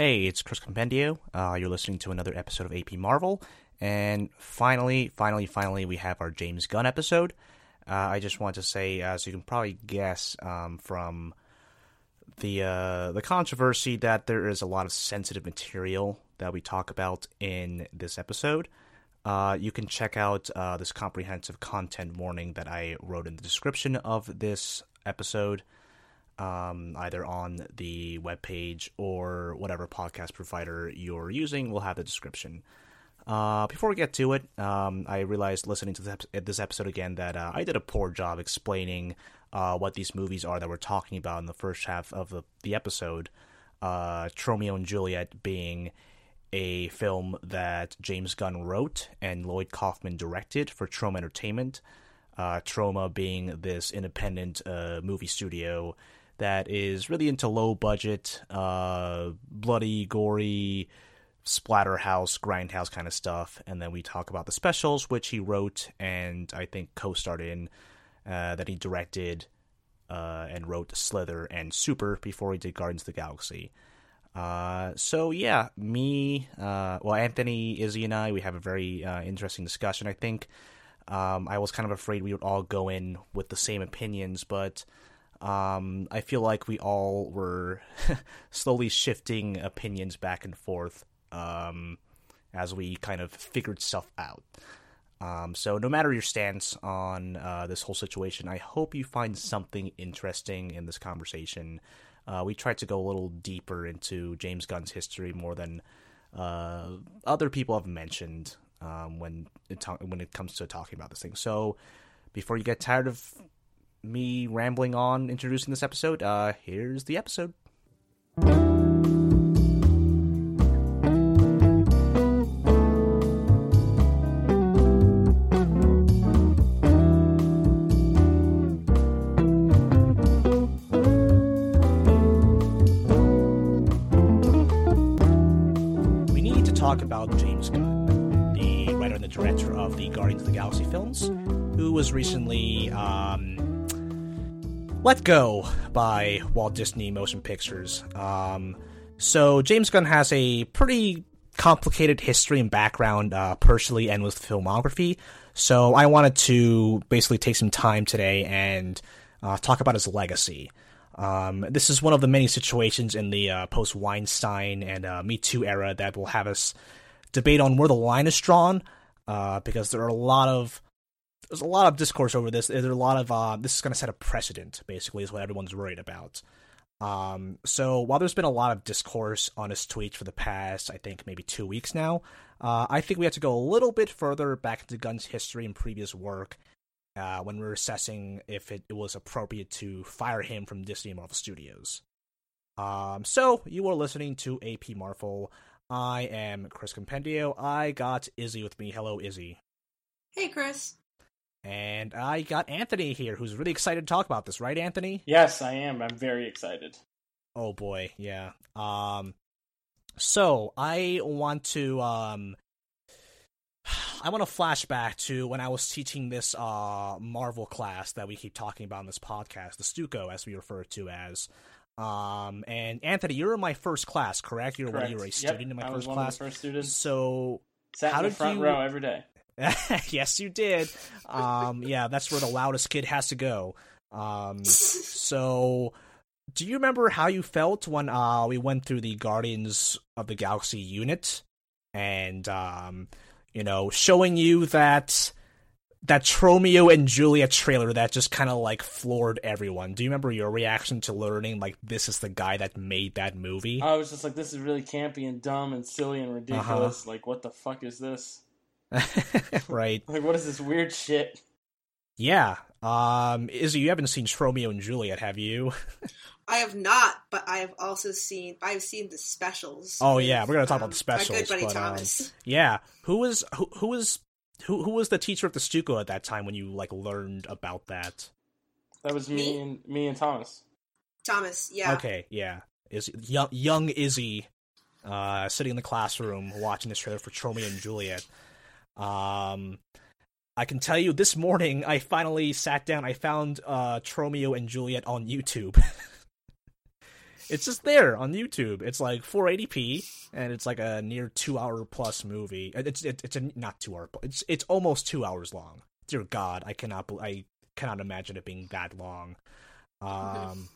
Hey, it's Chris Compendio. Uh, you're listening to another episode of AP Marvel. And finally, finally, finally, we have our James Gunn episode. Uh, I just want to say, as you can probably guess um, from the uh, the controversy, that there is a lot of sensitive material that we talk about in this episode. Uh, you can check out uh, this comprehensive content warning that I wrote in the description of this episode um, either on the webpage or whatever podcast provider you're using will have the description. Uh, before we get to it, um, I realized listening to this episode again that uh, I did a poor job explaining uh, what these movies are that we're talking about in the first half of the, the episode. Uh, Tromeo and Juliet being a film that James Gunn wrote and Lloyd Kaufman directed for Troma Entertainment. Uh, Troma being this independent uh, movie studio that is really into low budget, uh, bloody, gory, splatterhouse, grindhouse kind of stuff. And then we talk about the specials, which he wrote and I think co-starred in, uh, that he directed uh, and wrote Slither and Super before he did Guardians of the Galaxy. Uh, so yeah, me, uh, well, Anthony, Izzy, and I, we have a very uh, interesting discussion. I think um, I was kind of afraid we would all go in with the same opinions, but um, I feel like we all were slowly shifting opinions back and forth um, as we kind of figured stuff out. Um, so, no matter your stance on uh, this whole situation, I hope you find something interesting in this conversation. Uh, we tried to go a little deeper into James Gunn's history more than uh, other people have mentioned um, when it when it comes to talking about this thing. So, before you get tired of me rambling on introducing this episode, uh, here's the episode. We need to talk about James Gunn, the writer and the director of the Guardians of the Galaxy films, who was recently um, let Go by Walt Disney Motion Pictures. Um, so James Gunn has a pretty complicated history and background uh, personally and with filmography. So I wanted to basically take some time today and uh, talk about his legacy. Um, this is one of the many situations in the uh, post Weinstein and uh, Me Too era that will have us debate on where the line is drawn, uh, because there are a lot of there's a lot of discourse over this. There's a lot of uh, this is going to set a precedent, basically, is what everyone's worried about. Um, so while there's been a lot of discourse on his tweets for the past, I think maybe two weeks now, uh, I think we have to go a little bit further back into Gunn's history and previous work uh, when we're assessing if it, it, was appropriate to fire him from Disney Marvel Studios. Um, so you are listening to AP Marvel. I am Chris Compendio. I got Izzy with me. Hello, Izzy. Hey, Chris. And I got Anthony here, who's really excited to talk about this, right, Anthony? Yes, I am. I'm very excited. Oh boy, yeah. Um, so I want to um, I want to flash back to when I was teaching this uh Marvel class that we keep talking about in this podcast, the Stuco, as we refer to as. Um, and Anthony, you're in my first class, correct? You're correct. you were a student yep, in my I first class. first students. So Sat how in the front you... row every day. yes, you did. Um, yeah, that's where the loudest kid has to go. Um, so, do you remember how you felt when uh, we went through the Guardians of the Galaxy unit, and um, you know, showing you that that Tromeo and Juliet trailer that just kind of like floored everyone? Do you remember your reaction to learning like this is the guy that made that movie? I was just like, this is really campy and dumb and silly and ridiculous. Uh-huh. Like, what the fuck is this? right. Like, what is this weird shit? Yeah. Um, Izzy, you haven't seen Tromeo and Juliet, have you? I have not, but I have also seen. I've seen the specials. Oh yeah, we're gonna talk um, about the specials. My good buddy but, Thomas. Um, yeah, who was who, who was who who was the teacher at the Stuco at that time when you like learned about that? That was me, me? and me and Thomas. Thomas, yeah. Okay, yeah. Is young young Izzy uh, sitting in the classroom watching this trailer for Tromeo and Juliet. Um, I can tell you this morning I finally sat down. I found uh, Tromeo and Juliet on YouTube. It's just there on YouTube. It's like 480p, and it's like a near two hour plus movie. It's it, it's a not two hour. It's it's almost two hours long. Dear God, I cannot I cannot imagine it being that long. Um,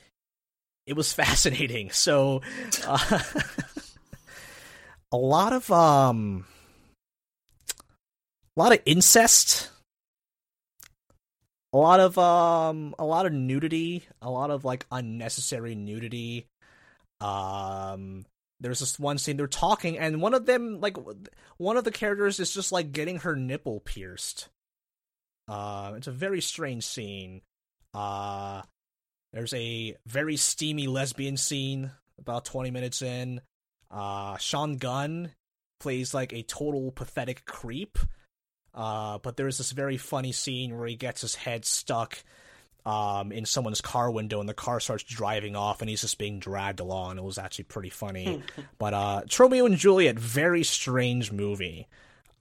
it was fascinating. So, uh, a lot of um, a lot of incest. A lot of um a lot of nudity. A lot of like unnecessary nudity. Um there's this one scene they're talking and one of them like one of the characters is just like getting her nipple pierced. Uh it's a very strange scene. Uh there's a very steamy lesbian scene about 20 minutes in. Uh sean gunn plays like a total pathetic creep uh, but there's this very funny scene where he gets his head stuck um, in someone's car window and the car starts driving off and he's just being dragged along. It was actually pretty funny. but uh, Tromeo and Juliet, very strange movie.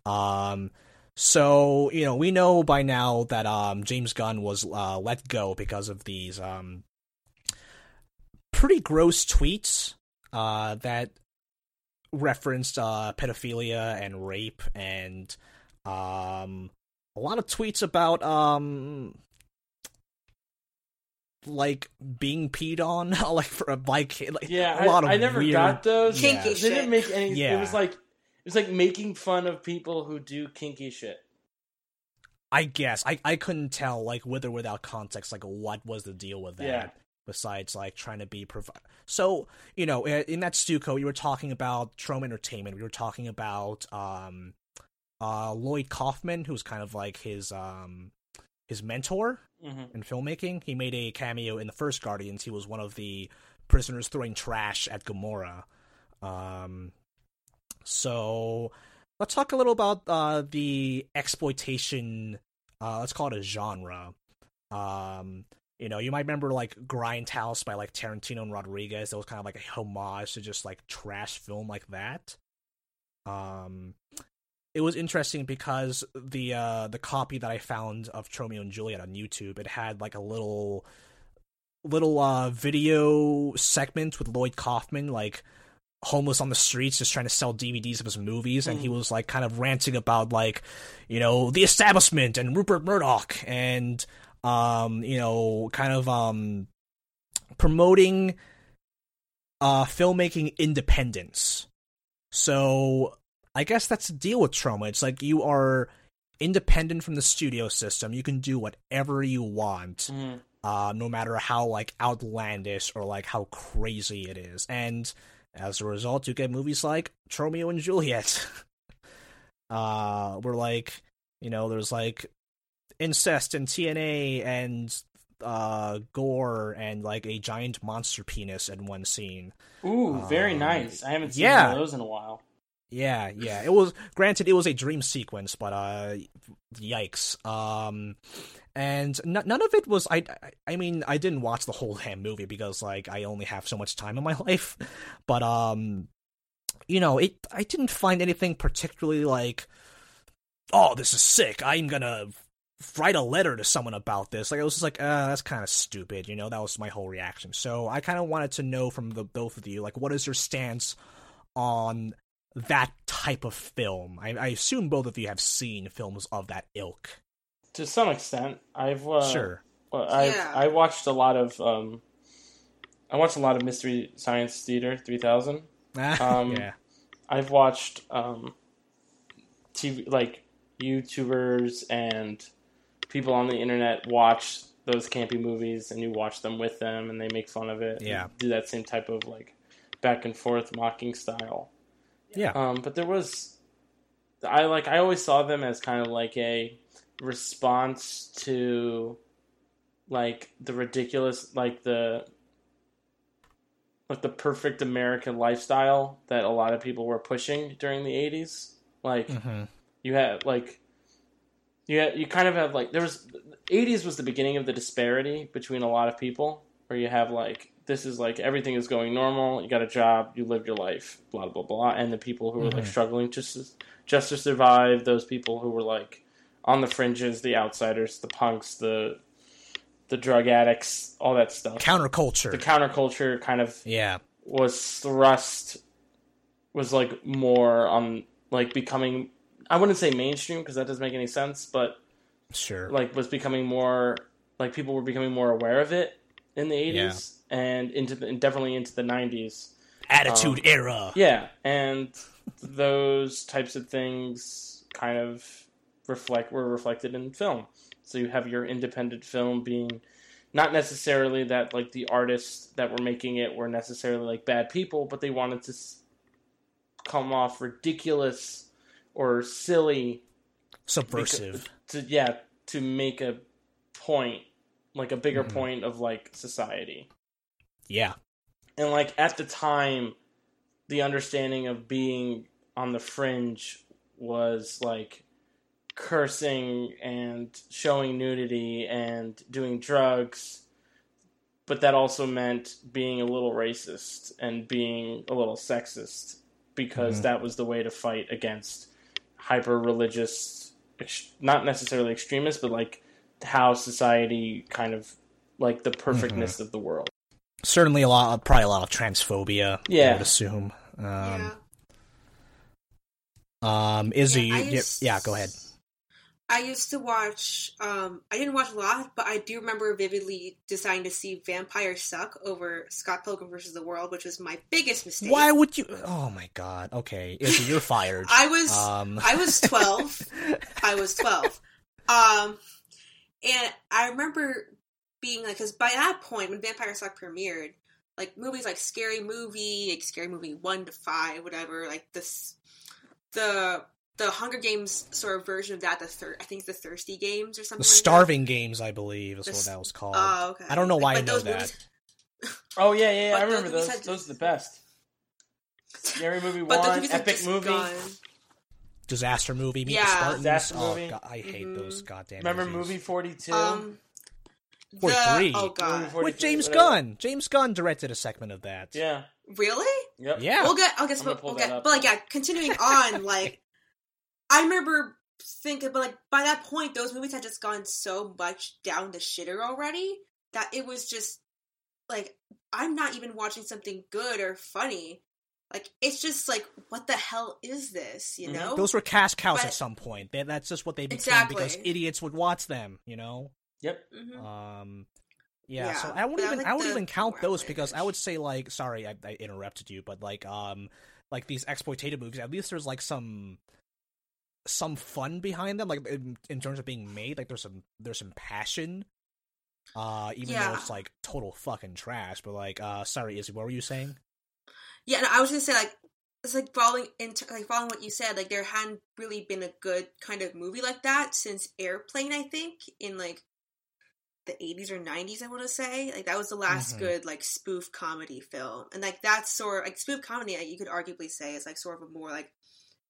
Um, so, you know, we know by now that um, James Gunn was uh, let go because of these um, pretty gross tweets uh, that referenced uh, pedophilia and rape and um, a lot of tweets about um, like being peed on, like for a bike. Like, yeah, a lot I, of I never weird... got those. Kinky They didn't make any. Yeah. It was like it was like making fun of people who do kinky shit. I guess I I couldn't tell like with or without context like what was the deal with that. Yeah. Besides, like trying to be provi- so you know i- in that Stuco, you were talking about Troma Entertainment. We were talking about um, uh, Lloyd Kaufman, who's kind of like his um, his mentor hmm in filmmaking. He made a cameo in the first Guardians. He was one of the prisoners throwing trash at Gamora. Um, so let's talk a little about uh, the exploitation. Uh, let's call it a genre. Um, you know, you might remember like Grindhouse by like Tarantino and Rodriguez. That was kind of like a homage to just like trash film like that. Um, it was interesting because the uh the copy that I found of Tromeo and Juliet on YouTube, it had like a little little uh video segment with Lloyd Kaufman like homeless on the streets just trying to sell DVDs of his movies and he Mhm. was like kind of ranting about like you know the establishment and Rupert Murdoch and um you know kind of um promoting uh filmmaking independence. So I guess that's the deal with Troma. It's like you are independent from the studio system. You can do whatever you want, hmm uh, no matter how like outlandish or like how crazy it is. And as a result, you get movies like Tromeo and Juliet. uh, where like you know, there's like incest and TNA and uh gore and like a giant monster penis in one scene. Ooh, very Um, nice. I haven't seen yeah. those in a while. Yeah, yeah. It was granted it was a dream sequence, but uh yikes. Um and n- none of it was I I- mean, I didn't watch the whole damn movie because like I only have so much time in my life. But um you know, it I didn't find anything particularly like oh, this is sick. I'm going to write a letter to someone about this. Like I was just like, uh, that's kind of stupid, you know. That was my whole reaction. So I kind of wanted to know from the both of you, like, what is your stance on that type of film? I, I assume both of you have seen films of that ilk. To some extent, I've uh, sure. Well, I Yeah. I watched a lot of um, I watched a lot of Mystery Science Theater 3000. Um, yeah. I've watched um, TV like YouTubers and people on the internet watch those campy movies, and you watch them with them, and they make fun of it. and Yeah. do that same type of like back and forth mocking style. Yeah. Um, but there was, I like I always saw them as kind of like a response to, like the ridiculous, like the, like the perfect American lifestyle that a lot of people were pushing during the '80s. Like hmm you had like, you had, you kind of have like there was '80s was the beginning of the disparity between a lot of people, where you have like this is like everything is going normal. You got a job, you live your life, blah blah blah, and the people who were like Mhm. struggling just to, just to survive. Those people who were like on the fringes, the outsiders, the punks, the the drug addicts, all that stuff. Counterculture. the counterculture kind of yeah. was thrust was like more on like becoming I wouldn't say mainstream because that doesn't make any sense, but Sure. like was becoming more like people were becoming more aware of it in the 80s and into the and definitely into the 90s. Attitude um, era. Yeah, and those types of things kind of reflect were reflected in film. So you have your independent film being not necessarily that like the artists that were making it were necessarily like bad people, but they wanted to s- come off ridiculous or silly Subversive. to yeah to make a point like a bigger Mhm. point of like society Yeah. and like at the time the understanding of being on the fringe was like cursing and showing nudity and doing drugs but that also meant being a little racist and being a little sexist because Mhm. that was the way to fight against hyper religious not necessarily extremists but like how society kind of like the perfectness of the world Certainly a lot, probably a lot of transphobia. Yeah, I would assume. Um, yeah. um, Izzy, Yeah, you- you- used- yeah, go ahead. I used to watch. Um, I didn't watch a lot, but I do remember vividly deciding to see Vampires Suck over Scott Pilgrim versus the World, which was my biggest mistake. Why would you? Oh my god. Okay, Izzy, you're fired. I was Um, I was twelve. I was twelve. Um, and I remember being like, because by that point, when Vampires Suck premiered, like movies like Scary Movie, like Scary Movie one to five, whatever, like this, the the Hunger Games sort of version of that, the third, I think it's the Thirsty Games or something. the like Starving Games, I believe, is The what that was called. That. Oh, okay. I don't know why Like, I know that. movies- Oh yeah, yeah, yeah. I remember movies those. Those just- are the best. Scary movie but one, movies had epic just movie. gone. Disaster movie, Meet the Yeah. Spartans. Disaster oh, movie. God, I hate Mhm. those goddamn. Remember movies. movie forty two? Um, the, 43. oh god, with James whatever. Gunn. James Gunn directed a segment of that. yeah, really? yep. Yeah. We'll get. I guess we'll, we'll get. up. But like, yeah, continuing on, like, I remember thinking, but like by that point, those movies had just gone so much down the shitter already that it was just like I'm not even watching something good or funny. Like it's just like, what the hell is this? You Mhm. know? Those were cash cows But- at some point. They, that's just what they became Exactly. because idiots would watch them. You know. Yep. Mhm. Um, yeah, Yeah, so I wouldn't even like I wouldn't even count more those because I would say like sorry I, I interrupted you, but like um like these exploitative movies, at least there's like some some fun behind them, like in, in terms of being made. Like there's some there's some passion. Uh, even though it's like total fucking trash. But like, uh, sorry, Izzy, what were you saying? Yeah, no, I was gonna say like it's like following into like following what you said. Like there hadn't really been a good kind of movie like that since Airplane. I think in like the eighties or nineties. I want to say like that was the last Mhm. good like spoof comedy film, and like that's sort of like spoof comedy. like, You could arguably say is like sort of a more like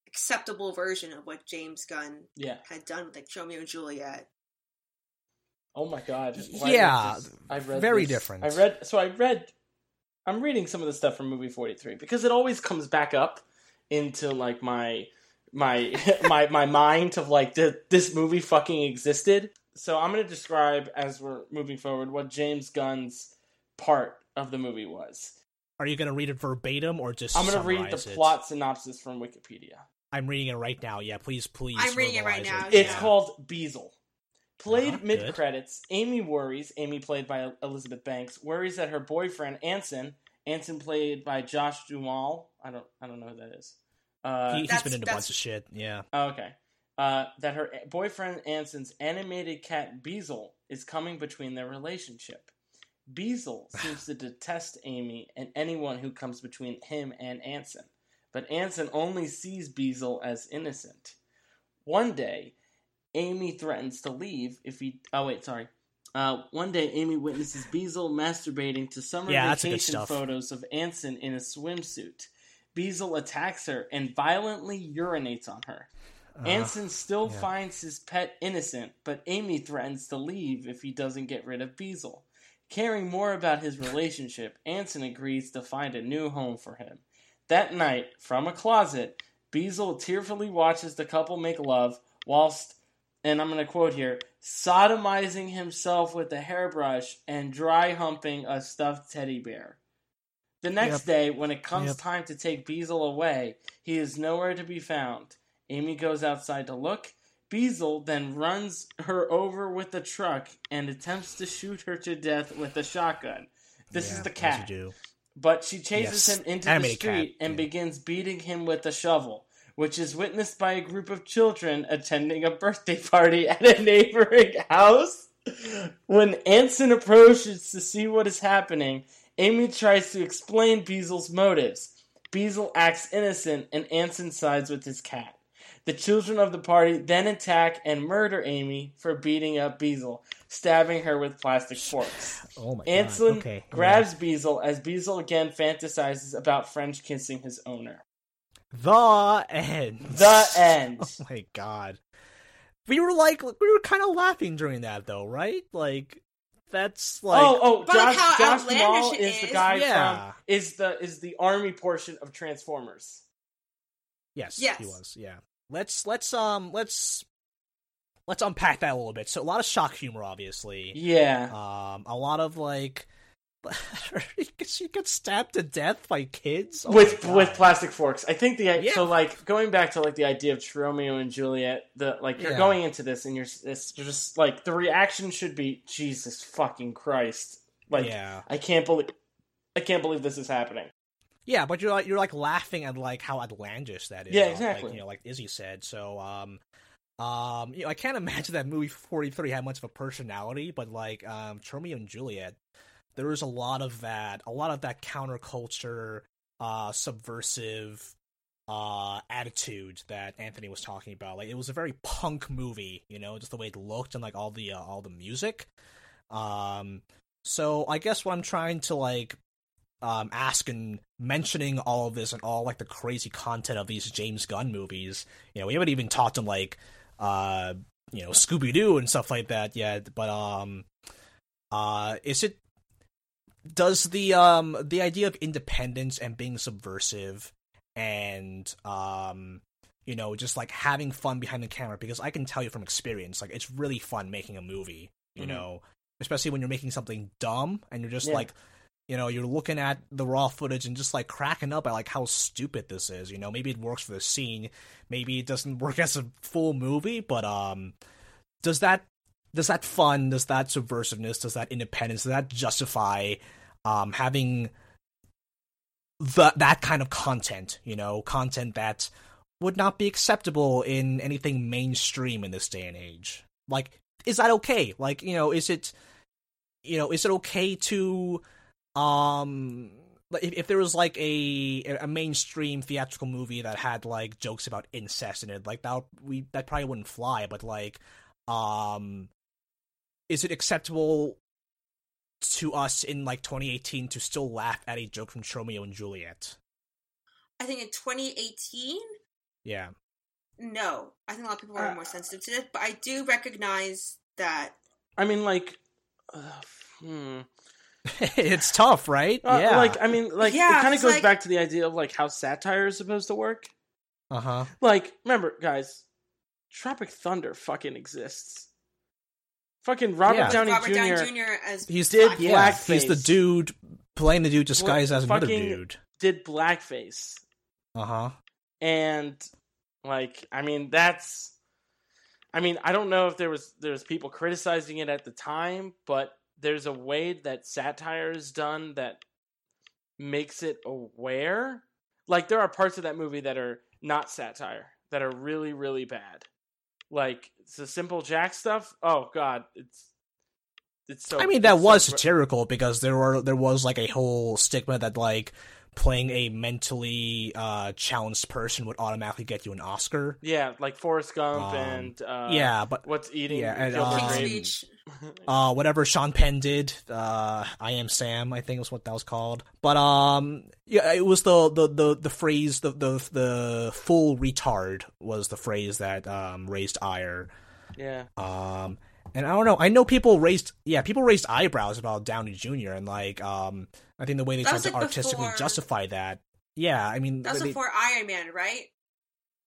acceptable version of what James Gunn Yeah. had done with like Tromeo and Juliet. Oh my god. Why Yeah, was this- I read very this- different. I read so I read I'm reading some of the stuff from movie 43 because it always comes back up into like my my my my mind of like th- this movie fucking existed. So I'm going to describe as we're moving forward what James Gunn's part of the movie was. Are you gonna read it verbatim or just? I'm going to read the it? plot synopsis from Wikipedia. I'm reading it right now. Yeah, please, please. I'm reading it right verbalize now, It's Yeah. called Beezel. Played Uh-huh, mid good. credits, Amy worries, Amy played by Elizabeth Banks, worries that her boyfriend Anson, Anson played by Josh Duhamel. I don't, I don't know who that is. Uh, He, he's That's- been into a bunch of shit. Yeah. oh, okay. Uh, that her boyfriend Anson's animated cat Beezel is coming between their relationship. Beezel seems to detest Amy and anyone who comes between him and Anson, but Anson only sees Beezel as innocent. One day, Amy threatens to leave if he. Oh wait, sorry. Uh, one day, Amy witnesses Beezel masturbating to summer Yeah, vacation photos of Anson in a swimsuit. Beezel attacks her and violently urinates on her. Uh, Anson still yeah. finds his pet innocent, but Amy threatens to leave if he doesn't get rid of Beezel. Caring more about his relationship, Anson agrees to find a new home for him. That night, from a closet, Beezel tearfully watches the couple make love whilst and I'm going to quote here sodomizing himself with a hairbrush and dry humping a stuffed teddy bear. The next Yep. day, when it comes Yep. time to take Beezel away, he is nowhere to be found. Amy goes outside to look. Beezel then runs her over with a truck and attempts to shoot her to death with a shotgun. This Yeah, is the cat. But she chases Yes. him into the street cat, and yeah. begins beating him with a shovel, which is witnessed by a group of children attending a birthday party at a neighboring house. When Anson approaches to see what is happening, Amy tries to explain Beezel's motives. Beezel acts innocent and Anson sides with his cat. The children of the party then attack and murder Amy for beating up Beezel, stabbing her with plastic forks. Oh my Anson god. Okay. grabs Beezel as Beezel again fantasizes about French kissing his owner. The end. The end. Oh my god. We were like, we were kind of laughing during that though, right? Like, that's like, oh, oh, But like Josh, how Josh outlandish Duhamel it is the is. guy Yeah. from is the is the army portion of Transformers. yes, Yes. he was. Yeah. Let's let's um let's let's unpack that a little bit. So a lot of shock humor, obviously. Yeah. Um, a lot of like. she gets stabbed to death by kids Oh with with plastic forks. I think the Yeah. so like going back to like the idea of Tromeo and Juliet. The like you're Yeah. going into this and you're, it's, you're just like the reaction should be Jesus fucking Christ. Like yeah, I can't believe I can't believe this is happening. Yeah, but you're like you're like laughing at like how outlandish that is. Yeah, like, exactly. you know, like Izzy said. So, um, um, you know, I can't imagine that movie Forty Three had much of a personality, but like, um, Tromeo and Juliet, there was a lot of that, a lot of that counterculture, uh, subversive, uh, attitude that Anthony was talking about. Like, it was a very punk movie, you know, just the way it looked and like all the uh, all the music. Um, so I guess what I'm trying to like um, ask and mentioning all of this and all like the crazy content of these James Gunn movies. You know, we haven't even talked on like uh you know Scooby Doo and stuff like that yet. But um, uh, is it does the um the idea of independence and being subversive and um you know just like having fun behind the camera because I can tell you from experience like it's really fun making a movie. You Mhm. know, especially when you're making something dumb and you're just Yeah. like you know you're looking at the raw footage and just like cracking up at like how stupid this is you know? Maybe it works for the scene. Maybe it doesn't work as a full movie but um does that does that fun does that subversiveness does that independence does that justify um having the that kind of content you know? Content that would not be acceptable in anything mainstream in this day and age. Like is that okay? Like you know is it you know is it okay to um like, if, if there was like a a mainstream theatrical movie that had like jokes about incest in it like that we that probably wouldn't fly but like um is it acceptable to us in like 2018 to still laugh at a joke from Tromeo and Juliet I think in 2018, yeah no. I think a lot of people are Uh, more sensitive to this, but I do recognize that. I mean, like, uh, hmm. it's tough right Uh, yeah Like, I mean, like, Yeah, it kind of goes like- back to the idea of like how satire is supposed to work. uh-huh Like, remember, guys, Tropic Thunder fucking exists. Fucking Robert Yeah. Downey Robert Jr. Downey Jr. as he's did Black- yeah blackface. he's the dude playing the dude disguised as another dude did blackface, uh-huh and like, I mean, that's. I mean, I don't know if there was there's people criticizing it at the time, but there's a way that satire is done that makes it aware. Like there are parts of that movie that are not satire, that are really really bad. Like the simple Jack stuff. Oh god, it's it's so I mean, that was so satirical because there were there was like a whole stigma that like playing a mentally uh challenged person would automatically get you an Oscar. yeah, like Forrest Gump Um, and uh yeah, but what's eating yeah, and, Gilbert um, King's Speech. uh whatever Sean Penn did, uh I am Sam, I think was what that was called. But um yeah, it was the the the, the phrase the, the the full retard was the phrase that um raised ire. yeah. Um, and I don't know. I know people raised, yeah, people raised eyebrows about Downey Jr. and like, um, I think the way they That tried was, to like, artistically before- justify that. Yeah, I mean, That was they- before Iron Man, right?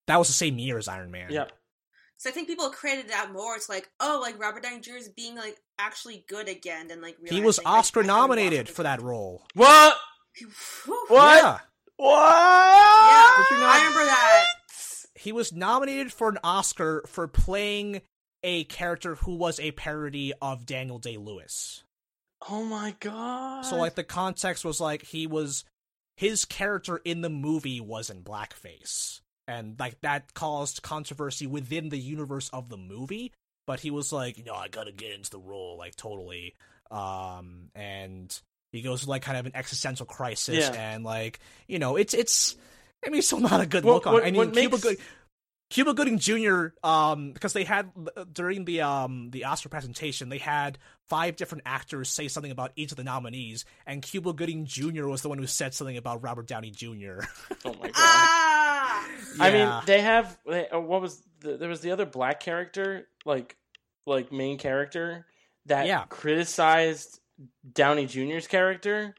that was the same year as Iron Man. Yep. So I think people credited that more. It's like, oh, like Robert Downey Jr. is being like actually good again, than like really. He was realizing, like, Oscar I thought he nominated for that role. What? What? Yeah. What? Yeah, Did you not- I remember that. He was nominated for an Oscar for playing a character who was a parody of Daniel Day Lewis. Oh my god. So like the context was like he was his character in the movie was in blackface. And like that caused controversy within the universe of the movie, but he was like, "No, I got to get into the role like totally." Um and he goes like kind of an existential crisis Yeah. and like, you know, it's it's I mean, it's still not a good look on. what- I mean, Cuba makes- Good Cuba Gooding Jr. Um, because they had during the um the Oscar presentation, they had five different actors say something about each of the nominees, and Cuba Gooding Jr. was the one who said something about Robert Downey Jr. Oh my god. Ah, I mean, they have. They, uh, what was the, there was the other black character, like like main character that Yeah. criticized Downey Jr.'s character,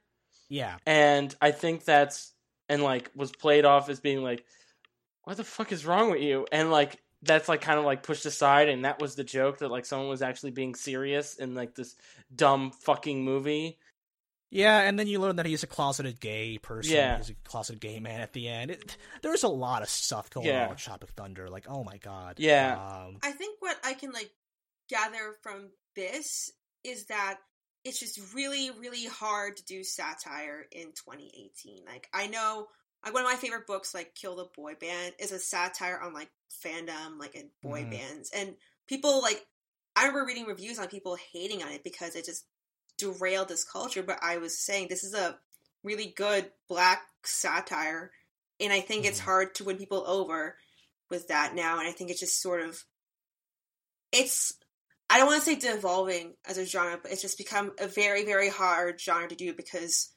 yeah, and I think that's and like was played off as being like, "What the fuck is wrong with you?" And like that's like kind of like pushed aside, and that was the joke that like someone was actually being serious in like this dumb fucking movie. yeah, and then you learn that he's a closeted gay person. Yeah. he's a closeted gay man at the end. It, there's a lot of stuff going Yeah. on with Tropic Thunder. Like, oh my god, Yeah. um, I think what I can like gather from this is that it's just really, really hard to do satire in 2018. Like I know, like one of my favorite books, like Kill the Boy Band, is a satire on like fandom, like in boy Mhm. bands, and people like. I remember reading reviews on people hating on it because it just derailed this culture. But I was saying this is a really good black satire, and I think it's Mhm. hard to win people over with that now. And I think it's just sort of it's I don't want to say devolving as a genre, but it's just become a very, very hard genre to do because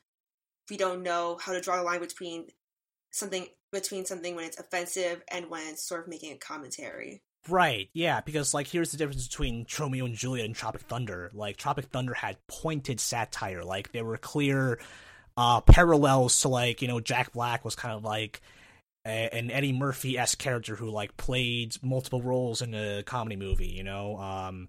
we don't know how to draw the line between something between something when it's offensive and when it's sort of making a commentary. Right, yeah, because like here's the difference between Tromeo and Juliet and Tropic Thunder. Like Tropic Thunder had pointed satire, like there were clear uh parallels to like, you know, Jack Black was kind of like a, an Eddie Murphy esque character who like played multiple roles in a comedy movie, you know. Um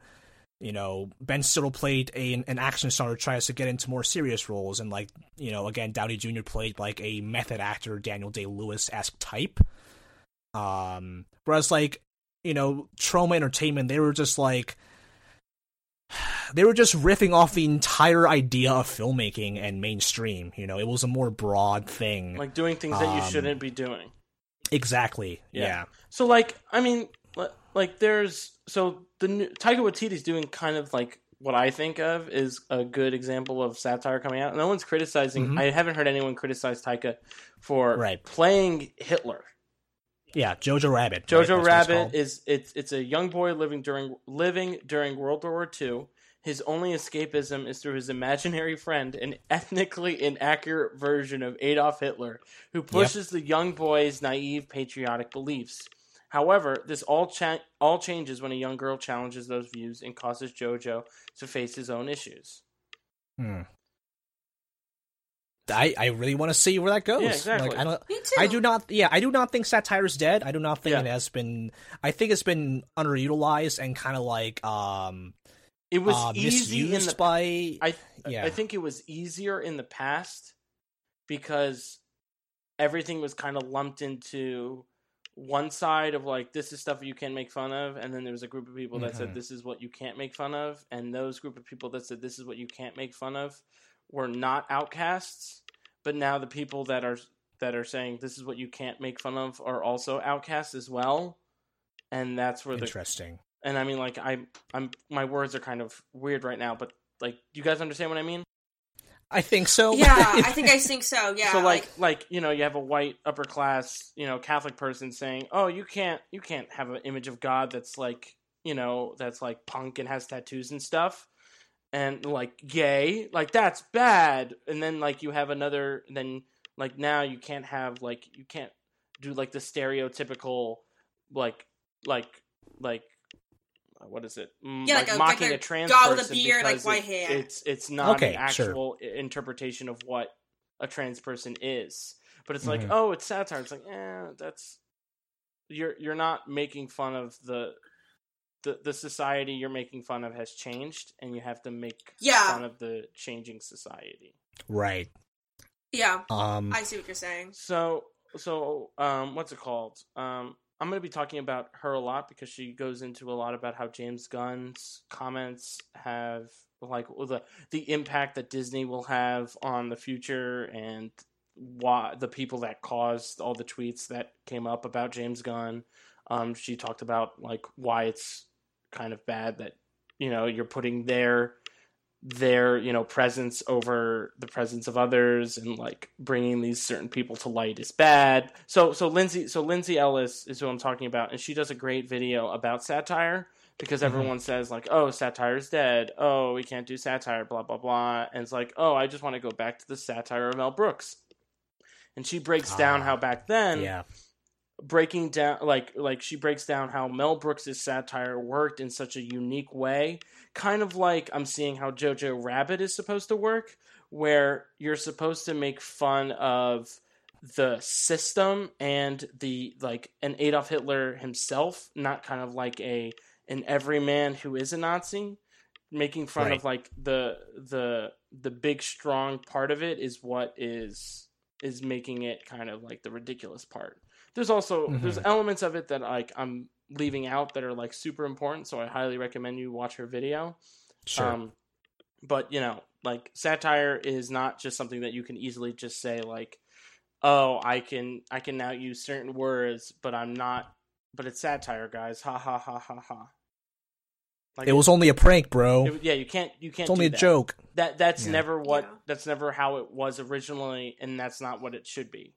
you know, Ben Stiller played a, an action star who tries to get into more serious roles, and like, you know, again, Downey Jr. played like a method actor, Daniel Day Lewis esque type. Um, whereas like you know, Troma Entertainment, they were just like they were just riffing off the entire idea of filmmaking and mainstream. You know, it was a more broad thing. Like doing things that you Um, shouldn't be doing. exactly. Yeah. Yeah. So like, I mean, like there's so the new, Taika Waititi's doing kind of like what I think of is a good example of satire coming out. No one's criticizing. Mhm. I haven't heard anyone criticize Taika for Right. playing Hitler. Yeah. Jojo Rabbit. Jojo it's Rabbit is it's it's a young boy living during living during World War II. His only escapism is through his imaginary friend, an ethnically inaccurate version of Adolf Hitler, who pushes the young boy's naive patriotic beliefs. However, this all cha- all changes when a young girl challenges those views and causes Jojo to face his own issues. Hmm. I, I really want to see where that goes. Yeah, exactly. Like, I don't. Me too. I do not. Yeah, I do not think satire is dead. I do not think Yeah. it has been. I think it's been underutilized and kind of like um It was uh, easy in the by. I yeah. I think it was easier in the past because everything was kind of lumped into one side of like this is stuff you can make fun of and then there was a group of people that said Mhm. this is what you can't make fun of and those group of people that said this is what you can't make fun of were not outcasts but now the people that are that are saying this is what you can't make fun of are also outcasts as well and that's where the Interesting. and I mean like I I'm my words are kind of weird right now but like you guys understand what I mean I think so. Yeah, I think I think so. Yeah. so like, like you know you have a white upper class you know Catholic person saying oh you can't you can't have an image of God that's like you know that's like punk and has tattoos and stuff and like gay like that's bad and then like you have another then like now you can't have like you can't do like the stereotypical like like like what is it? Mm, Yeah, like, like a- mocking like a a trans guy with a person beard, like, because white it- hair. It's it's not Okay, an actual i- interpretation of what a trans person is. But it's like, Mhm. oh, it's satire. It's like, eh, that's you're you're not making fun of the the the society you're making fun of has changed, and you have to make Yeah. fun of the changing society. Right. Yeah, Um. I see what you're saying. So so um, what's it called? Um, I'm going to be talking about her a lot because she goes into a lot about how James Gunn's comments have like the the impact that Disney will have on the future and why the people that caused all the tweets that came up about James Gunn. Um, she talked about like why it's kind of bad that you know you're putting their their you know presence over the presence of others and like bringing these certain people to light is bad so so lindsay so lindsay ellis is who i'm talking about and she does a great video about satire because Mhm. everyone says like oh satire is dead oh we can't do satire blah blah blah and it's like oh i just want to go back to the satire of mel brooks and she breaks down Ah, how back then yeah. Breaking down like like she breaks down how Mel Brooks' satire worked in such a unique way, kind of like I'm seeing how Jojo Rabbit is supposed to work, where you're supposed to make fun of the system and the like an Adolf Hitler himself, not kind of like a an everyman who is a Nazi. Making fun Right. of like the the the big strong part of it is what is is making it kind of like the ridiculous part there's also there's Mhm. elements of it that like I'm leaving out that are like super important, so I highly recommend you watch her video. Sure. Um, but you know, like satire is not just something that you can easily just say like, oh, I can I can now use certain words, but I'm not. But it's satire, guys. Ha ha ha ha ha. Like it was only a prank, bro. it- yeah, you can't you can't. it's only a that. joke. That that's Yeah. never what Yeah. that's never how it was originally, and that's not what it should be.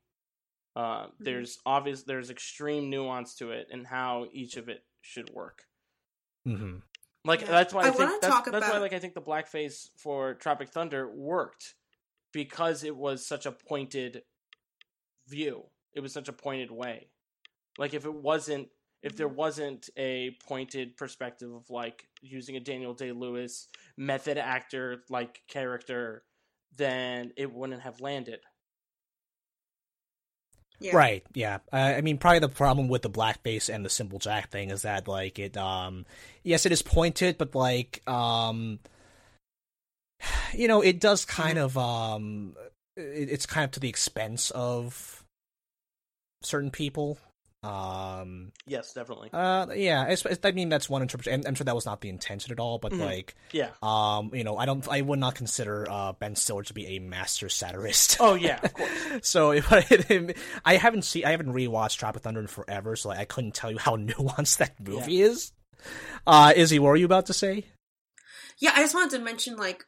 Uh, Mm-hmm. There's obvious there's extreme nuance to it and how each of it should work. hmm Like Yeah. that's why I, I think wanna that's, talk that's why like I think the blackface for Tropic Thunder worked because it was such a pointed view. It was such a pointed way. Like if it wasn't if there wasn't a pointed perspective of like using a Daniel Day Lewis method actor like character, then it wouldn't have landed. Yeah. Right. Yeah. Uh, I mean, probably the problem with the blackface and the simple Jack thing is that like it. Um. Yes, it is pointed, but like um. You know, it does kind of um. It, it's kind of to the expense of certain people. Um. Yes, definitely. Uh. Yeah. It's, it's, I mean, that's one interpretation. I'm sure that was not the intention at all, but Mhm. like, Yeah. um, you know, I don't. I would not consider uh Ben Stiller to be a master satirist. Oh yeah, of course. So if I, I haven't seen, I haven't rewatched Tropic Thunder in forever, so like, I couldn't tell you how nuanced that movie is. Uh, Izzy, what were you about to say? Yeah, I just wanted to mention like,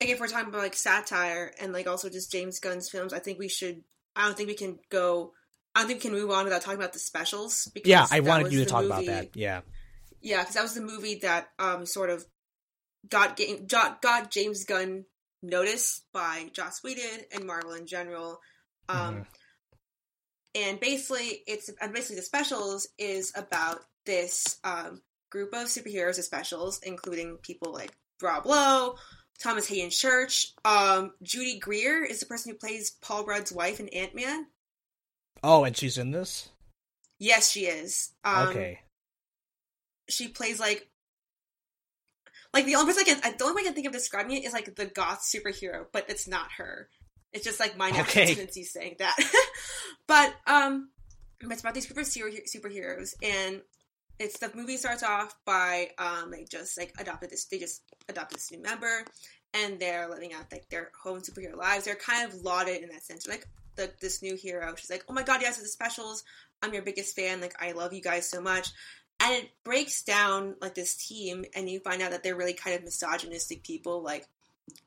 like if we're talking about like satire and like also just James Gunn's films, I think we should. I don't think we can go. I don't think we can move on without talking about the specials. Because Yeah, I wanted you to the talk about that. Yeah, Yeah, because that was the movie that um sort of got got, got James Gunn noticed by Joss Whedon and Marvel in general. Um, Mhm. and basically, it's and basically the specials is about this um group of superheroes of specials, including people like Rob Lowe, Thomas Haden Church, um, Judy Greer is the person who plays Paul Rudd's wife in Ant Man. Oh, and she's in this. Yes, she is. Um, okay. she plays like like the only person I can the only way I can think of describing it is like the goth superhero, but it's not her. It's just like my natural Okay. tendency saying that. but um, it's about these group of super- superheroes, and it's the movie starts off by um they just like adopted this they just adopted this new member, and they're living out like their home superhero lives. They're kind of lauded in that sense. Like the this new hero, she's like, oh my god, yes, it's the specials. I'm your biggest fan. Like I love you guys so much and it breaks down like this team and you find out that they're really kind of misogynistic people like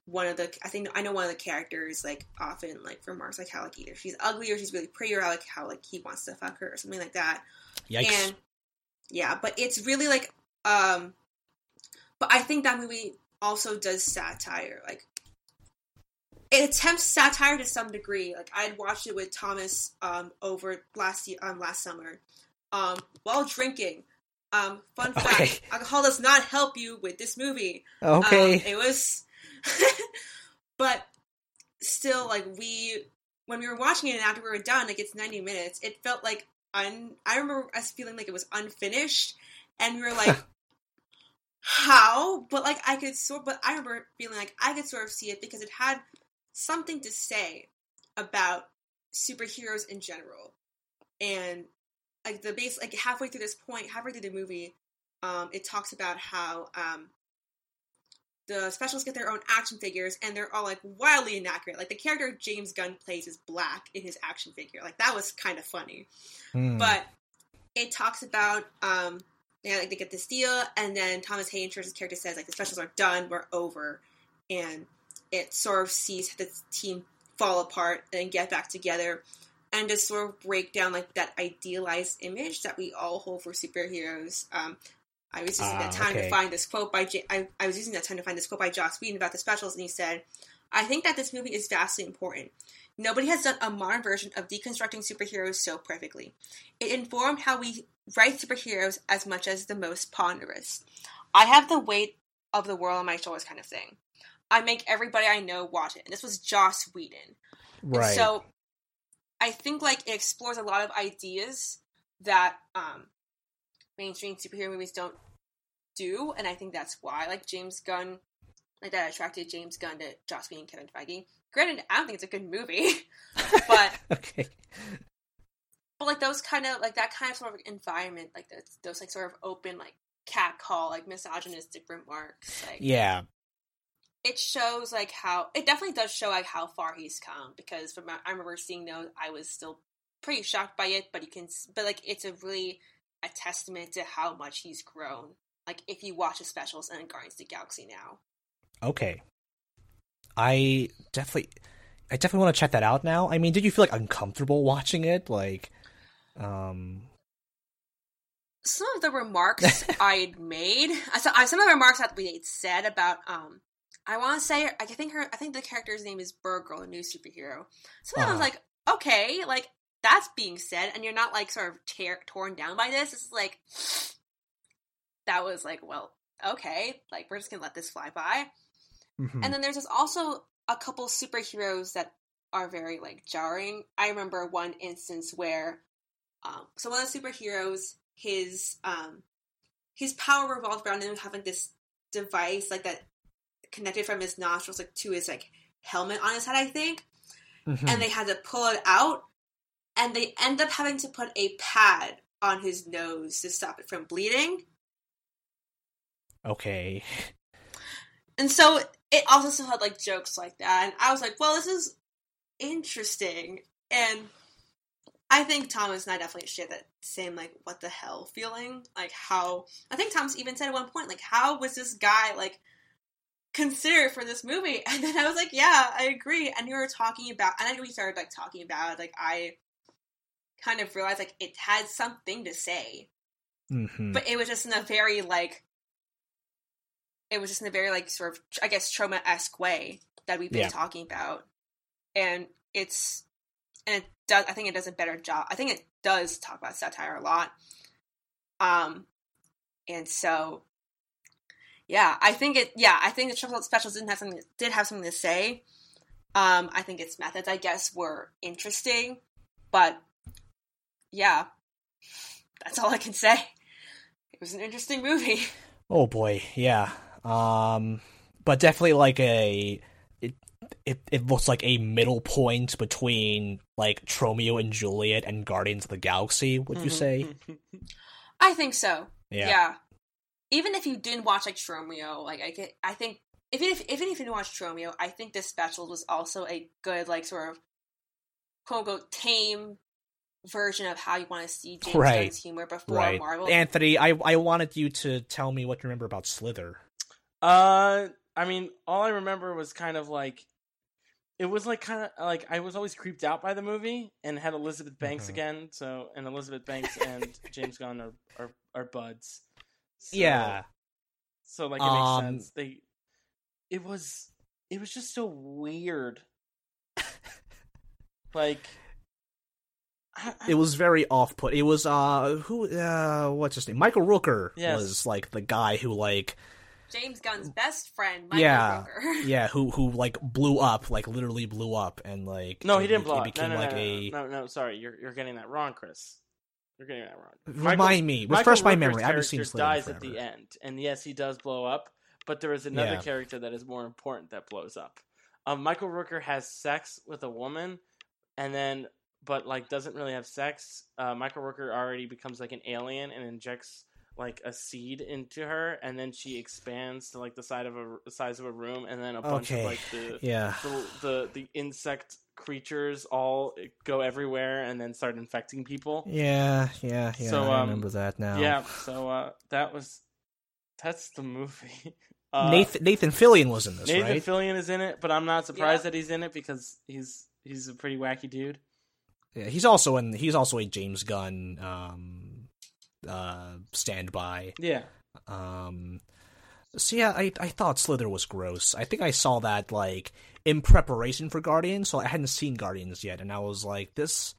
one of the i think i know one of the characters like often like remarks like how like either she's ugly or she's really pretty or like how like he wants to fuck her or something like that Yikes. and yeah but it's really like um but i think that movie also does satire like it attempts satire to some degree like i had watched it with thomas um over last year um last summer um while drinking um fun fact Okay. alcohol does not help you with this movie okay. um, it was, but still, like we when we were watching it and after we were done, like it's ninety minutes. It felt like un. I remember us feeling like it was unfinished, and we were like, how, but like I could sort. But I remember feeling like I could sort of see it because it had something to say about superheroes in general, and like the base, like halfway through this point, halfway through the movie, um, it talks about how um, the specials get their own action figures and they're all like wildly inaccurate. Like the character James Gunn plays is black in his action figure. Like that was kind of funny. Hmm. But it talks about um yeah, like they get this deal and then Thomas Haden Church's character says like the specials are done, we're over. And it sort of sees the team fall apart and get back together and just sort of break down like that idealized image that we all hold for superheroes. Um, I was using that Ah, time okay. to find this quote by J- I, I was using that time to find this quote by Joss Whedon about the specials, and he said, "I think that this movie is vastly important. Nobody has done a modern version of deconstructing superheroes so perfectly. It informed how we write superheroes as much as the most ponderous. I have the weight of the world on my shoulders, kind of thing. I make everybody I know watch it, and this was Joss Whedon. And right. so I think like it explores a lot of ideas that um mainstream superhero movies don't do, and I think that's why like James Gunn like that attracted James Gunn to Joss Whedon and Kevin Feige. Granted, I don't think it's a good movie, but okay. but like those kind of like that kind of sort of environment, like those, those like sort of open like cat call, like misogynistic remarks, like Yeah. It shows like how it definitely does show like how far he's come because from I remember seeing those I was still pretty shocked by it but you can but like it's a really a testament to how much he's grown like if you watch the specials and Guardians of the Galaxy now Okay. I definitely, I definitely want to check that out now. I mean, did you feel like uncomfortable watching it? Like, um, some of the remarks I had made I saw- some of the remarks that we had said about um I want to say I think her I think the character's name is Burgirl, a new superhero. So then I was Uh-huh. like, okay, like that's being said, and you're not like sort of tear, torn down by this. It's like that was like, well, okay, like we're just gonna let this fly by. mhm. And then there's just also a couple superheroes that are very like jarring. I remember one instance where um so one of the superheroes, his um his power revolved around him having this device like that connected from his nostrils like to his like helmet on his head, I think. Mhm. And they had to pull it out and they end up having to put a pad on his nose to stop it from bleeding. okay. And so it also still had like jokes like that. And I was like, well, this is interesting. And I think Thomas and I definitely share that same like what the hell feeling. Like how I think Thomas even said at one point, like, how was this guy like considered for this movie? And then I was like, Yeah, I agree. And we were talking about and then we started like talking about like I kind of realized like it had something to say hmm but it was just in a very like it was just in a very like sort of i guess Troma esque way that we've been Yeah. talking about and it's and it does i think it does a better job i think it does talk about satire a lot um and so yeah i think it yeah i think the triple specials didn't have something did have something to say um i think its methods i guess were interesting but yeah that's all i can say it was an interesting movie. Oh boy, yeah. Um, but definitely like a. It, it it looks like a middle point between like Tromeo and Juliet and Guardians of the Galaxy. Would you say? I think so. Yeah. Yeah. Even if you didn't watch like Tromeo, like I get, I think even if even if you didn't watch Tromeo, I think this special was also a good like sort of quote unquote tame version of how you want to see James Right. Gunn's humor before Right, Marvel. Anthony. I I wanted you to tell me what you remember about Slither. Uh, I mean, all I remember was kind of like it was like kind of like I was always creeped out by the movie and had Elizabeth Banks Mhm. again. So and Elizabeth Banks and James Gunn are are, are buds. So, yeah. So like it makes Um, sense. They it was it was just so weird. like I- I- It was very off put. It was uh who uh what's his name? Michael Rooker Yes. was like the guy who like James Gunn's best friend, Michael Yeah. Rooker. yeah, who who like blew up, like literally blew up and like no, he didn't be- blow it up. Became no, no, like no, a no, no, no, sorry, you're you're getting that wrong, Chris. You're getting that wrong. Remind Michael- me. Refresh my memory. I haven't seen Slither in dies at the end, and yes, he does blow up. But there is another Yeah. character that is more important that blows up. Um, Michael Rooker has sex with a woman, and then but like doesn't really have sex. Uh, Michael Rooker already becomes like an alien and injects like a seed into her, and then she expands to like the side of a the size of a room, and then a bunch Okay. of like the Yeah. the, the the insect creatures all go everywhere and then start infecting people. Yeah, yeah, yeah. So, I um, remember that now. Yeah, so uh, that was that's the movie. Uh, Nathan Nathan Fillion was in this, Nathan right? Fillion is in it, but I'm not surprised Yeah. that he's in it because he's he's a pretty wacky dude. yeah, he's also in. He's also a James Gunn um, uh, standby. Yeah, Um, so yeah, I I thought Slither was gross. I think I saw that like in preparation for Guardians, so I hadn't seen Guardians yet, and I was like, this.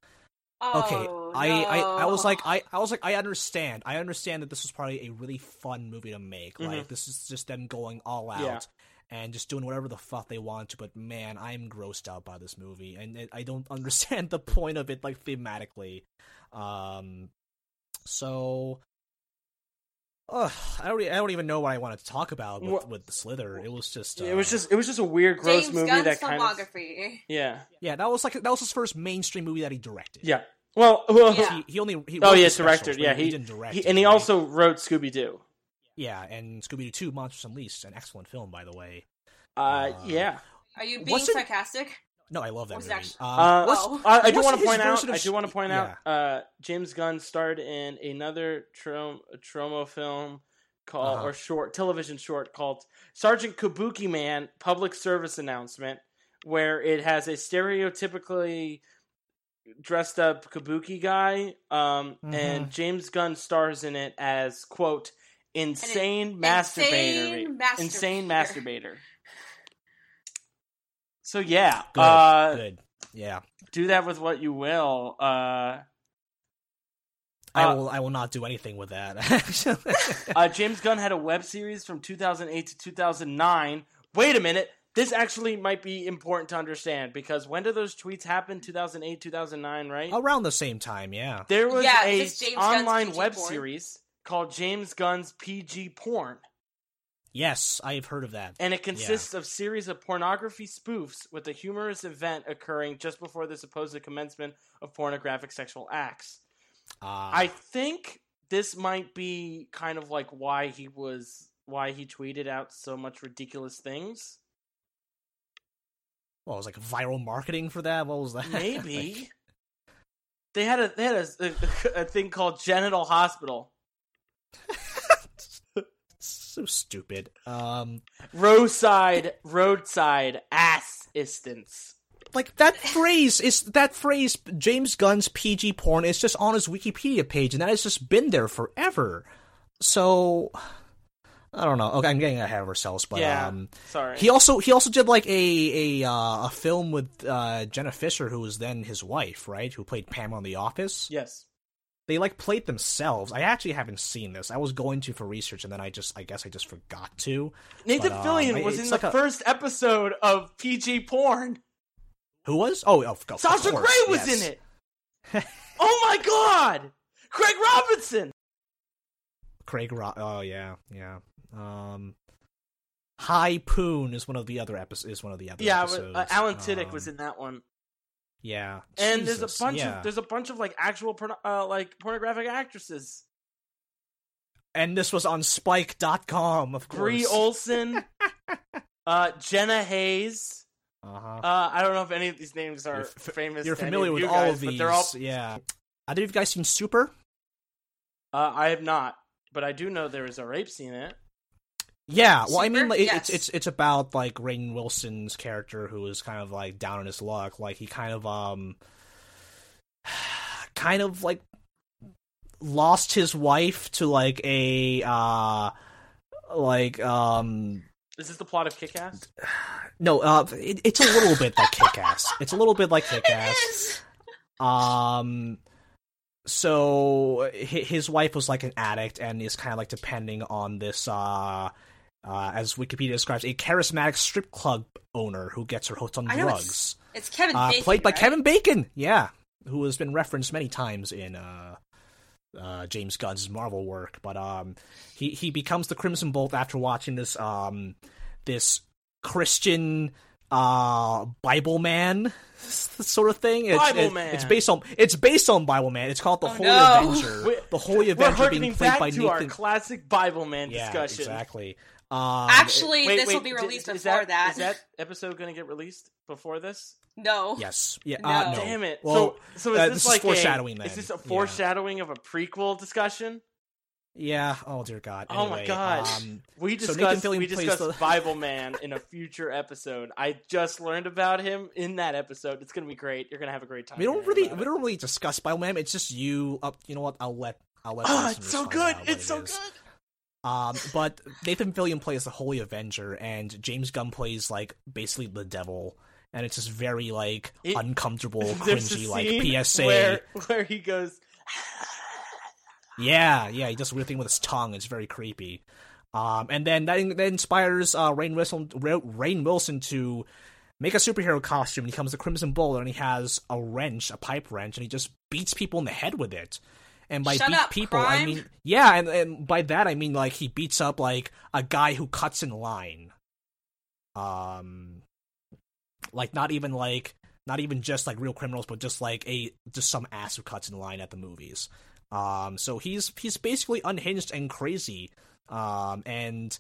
Okay, Oh, I, I I was like I I was like I understand. I understand that this was probably a really fun movie to make. Mhm. Like this is just them going all out. Yeah. And just doing whatever the fuck they want to, but man, I'm grossed out by this movie, and it, I don't understand the point of it, like thematically. Um, so, ugh, I don't, I don't even know what I wanted to talk about with, Wha- with the Slither. It was just, uh, it was just it was just a weird, gross James movie Gunn's that kind of yeah yeah, that was like that was his first mainstream movie that he directed. yeah. Well, well Yeah. he, he only he oh yeah, the directed. Yeah, he, he, didn't direct, he and he right? also wrote Scooby Doo. Yeah, and Scooby Doo Two: Monsters Unleashed, an excellent film, by the way. Uh, Uh, yeah. Are you being Wasn't- sarcastic? No, I love that movie. actually- Um, Uh, what's- Oh. I, I do want to point out. version of I do want to point yeah. out. Uh, James Gunn starred in another Trom- Troma film called Uh-huh. or short television short called Sergeant Kabuki Man Public Service Announcement, where it has a stereotypically dressed up kabuki guy, um, Mhm. and James Gunn stars in it as quote insane insane masturbator, masturbator. insane masturbator. So yeah, good, uh, good. Yeah, do that with what you will. Uh, I uh, will. I will not do anything with that. Actually, uh, James Gunn had a web series from 2008 to 2009. Wait a minute. This actually might be important to understand because when did those tweets happen? 2008, 2009, right? around the same time. Yeah. there was Yeah, a James online PG web porn. series called James Gunn's PG Porn. Yes, I have heard of that. And it consists of series of pornography spoofs with a humorous event occurring just before the supposed commencement of pornographic sexual acts. Uh, I think this might be kind of like why he was why he tweeted out so much ridiculous things. what was like viral marketing for that? What was that? Maybe they had a they had a, a, a thing called genital hospital, Like, so stupid. Um, roadside roadside assistance. like that phrase is that phrase James Gunn's PG porn is just on his Wikipedia page, and that has just been there forever. So I don't know. Okay, I'm getting ahead of ourselves, but yeah, um, sorry. he also he also did like a a uh, a film with uh, Jenna Fischer, who was then his wife, right? Who played Pam on The Office. yes, They like played themselves. I actually haven't seen this. I was going to for research, and then I just I guess I just forgot to. Nathan But, um, Fillion was in like the a- first episode of PG Porn. Who was? Oh, of, of Sasha course, Grey was yes. in it. oh my god, Craig Robinson. Craig Ro- Oh yeah, yeah. Um, High Poon is one of the other episodes. Is one of the other Yeah, but, episodes. uh, Alan Tudyk Um, was in that one. Yeah, and there's a bunch yeah. of there's a bunch of like actual porno- uh, like pornographic actresses. and this was on Spike.com, of course. Bree Olson, uh, Jenna Haze. Uh-huh. Uh, I don't know if any of these names are You're f- famous. You're familiar with you all guys, of but these. they're all. Yeah. Have you guys seen Super? Uh, I have not, but I do know there is a rape scene in it. Yeah, well, I mean, like, Yes. it's it's it's about like Rainn Wilson's character who is kind of like down on his luck. Like he kind of um, kind of like lost his wife to like a uh, like um, Is this the plot of Kick Ass? no, uh, it, it's a little bit like Kick Ass. It's a little bit like Kick Ass. Um, so his wife was like an addict and is kind of like depending on this, uh, uh, as Wikipedia describes, a charismatic strip club owner who gets her hooked on know drugs. It's Kevin Uh, Bacon, played by right? Kevin Bacon, yeah, who has been referenced many times in uh, uh, James Gunn's Marvel work, but um, he he becomes the Crimson Bolt after watching this um this Christian uh Bible Man sort of thing. It's, Bible it- Man. It's based on it's based on Bible Man. It's called the Oh, Holy no. Avenger. The Holy Avenger being played by to our Nathan. classic Bible Man yeah, discussion. exactly. Um, Actually, Wait, this will be released is before that. Is that episode going to get released before this? no. yes, yeah. No. Uh, no. Damn it! Well, so, so is uh, this, this is like foreshadowing A, then. Is this a Yeah. foreshadowing of a prequel discussion? yeah. Oh dear God. Oh my God. Um, We So discussed Fillion we plays discussed the- Bible Man in a future episode. I just learned about him in that episode. It's going to be great. You're going to have a great time. we don't really we don't really discuss Bible Man. It's just you. Up. you know what? I'll let I'll let. Oh, it's so good! It's it so is. good. Um, but Nathan Fillion plays the Holy Avenger, and James Gunn plays like basically the devil, and it's just very like It- uncomfortable, cringy, like PSA. where where he goes. Yeah, yeah, he does a weird thing with his tongue. It's very creepy. Um, and then that, that inspires uh, Rainn Wilson, Rainn Wilson to make a superhero costume. And He becomes the Crimson Bowler, and he has a wrench, a pipe wrench, and he just beats people in the head with it. And by Shut beat up, people, I mean yeah, and, and by that I mean like he beats up like a guy who cuts in line. Um, like not even like not even just like real criminals, but just like a just some ass who cuts in line at the movies. Um, so he's he's basically unhinged and crazy. Um, and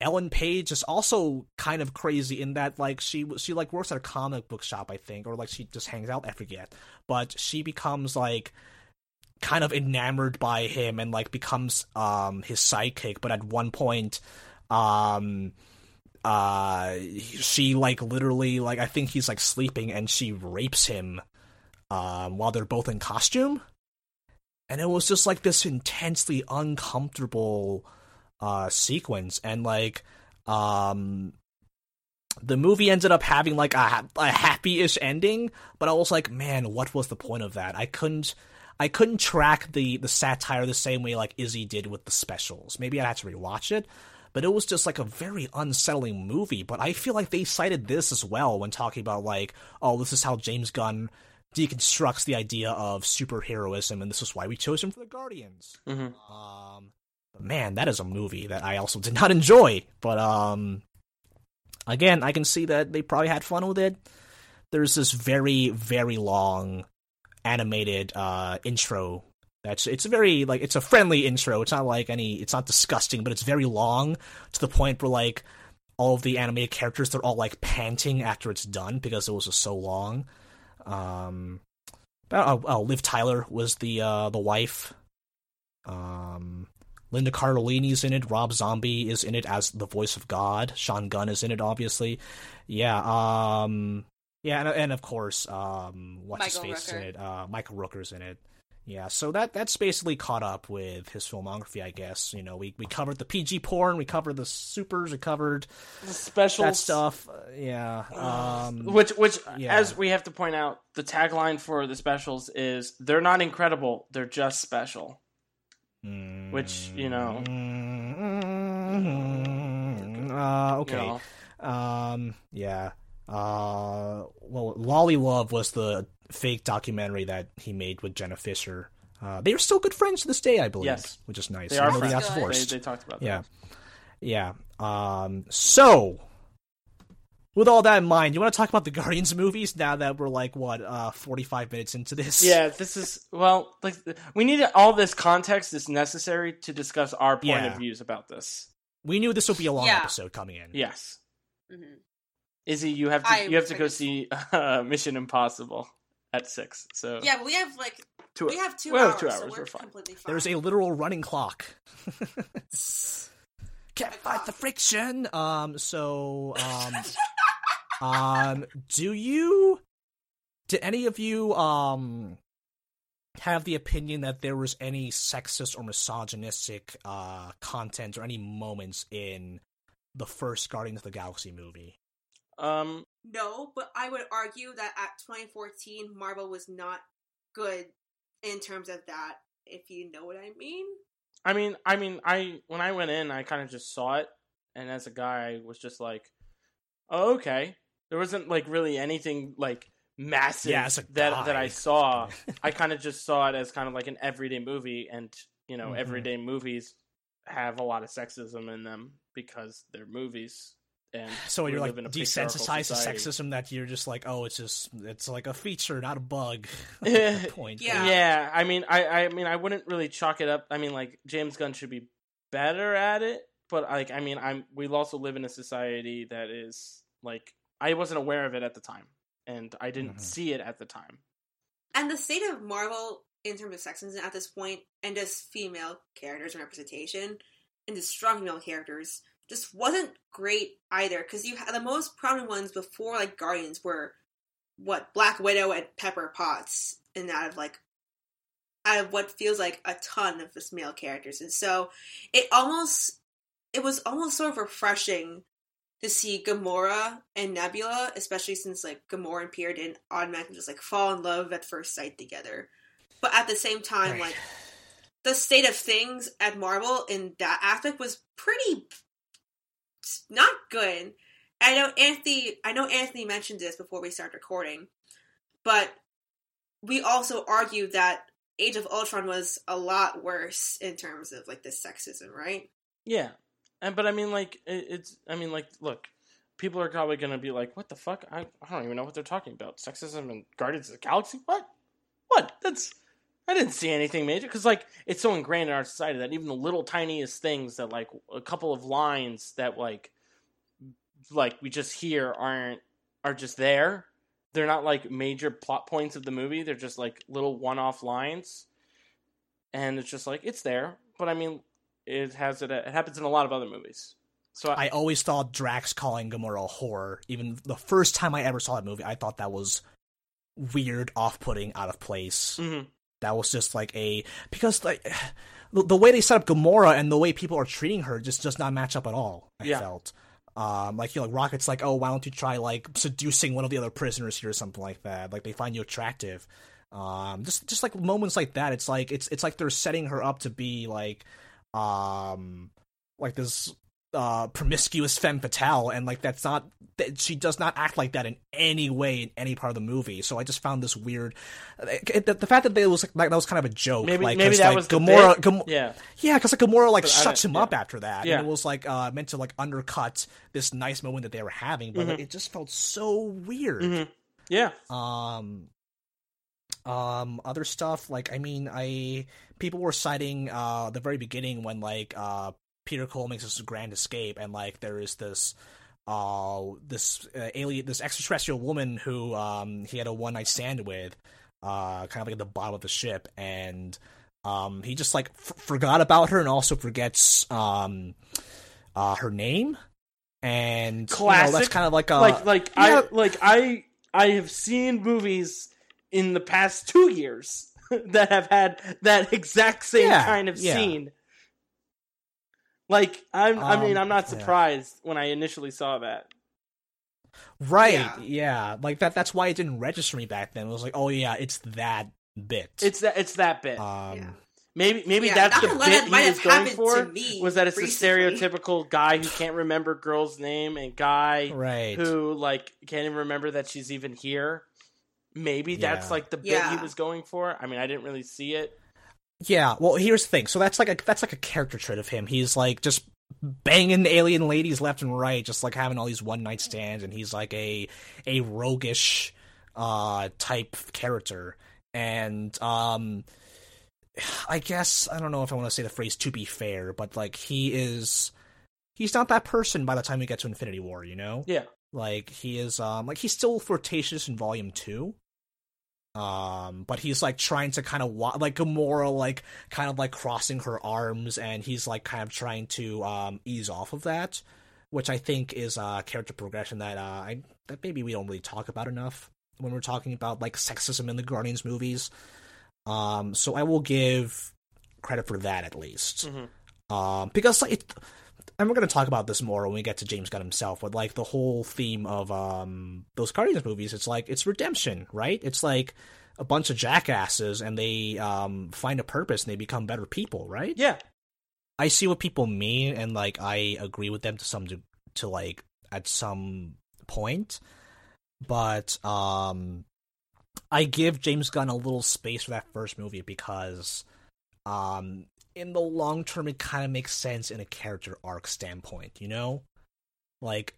Ellen Page is also kind of crazy in that like she she like works at a comic book shop, I think, or like she just hangs out. I forget, but she becomes like kind of enamored by him and like becomes um his sidekick. But at one point, um uh she like literally like I think he's like sleeping and she rapes him um while they're both in costume and it was just like this intensely uncomfortable uh sequence and like um the movie ended up having like a, a happy-ish ending but i was like man what was the point of that i couldn't i couldn't track the the satire the same way like izzy did with the specials maybe i had to rewatch it but it was just like a very unsettling movie but i feel like they cited this as well when talking about like oh this is how james gunn deconstructs the idea of superheroism, and this is why we chose him for the Guardians. Mhm. Um, man, that is a movie that I also did not enjoy. But um, again, I can see that they probably had fun with it. There's this very, very long animated uh intro. That's it's a very like it's a friendly intro. It's not like any. It's not disgusting, but it's very long to the point where like all of the animated characters they're all like panting after it's done because it was so long. Um, oh, oh, Liv Tyler was the uh, the wife. Um, Linda Cardellini's in it. Rob Zombie is in it as the voice of God. Sean Gunn is in it, obviously. Yeah. Um. Yeah, and, and of course, um, what's his Michael face is in it? Uh, Michael Rooker's in it. Yeah, so that that's basically caught up with his filmography, I guess. You know, we we covered the PG porn, we covered the supers, we covered The specials that stuff. Yeah. Um, which which yeah. as we have to point out the tagline for the specials is they're not incredible they're just special which, you know- Uh, okay. you know? Um, yeah. Uh, well, LolliLove was the fake documentary that he made with Jenna Fischer. Uh, they are still good friends to this day, I believe. Yes. which is nice. they are though friends. They got Good. they, divorced. they talked about Yeah. that Yeah. Um. So, with all that in mind, you want to talk about the Guardians movies now that we're like what, uh, forty-five minutes into this? yeah this is well like we need all this context is necessary to discuss our point Yeah. of views about this We knew this would be a long Yeah. episode coming in. yes hmm izzy you have to I you have to go figured- see uh, mission impossible at six so Yeah, we have like two, we have two we have hours, two so hours, we're, we're fine. completely fine. There's a literal running clock. Can't fight the friction. Um. So. Um. um. Do you? Did any of you um have the opinion that there was any sexist or misogynistic uh content or any moments in the first Guardians of the Galaxy movie? Um No, but I would argue that at 2014, Marvel was not good in terms of that. If you know what I mean. I mean, I mean, I when I went in, I kind of just saw it, and as a guy, I was just like, "Oh, okay." There wasn't like really anything like massive Yeah, as a that that. I saw. I kind of just saw it as kind of like an everyday movie, and you know, Mhm. everyday movies have a lot of sexism in them because they're movies. And So you're like live in a patriarchal desensitized to sexism that you're just like, oh, it's just it's like a feature, not a bug. Point. Yeah. Yeah, I mean, I, I mean, I wouldn't really chalk it up. I mean, like James Gunn should be better at it, but like, I mean, I'm we also live in a society that is like I wasn't aware of it at the time, and I didn't Mhm. see it at the time. And the state of Marvel in terms of sexism at this point, and just female characters and representation, and just strong female characters, just wasn't great either. Because you had the most prominent ones before, like Guardians, were what Black Widow and Pepper Potts, and out of like out of what feels like a ton of this male characters, and so it almost it was almost sort of refreshing to see Gamora and Nebula, especially since like Gamora and Pierre didn't automatically just like fall in love at first sight together. But at the same time, Right. like the state of things at Marvel in that aspect was pretty not good. I know Anthony. I know Anthony mentioned this before we started recording, but we also argued that Age of Ultron was a lot worse in terms of like the sexism, right? Yeah, and but I mean, like it, it's. I mean, like, look, people are probably gonna be like, "What the fuck? I, I don't even know what they're talking about. Sexism and Guardians of the Galaxy? What? What? That's I didn't see anything major because like it's so ingrained in our society that even the little tiniest things that like a couple of lines that like like we just hear aren't are just there. They're not like major plot points of the movie. They're just like little one-off lines, and it's just like it's there. But I mean, it has it. It happens in a lot of other movies. So I, I always thought Drax calling Gamora a whore. Even the first time I ever saw that movie, I thought that was weird, off-putting, out of place. Mhm. That was just like a because like the, way they set up Gamora and the way people are treating her just does not match up at all. I Yeah. felt. Um, like you know, like Rocket's like, oh, why don't you try like seducing one of the other prisoners here or something like that? Like they find you attractive. Um, just just like moments like that. It's like it's it's like they're setting her up to be like, um, like this uh promiscuous femme fatale, and like that's not that she does not act like that in any way in any part of the movie. So I just found this weird. it- The, the fact that they was like that was kind of a joke. maybe like, maybe that like, was Gamora. yeah, yeah, because like Gamora like But shuts him yeah. up after that. Yeah. And it was like uh, meant to like undercut this nice moment that they were having, but like, Mhm. it just felt so weird. Mhm. yeah. Um, um, other stuff like I mean, I people were citing uh the very beginning when like uh Peter Quill makes this grand escape and like there is this uh this uh, alien this extraterrestrial woman who um he had a one night stand with uh kind of like at the bottom of the ship and um he just like f- forgot about her and also forgets um uh her name and you know, that's Classic. kind of like a like like yeah. I like I I have seen movies in the past two years that have had that exact same Yeah, kind of yeah. scene. Like I'm, I mean, Um, I'm not yeah. surprised when I initially saw that. Right. Yeah. Yeah. Like that that's why it didn't register me back then. It was like, oh yeah, it's that bit. It's that it's that bit. um Yeah. maybe maybe Yeah, that's not the gonna bit he was going for. me Was that it's recently. the stereotypical guy who can't remember girl's name and guy right. who like can't even remember that she's even here. Maybe that's Yeah. like the bit he was going for. I mean, I didn't really see it. Yeah, well here's the thing. So that's like a that's like a character trait of him. He's like just banging alien ladies left and right, just like having all these one night stands and he's like a a roguish uh type character. And um I guess I don't know if I want to say the phrase to be fair, but like he is he's not that person by the time we get to Infinity War, you know? Yeah. Like he is um like he's still flirtatious in volume 2. Um but he's like trying to kind of wa- like Gamora like kind of like crossing her arms and he's like kind of trying to um ease off of that, which I think is a character progression that uh I that maybe we don't really talk about enough when we're talking about like sexism in the Guardians movies. Um so I will give credit for that at least. Mhm. Um because like it and we're gonna talk about this more when we get to James Gunn himself, but like the whole theme of um those Guardians movies, it's like it's redemption, right? It's like a bunch of jackasses and they um find a purpose and they become better people, right? Yeah. I see what people mean and like I agree with them to some de- to like at some point, but um I give James Gunn a little space for that first movie because, um, in the long term, it kind of makes sense in a character arc standpoint. You know, like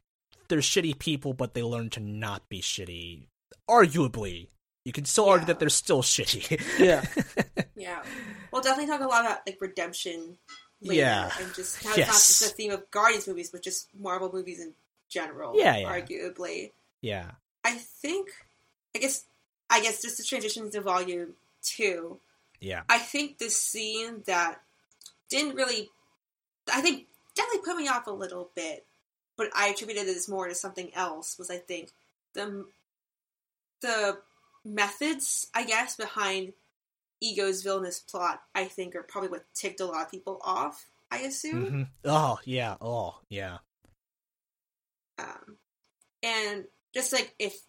they're shitty people, but they learn to not be shitty. Arguably, you can still argue that they're still shitty. Yeah. Yeah. We'll definitely talk a lot about like redemption later Yeah. and just how it's not just Yes. the theme of Guardians movies, but just Marvel movies in general. Yeah, yeah. Arguably. yeah. I think I guess I guess just to transition into volume two, Yeah. I think the scene that didn't really I think definitely put me off a little bit, but I attributed this more to something else was I think the the methods, I guess, behind Ego's villainous plot, I think are probably what ticked a lot of people off, I assume. hmm Oh yeah. Oh yeah. Um, and just like if,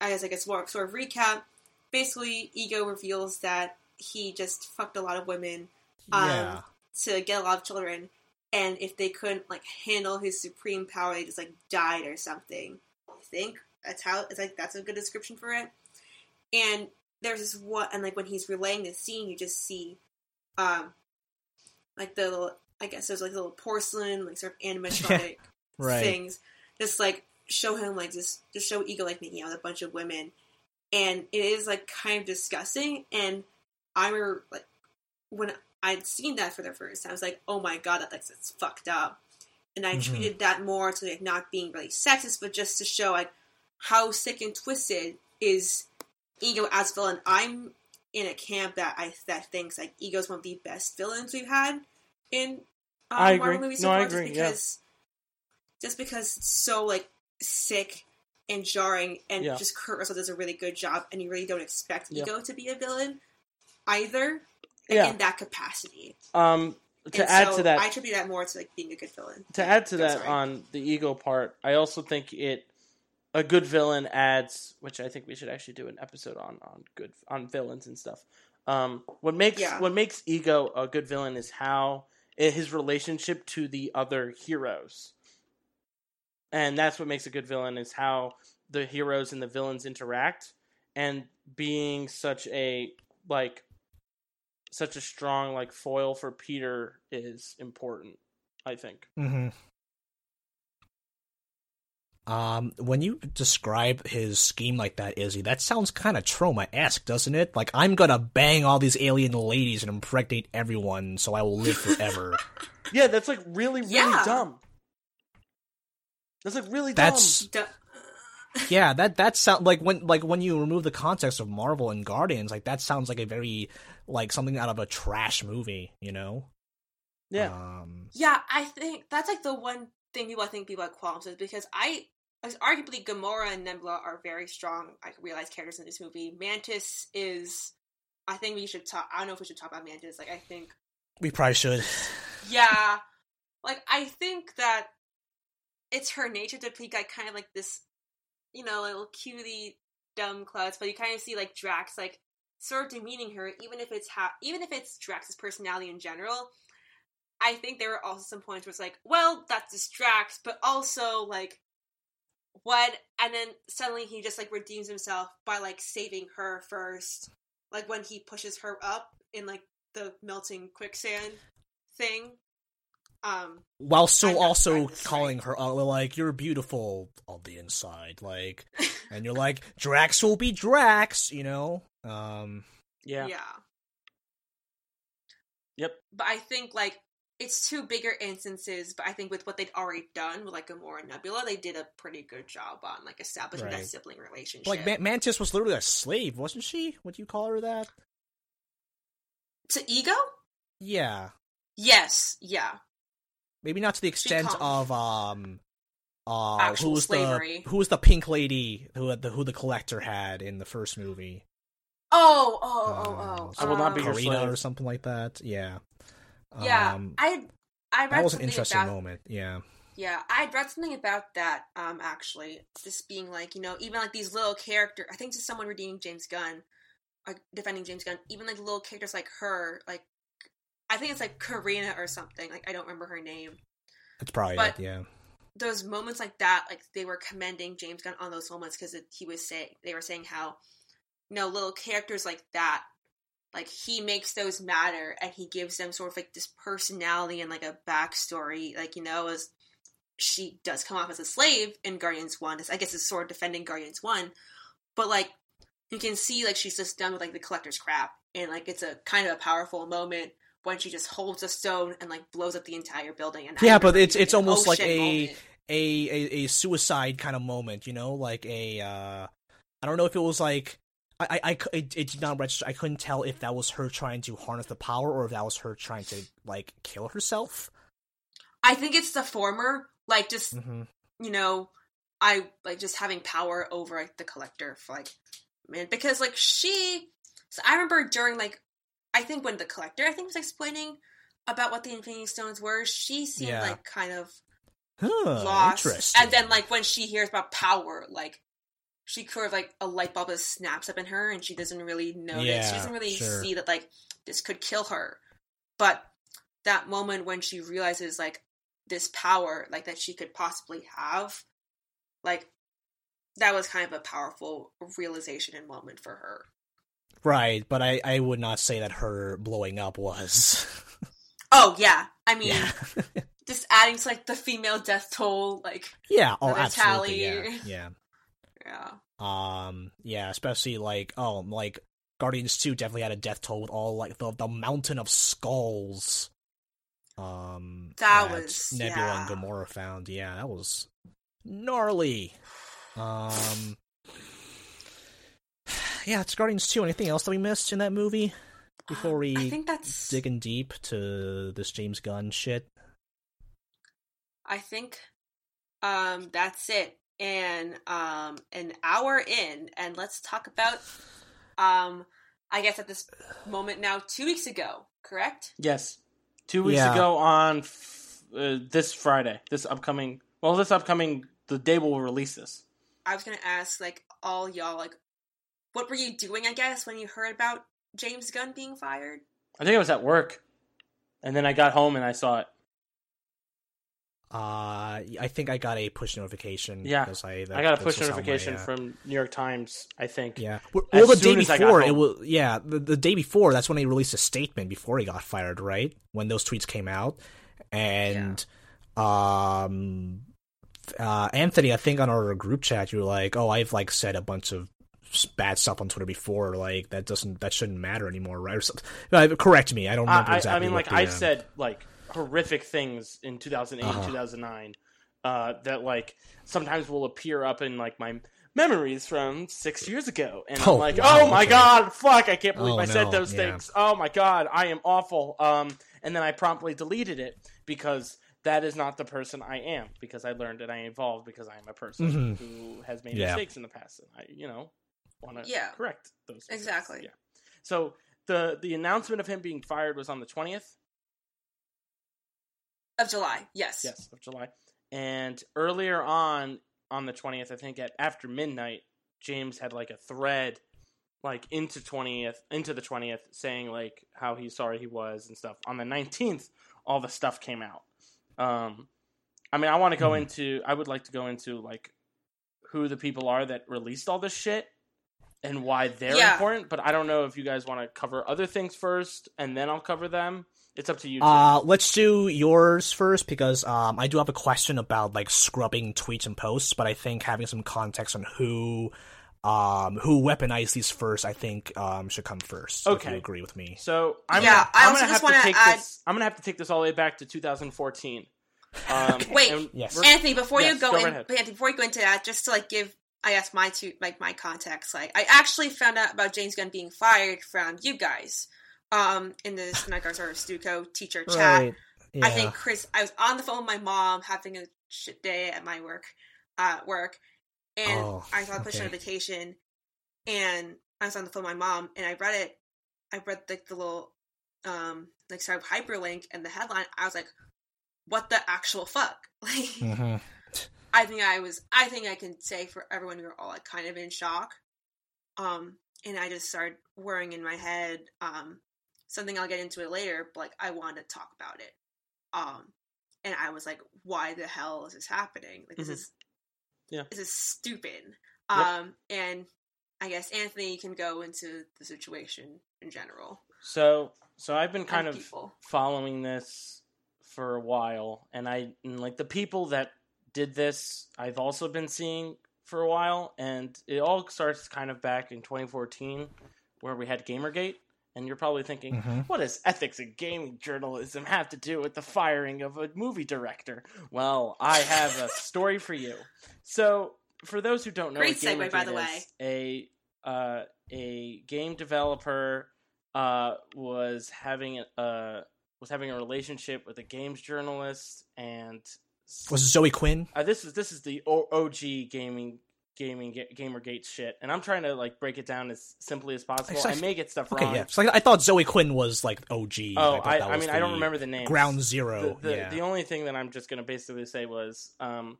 I guess I guess more sort of recap, basically Ego reveals that he just fucked a lot of women Um, Yeah. To get a lot of children, and if they couldn't like handle his supreme power, they just like died or something. I think that's how it's like that's a good description for it. And there's this one, and like when he's relaying the scene, you just see, um, like the little, I guess there's like little porcelain, like sort of animatronic Right. things, just like show him like just just show Ego like making out with a bunch of women, and it is like kind of disgusting. And I remember like when I'd seen that for the first time, I was like, oh my god, that like that's fucked up. And I Mhm. treated that more to like not being really sexist, but just to show like how sick and twisted is Ego as villain. I'm in a camp that I that thinks like Ego's one of the best villains we've had in um, I Marvel agree. movies No, so I far, agree, Just yeah. because, just because it's so like sick and jarring, and Yeah. just Kurt Russell does a really good job, and you really don't expect Yeah. Ego to be a villain either Yeah. in that capacity. Um, to And add so to that, I attribute that more to like being a good villain. to add to Go, that sorry. on the ego part, I also think it a good villain adds, which I think we should actually do an episode on on good on villains and stuff. Um, what makes Yeah. what makes ego a good villain is how his relationship to the other heroes, and that's what makes a good villain is how the heroes and the villains interact, and being such a like such a strong like foil for Peter is important. I think. hmm Um, when you describe his scheme like that, Izzy, that sounds kind of Troma-esque, doesn't it? Like, I'm gonna bang all these alien ladies and impregnate everyone so I will live forever. Yeah, that's like really, really Yeah. dumb. That's like really That's dumb. Yeah, that that sound like when like when you remove the context of Marvel and Guardians, like that sounds like a very like something out of a trash movie, you know? Yeah. Um, Yeah, I think that's like the one thing people I think people have qualms with because I, arguably Gamora and Nebula are very strong, like realized characters in this movie. Mantis is, I think we should talk. I don't know if we should talk about Mantis. Like I think, we probably should. yeah, like I think that it's her nature to be like kind of like this, you know, little cutie dumb klutz, but you kind of see like Drax like sort of demeaning her, even if it's ha- even if it's Drax's personality in general. I think there were also some points where it's like, well, that distracts, but also like, what? And then suddenly he just like redeems himself by like saving her first, like when he pushes her up in like the melting quicksand thing. Um, While still also trying to say- calling her uh, like you're beautiful on the inside, like, and you're like Drax will be Drax, you know. Um, yeah. yeah. Yep. But I think like it's two bigger instances, but I think with what they'd already done with like Gamora and Nebula, they did a pretty good job on like establishing Right. that sibling relationship. like Man- Mantis was literally a slave, wasn't she? Would you call her that? to Ego? Yeah, Yes, yeah. Maybe not to the extent call- of um, uh, Actual who was slavery. the who was the pink lady who had the who the collector had in the first movie? Oh, oh, oh, oh. Um, I will not be um, your Carina slave. or something like that. Yeah, Yeah, Um, I I read that was an interesting about moment. Yeah, Yeah, I read something about that. Um, actually, just being like, you know, even like these little character. I think just someone redeeming James Gunn, like defending James Gunn. Even like little characters like her, like I think it's like Carina or something. Like I don't remember her name. that's probably But- it. Yeah, Those moments like that, like they were commending James Gunn on those moments because he was saying they were saying how you know little characters like that like he makes those matter and he gives them sort of like this personality and like a backstory like you know as she does come off as a slave in guardians 1 i guess it's sort of defending guardians 1 but like you can see like she's just done with like the collector's crap and like it's a kind of a powerful moment when she just holds a stone and like blows up the entire building and I Yeah, but it's it's almost "Oh, like a, moment. a a suicide kind of moment, you know, like a uh I don't know if it was like I I, I it, it did not register. I couldn't tell if that was her trying to harness the power or if that was her trying to like kill herself. i think it's the former like just hmm you know, I like just having power over like the collector for like man because like she so I remember during like I think when the collector I think was explaining about what the Infinity Stones were, she seemed Yeah. like kind of Huh, lost. And then like when she hears about power, like she sort of like a light bulb just snaps up in her and she doesn't really notice. Yeah, she doesn't really sure. see that like this could kill her. But that moment when she realizes like this power like that she could possibly have, like that was kind of a powerful realization and moment for her. Right, but I I would not say that her blowing up was. Oh yeah. I mean yeah. just adding to like the female death toll, like yeah, oh absolutely. Yeah. tally. yeah. yeah. Um, yeah, especially like oh, like Guardians Two definitely had a death toll with all like the the mountain of skulls. Um, That was- Nebula and yeah. Gamora found. Yeah, that was gnarly. Um, yeah, it's Guardians Two. Anything else that we missed in that movie before we I think that's digging deep to this James Gunn shit? I think um that's it. And um an hour in and let's talk about um I guess at this moment now 2 weeks ago, correct? Yes, two weeks Yeah. ago on f- uh, this Friday, this upcoming. Well, this upcoming the day we'll release this. I was going to ask like all y'all like what were you doing I guess when you heard about James Gunn being fired? I think I was at work, and then I got home and I saw it. Uh, I think I got a push notification. Yeah, because I, that, I got a push was on my, notification uh, from New York Times. I think. Yeah. Well, As the day as I got before, it was yeah, the, the day before. That's when he released a statement before he got fired, right? When those tweets came out, and um, uh, Anthony, I think on our group chat, you were like, "Oh, I've like said a bunch of s- bad stuff on Twitter before. Like that doesn't that shouldn't matter anymore, right?" Or something. Uh, correct me. I don't remember I, exactly. I mean, like the, I uh, said, like horrific things in 2008, Uh-huh. 2009, uh, that like sometimes will appear up in like my memories from six years ago, and Oh, I'm like, wow, oh my okay. god, fuck, I can't believe Oh, I said no, those yeah. things. Oh my god, I am awful. Um, and then I promptly deleted it because. That is not the person I am because I learned and I evolved because I am a person Mhm. who has made Yeah. mistakes in the past and I, you know, want to Yeah. correct those. mistakes. Exactly. Yeah. So the the announcement of him being fired was on the twentieth. Of July. Yes. Yes, of July. And earlier on on the 20th, I think at after midnight, James had like a thread like into 20th into the 20th saying like how he's sorry he was and stuff. On the 19th, all the stuff came out. Um I mean, I want to go Hmm. into I would like to go into like who the people are that released all this shit and why they're Yeah. important, but I don't know if you guys want to cover other things first and then I'll cover them. It's up to you. Uh, let's do yours first because um, I do have a question about like scrubbing tweets and posts, but I think having some context on who um who weaponized these first, I think um should come first. If Okay. you agree with me? So I'm Yeah, gonna, I I'm gonna have to take add- this. I'm gonna have to take this all the way back to 2014. Um, Wait. and Yes. Anthony, before Yes, you go, go in, right ahead. Anthony, before you go into that, just to like give, I asked my two, like my context. Like, I actually found out about James Gunn being fired from you guys, um, in the Synagogue or Stuco teacher chat. Right. Yeah. I think Chris, I was on the phone with my mom having a shit day at my work, uh, work, and Oh, I saw the push okay. notification, and I was on the phone with my mom, and I read it. I read like the little, um, like sorry hyperlink and the headline. I was like, "What the actual fuck?" Like, Mhm. I think I was. I think I can say for everyone we were all like kind of in shock. Um, and I just started worrying in my head. Um, something I'll get into it later, but like I wanted to talk about it. Um, and I was like, why the hell is this happening? Like this Mhm. is, Yeah. this is stupid. Yep. Um, and I guess Anthony can go into the situation in general. So, so I've been kind And of people. following this for a while, and I and like the people that did this, I've also been seeing for a while, and it all starts kind of back in 2014, where we had GamerGate, and you're probably thinking, Mhm. what does ethics in gaming journalism have to do with the firing of a movie director? Well, I have a story for you. So, for those who don't know, Great segue, by the GamerGate way. a uh, a game developer uh, was having a was having a relationship with a games journalist, and Was it Zoe Quinn? uh, this is this is the OG gaming gaming ga- gamergate shit, and I'm trying to like break it down as simply as possible. Actually, I may get stuff Okay, wrong. yeah. So I, I thought Zoe Quinn was like OG. Oh, thought I, I mean, I don't remember the name. Ground Zero. The, the, yeah. the only thing that I'm just going to basically say was um,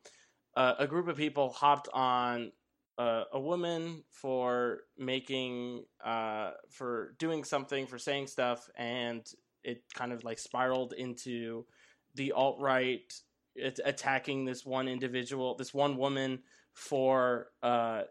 uh, a group of people hopped on uh, a woman for making uh, for doing something for saying stuff, and it kind of like spiraled into the alt right attacking this one individual, this one woman for uh,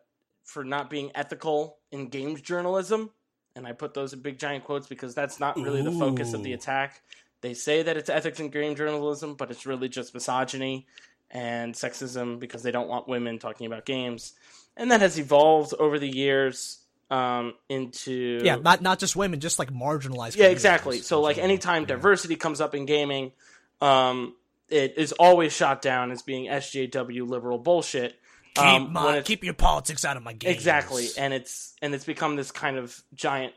for not being ethical in games journalism. And I put those in big giant quotes because that's not really the focus of the attack. They say that it's ethics in game journalism, but it's really just misogyny and sexism because they don't want women talking about games. And that has evolved over the years um, into yeah, not not just women, just like marginalized. yeah, exactly. So like anytime Yeah. diversity comes up in gaming, um, it is always shot down as being SJW liberal bullshit. keep um, my, keep your politics out of my games. Exactly, and it's and it's become this kind of giant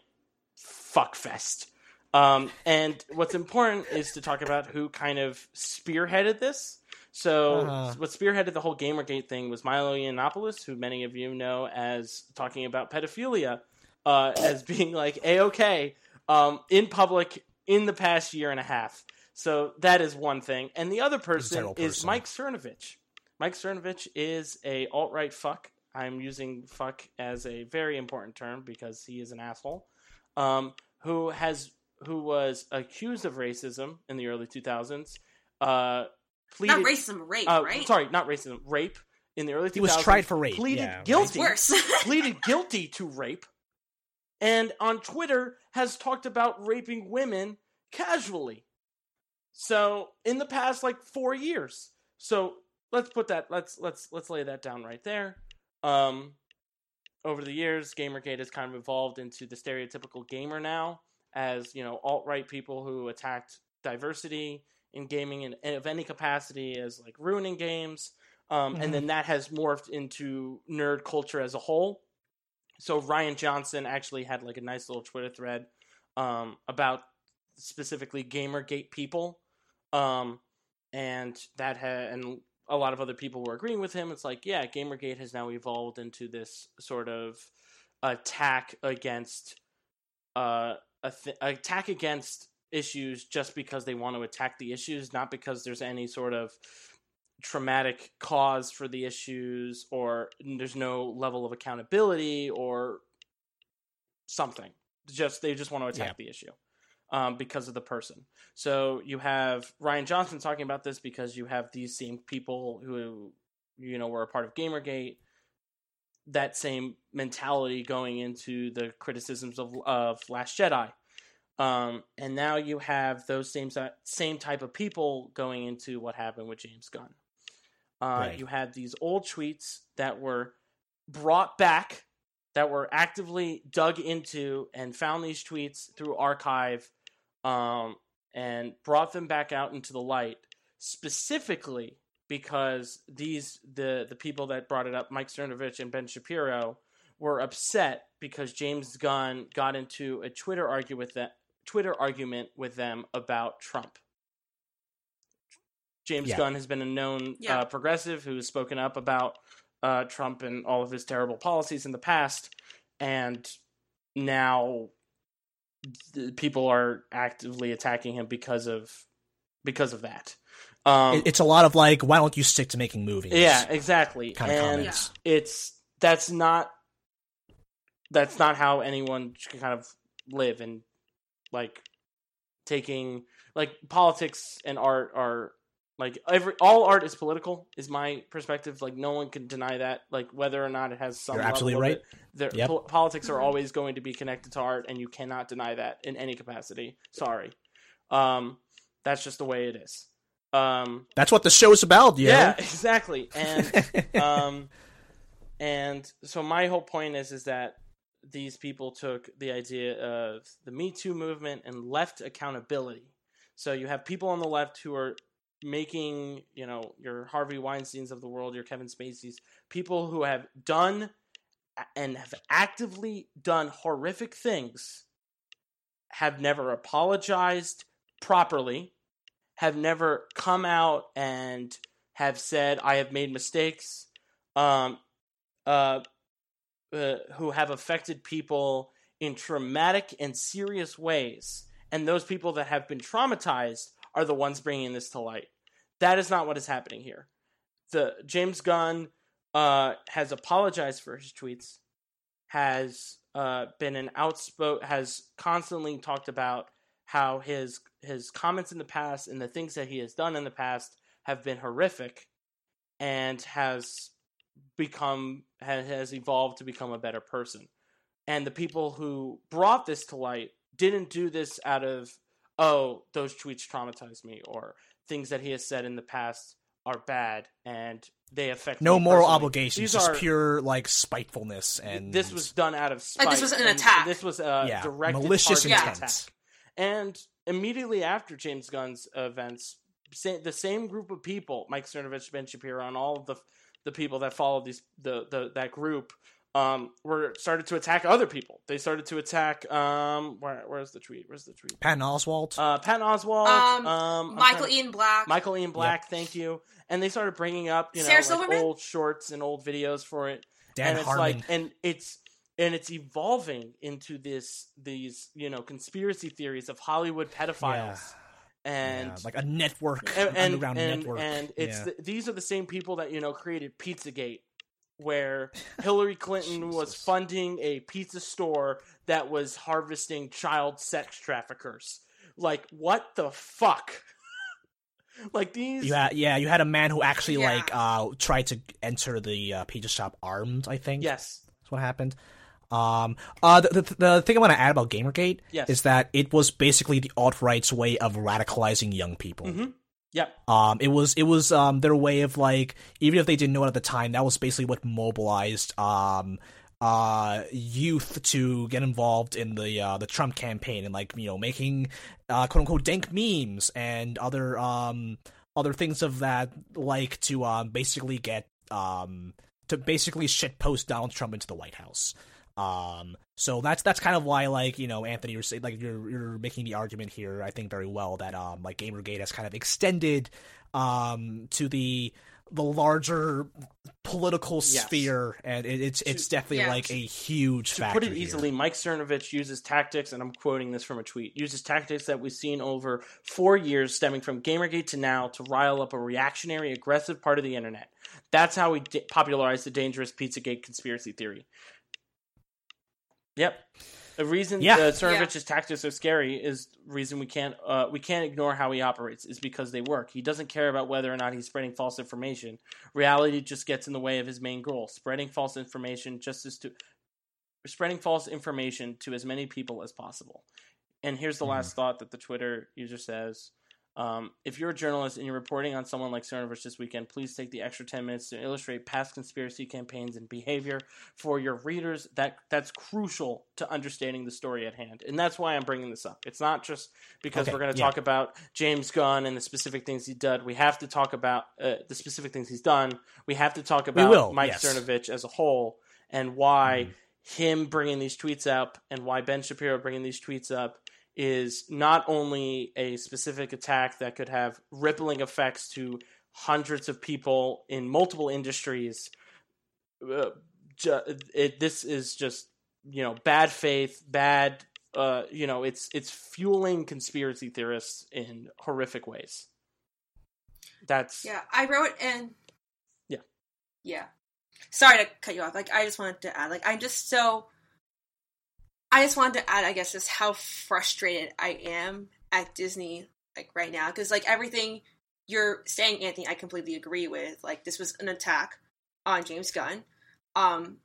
fuck fest. Um, and what's important is to talk about who kind of spearheaded this. So, Uh-huh. what spearheaded the whole GamerGate thing was Milo Yiannopoulos, who many of you know as talking about pedophilia uh, as being like a okay um, in public in the past year and a half. So that is one thing, and the other person terrible is. Mike Cernovich. Mike Cernovich is a alt right fuck. I'm using fuck as a very important term because he is an asshole. Um, who has who was accused of racism in the early 2000s. Uh, pleaded, Not racism, rape, uh, right? Sorry, not racism, rape in the early 2000s. He was tried for rape. Pleaded yeah, guilty. Worse. pleaded guilty to rape, and on Twitter has talked about raping women casually. So in the past like four years. So let's put that let's let's let's lay that down right there. Um, over the years, GamerGate has kind of evolved into the stereotypical gamer now, as you know, alt right people who attacked diversity in gaming and of any capacity as like ruining games. Um, Mhm. And then that has morphed into nerd culture as a whole. So Rian Johnson actually had like a nice little Twitter thread um, about specifically GamerGate people, um, and that had and a lot of other people were agreeing with him. It's like, yeah, GamerGate has now evolved into this sort of attack against uh, a th- attack against issues just because they want to attack the issues, not because there's any sort of traumatic cause for the issues or there's no level of accountability or something. Just they just want to attack Yeah. the issue um, because of the person. So you have Rian Johnson talking about this because you have these same people who you know were a part of GamerGate. That same mentality going into the criticisms of of Last Jedi, um, and now you have those same same type of people going into what happened with James Gunn. Uh, Right. You had these old tweets that were brought back, that were actively dug into, and found these tweets through archive, um, and brought them back out into the light, specifically because these the the people that brought it up, Mike Cernovich and Ben Shapiro, were upset because James Gunn got into a Twitter argue with that Twitter argument with them about Trump. James Yeah. Gunn has been a known Yeah. uh, progressive who has spoken up about uh, Trump and all of his terrible policies in the past, and now th- people are actively attacking him because of because of that. Um, It- it's a lot of like, why don't you stick to making movies? yeah, exactly. kind of and comments. it's that's not that's not how anyone should kind of live and like taking like politics and art are Like every all art is political, is my perspective. Like no one can deny that. Like whether or not it has some. You're absolutely right. it, Yep. po- politics are always going to be connected to art, and you cannot deny that in any capacity. Sorry, um, that's just the way it is. Um, That's what the show is about, yeah, know? exactly. And um, and so my whole point is is that these people took the idea of the Me Too movement and left accountability. So you have people on the left who are making, you know, your Harvey Weinstein's of the world, your Kevin Spacey's, people who have done and have actively done horrific things, have never apologized properly, have never come out and have said, I have made mistakes, um, uh, uh, who have affected people in traumatic and serious ways. And those people that have been traumatized are the ones bringing this to light. That is not what is happening here. The James Gunn uh, has apologized for his tweets, has uh, been an outspoken, has constantly talked about how his his comments in the past and the things that he has done in the past have been horrific, and has become has, has evolved to become a better person. And the people who brought this to light didn't do this out of oh those tweets traumatized me or things that he has said in the past are bad and they affect No me moral personally. obligations, These just are- pure like spitefulness and this was done out of spite. Like, this was an attack. This was a yeah, directed malicious intent. attack. And immediately after James Gunn's events, sa- the same group of people, Mike Cernovich, Ben Shapiro, and all of the the people that followed these the, the that group, um, were started to attack other people. They started to attack. Um, where, where's the tweet? Where's the tweet? Patton Oswalt. Uh, Patton Oswalt. Um, um, Michael trying- Ian Black. Michael Ian Black. Thank you. And they started bringing up you know Sarah like Silverman? old shorts and old videos for it Dan and it's Harmon. like and it's and it's evolving into this these you know conspiracy theories of Hollywood pedophiles and yeah, like a network, and an and, underground and, network. and it's yeah. the, these are the same people that you know created Pizzagate where Hillary Clinton was funding a pizza store that was harvesting child sex traffickers like what the fuck like these You had, yeah, you had a man who actually Yeah. like uh tried to enter the uh, pizza shop armed. I think yes that's what happened. Um, uh, the, the, the thing I want to add about Gamergate Yes. is that it was basically the alt right's way of radicalizing young people. Mhm. Yep Um, it was it was um their way of like even if they didn't know it at the time, that was basically what mobilized um uh youth to get involved in the uh the Trump campaign and like you know making uh quote unquote dank memes and other um other things of that like to um basically get um to basically shit post Donald Trump into the White House. Um, so that's that's kind of why, like you know, Anthony, you're saying like you're you're making the argument here. I think very well that um, like Gamergate has kind of extended um to the the larger political Yes. sphere, and it, it's it's definitely yeah. like a huge to factor. put it here. easily, Mike Cernovich uses tactics, and I'm quoting this from a tweet, uses tactics that we've seen over four years stemming from Gamergate to now to rile up a reactionary, aggressive part of the internet. That's how he d- popularized the dangerous Pizzagate conspiracy theory. Yep. The reason Yeah. uh, Cernovich's tactics are scary is reason we can't uh, we can't ignore how he operates is because they work. He doesn't care about whether or not he's spreading false information. Reality just gets in the way of his main goal: spreading false information just as to spreading false information to as many people as possible. And here's the last thought that the Twitter user says. Um, if you're a journalist and you're reporting on someone like Cernovich this weekend, please take the extra 10 minutes to illustrate past conspiracy campaigns and behavior for your readers. That That's crucial to understanding the story at hand. And that's why I'm bringing this up. It's not just because Okay, we're going to yeah. talk about James Gunn and the specific things he did. We have to talk about uh, the specific things he's done. We have to talk about will, Mike yes. Cernovich as a whole and why Mhm. him bringing these tweets up and why Ben Shapiro bringing these tweets up is not only a specific attack that could have rippling effects to hundreds of people in multiple industries. Uh, ju- it, this is just you know bad faith, bad. Uh, you know, it's it's fueling conspiracy theorists in horrific ways. That's Yeah, I wrote and Yeah. yeah. Sorry to cut you off. Like, I just wanted to add, like, I'm just so. I just wanted to add, I guess, just how frustrated I am at Disney, like right now, because like everything you're saying, Anthony, I completely agree with. Like, this was an attack on James Gunn. Um,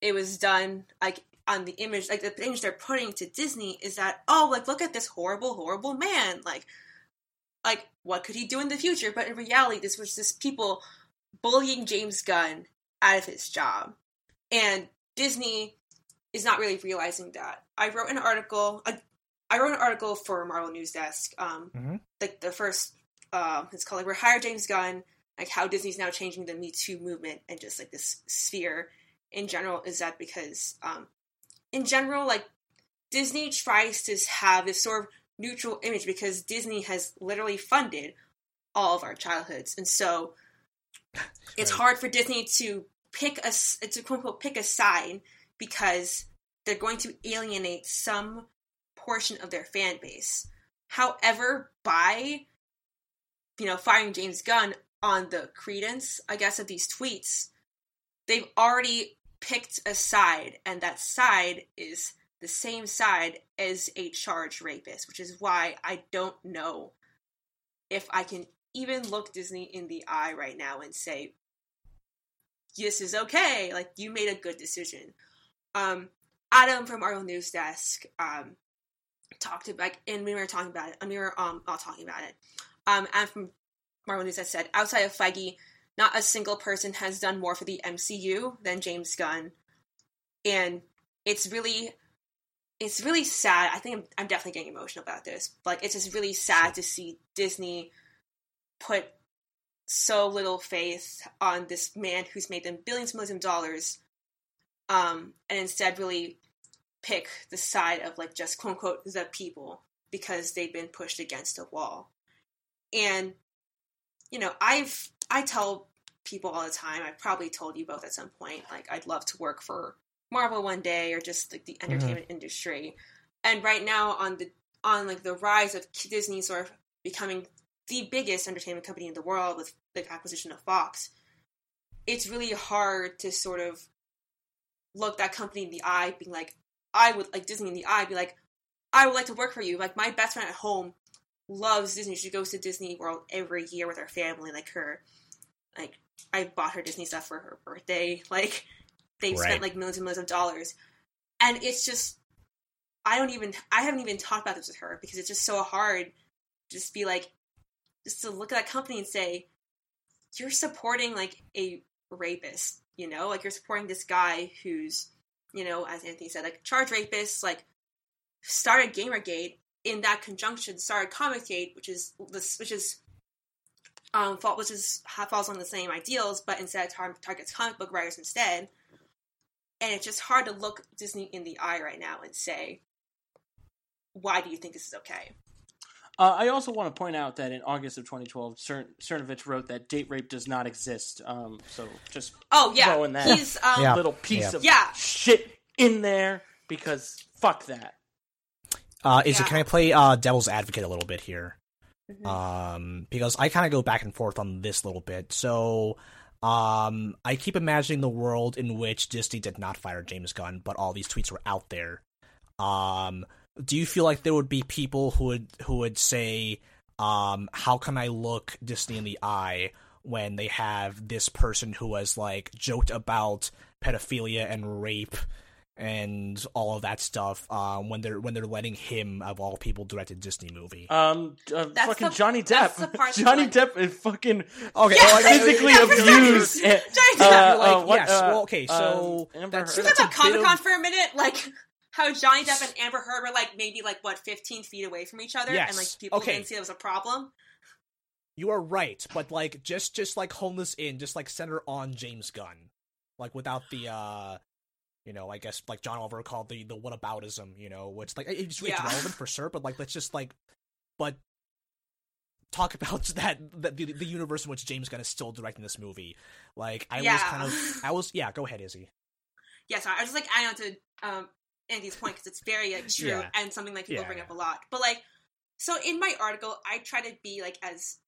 it was done like on the image, like the image they're putting to Disney is that, oh, like look at this horrible, horrible man. Like, like what could he do in the future? But in reality, this was just people bullying James Gunn out of his job, and Disney is not really realizing that. I wrote an article. I, I wrote an article for Marvel News Desk. Um, Mhm. like the first, uh, it's called like "We're Hire James Gunn." Like how Disney's now changing the Me Too movement and just like this sphere in general. Is that because, um, in general, like Disney tries to have this sort of neutral image because Disney has literally funded all of our childhoods, and so it's Right. hard for Disney to pick a to quote unquote pick a side because they're going to alienate some portion of their fan base. However, by you know firing James Gunn on the credence, I guess, of these tweets, they've already picked a side, and that side is the same side as a charged rapist, which is why I don't know if I can even look Disney in the eye right now and say, this is okay. Like, you made a good decision. Um, Adam from Marvel News Desk um, talked about, and we were talking about it, and we were um, all talking about it. Um, and from Marvel News Desk said, outside of Feige, not a single person has done more for the MCU than James Gunn. And it's really it's really sad. I think I'm, I'm definitely getting emotional about this. Like, it's just really sad to see Disney put so little faith on this man who's made them billions and millions of dollars, um, and instead really pick the side of like just quote unquote the people because they've been pushed against a wall. And you know, I've I tell people all the time. I've probably told you both at some point. Like, I'd love to work for Marvel one day or just like the entertainment industry. And right now on the on like the rise of Disney sort of becoming the biggest entertainment company in the world with the acquisition of Fox, it's really hard to sort of look that company in the eye, being like, I would like Disney in the eye, be like, I would like to work for you. Like my best friend at home loves Disney. She goes to Disney World every year with her family. Like her, like I bought her Disney stuff for her birthday. Like they've Right. spent like millions and millions of dollars, and it's just I don't even I haven't even talked about this with her because it's just so hard. to Just be like, just to look at that company and say, you're supporting like a rapist. You know, like you're supporting this guy who's, you know, as Anthony said, like charged rapist, like started Gamergate in that conjunction started Comicsgate, which is this, which is um, fall, which is falls on the same ideals, but instead tar- targets comic book writers instead. And it's just hard to look Disney in the eye right now and say, "Why do you think this is okay?" Uh, I also want to point out that in August of 2012, Cern- Cernovich wrote that date rape does not exist. Um, so just Oh yeah, Throwing that. he's um, Yeah. little piece Yeah. of Yeah. shit in there because fuck that. Uh, is it can I play uh, devil's advocate a little bit here? Mhm. Um, because I kind of go back and forth on this little bit. So, um, I keep imagining the world in which Disney did not fire James Gunn, but all these tweets were out there. Um, do you feel like there would be people who would who would say, um, how can I look Disney in the eye when they have this person who has like joked about pedophilia and rape and all of that stuff uh, when they're when they're letting him of all people direct a Disney movie. Um, uh, That's fucking the- Johnny that's Depp. the part Johnny Depp is fucking okay, Yeah, well, I- physically yeah, for abused. Johnny uh, Depp, uh, you're like, uh, what, yes, uh, well, okay, so um, Amber that's- Can Heard- talk a about Comic Con of- for a minute? Like how Johnny Depp and Amber Heard were like maybe like what fifteen feet away from each other, Yes. and like people Okay. didn't see it was a problem. You are right, but like just just like hone this in, just like center on James Gunn, like without the uh, you know, I guess like John Oliver called the the whataboutism, you know, which like it's, it's Yeah. relevant for sure, but like let's just like, but talk about that, that the the universe in which James Gunn is still directing this movie. Like I was kind of, I was yeah, go ahead, Izzy. Yeah, sorry, I was just like adding on to um, Andy's point because it's very like, true Yeah. and something like people Yeah, bring yeah. up a lot. But like, so in my article, I try to be like as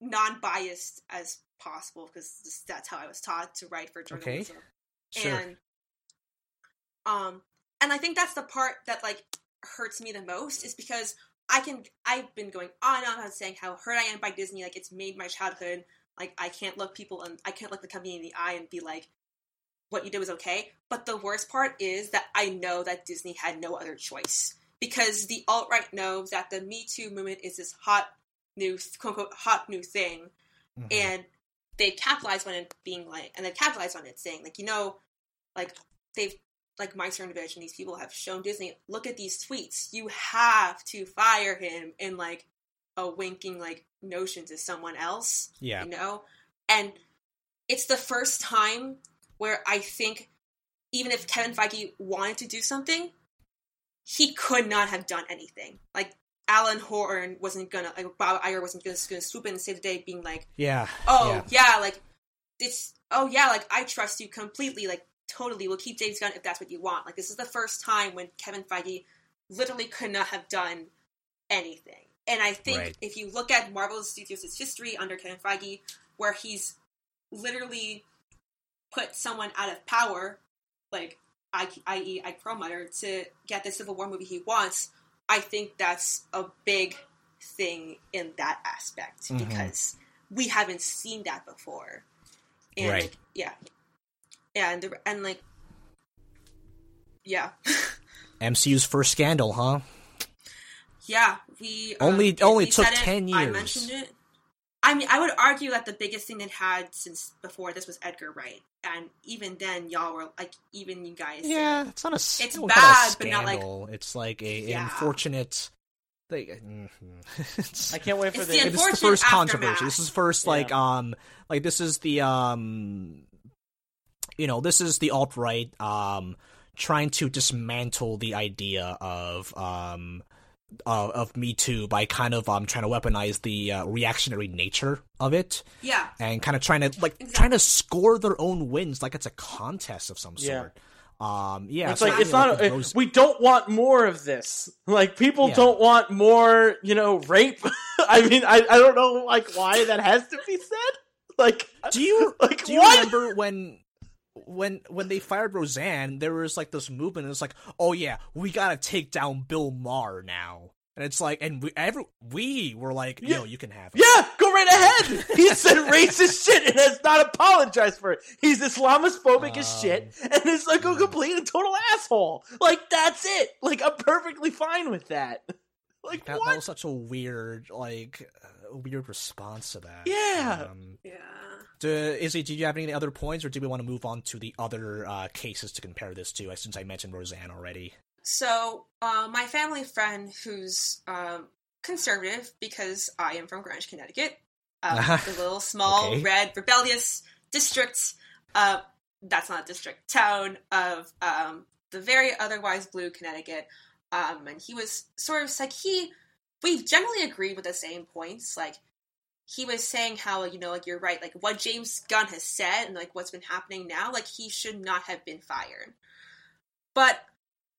non-biased as possible because that's how I was taught to write for journalism. Sure. And um, and I think that's the part that like hurts me the most is because I can I've been going on and on about saying how hurt I am by Disney, like it's made my childhood. Like I can't look people and I can't look the company in the eye and be like, what you did was okay. But the worst part is that I know that Disney had no other choice because the alt right knows that the Me Too movement is this hot new quote unquote hot new thing, Mhm. and they capitalized on it being like, and they capitalized on it saying like, you know, like they've like Mike Cernovich and these people have shown Disney, look at these tweets. You have to fire him in like a winking like notion to someone else. yeah. You know? And it's the first time where I think even if Kevin Feige wanted to do something, he could not have done anything. Like Alan Horn wasn't gonna like Bob Iger wasn't gonna, gonna swoop in and save the day being like, Yeah. oh Yeah. yeah. like it's oh yeah like i trust you completely like totally we'll keep james gunn if that's what you want like this is the first time when kevin feige literally could not have done anything and i think Right. if you look at marvel studios' history under kevin feige where he's literally put someone out of power like I, i.e ike perlmutter to get the civil war movie he wants i think that's a big thing in that aspect Mhm. because we haven't seen that before and Right. yeah yeah and, the, and like yeah MCU's first scandal, huh? yeah we Only- Disney only took said it, 10 i years. mentioned it i mean i would argue that the biggest thing they had since before this was edgar wright and even then y'all were like even you guys Yeah, it's not a. It's I wouldn't call a bad, but not like- scandal. It's like a Yeah. unfortunate. Thing. mhm. it's, I can't wait for It's the. the it's the unfortunate first controversy. This is first like um like this is the um you know this is the alt right um trying to dismantle the idea of um uh, of Me Too by kind of um trying to weaponize the uh, reactionary nature of it yeah and kind of trying to like Exactly. trying to score their own wins like it's a contest of some Yeah. sort. Um yeah, it's so like it's not. like, those- we don't want more of this. Like people Yeah. don't want more. You know, rape. I mean, I I don't know like why that has to be said. Like, Do you like do you what? remember when when when they fired Roseanne? There was like this movement. It's like, oh yeah, we gotta take down Bill Maher now. And it's like, and we every we were like, Yeah. yo, you can have it. Yeah, go right ahead. He said racist shit and has not apologized for it. He's Islamophobic as Um, shit and is like a complete and total asshole. Like that's it. Like I'm perfectly fine with that. Like That, what? that was such a weird, like, uh, weird response to that. Yeah. Um, yeah do, Izzy, did you have any other points, or do we want to move on to the other uh, cases to compare this to? uh, Since I mentioned Roseanne already. So, uh, my family friend who's um, conservative because I am from Greenwich, Connecticut, uh, the little small Okay. red rebellious district. Uh, that's not a district town of um, the very otherwise blue Connecticut. Um, and he was sort of like he. We generally agreed with the same points. Like he was saying how you know like you're right. Like what James Gunn has said and like what's been happening now. Like he should not have been fired. But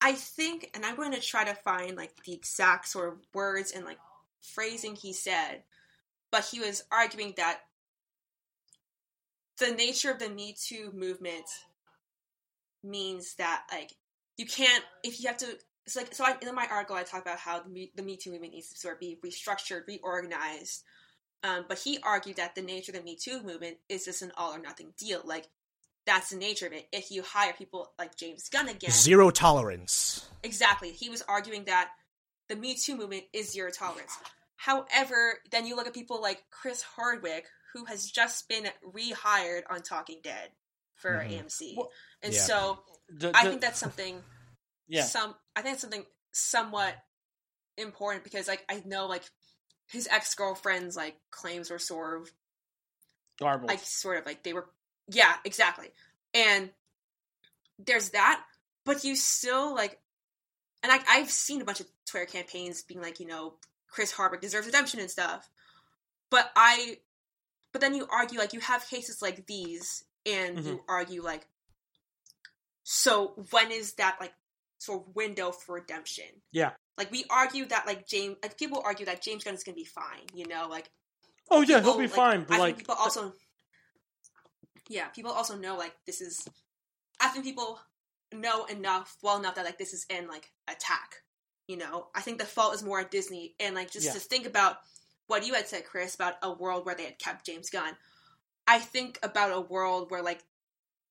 I think, and I'm going to try to find like the exact sort of words and like phrasing he said, but he was arguing that the nature of the Me Too movement means that like you can't if you have to. It's like so. I, in my article, I talk about how the Me, the Me Too movement needs to sort of be restructured, reorganized. Um, but he argued that the nature of the Me Too movement is just an all or nothing deal. Like that's the nature of it. If you hire people like James Gunn again, Zero tolerance. Exactly. He was arguing that the Me Too movement is zero tolerance. However, then you look at people like Chris Hardwick, who has just been rehired on Talking Dead for Mhm. AMC. Well, and Yeah. so The- I think that's something yeah. some I think it's something somewhat important because like I know like his ex girlfriend's like claims were sort of Garbled. like sort of like they were yeah exactly. And there's that but you still like and I, i've seen a bunch of twitter campaigns being like you know chris hardwick deserves redemption and stuff. But i but then you argue like you have cases like these and mm-hmm. you argue like so when is that like sort of window for redemption Yeah. like we argue that like james like people argue that james gunn is gonna be fine you know like oh yeah, people, he'll be like, fine. I But like, think people also, yeah, people also know like this is. I think people know enough, well enough that like this is in like attack. You know, I think the fault is more at Disney. And like just Yeah. to think about what you had said, Chris, about a world where they had kept James Gunn. I think about a world where like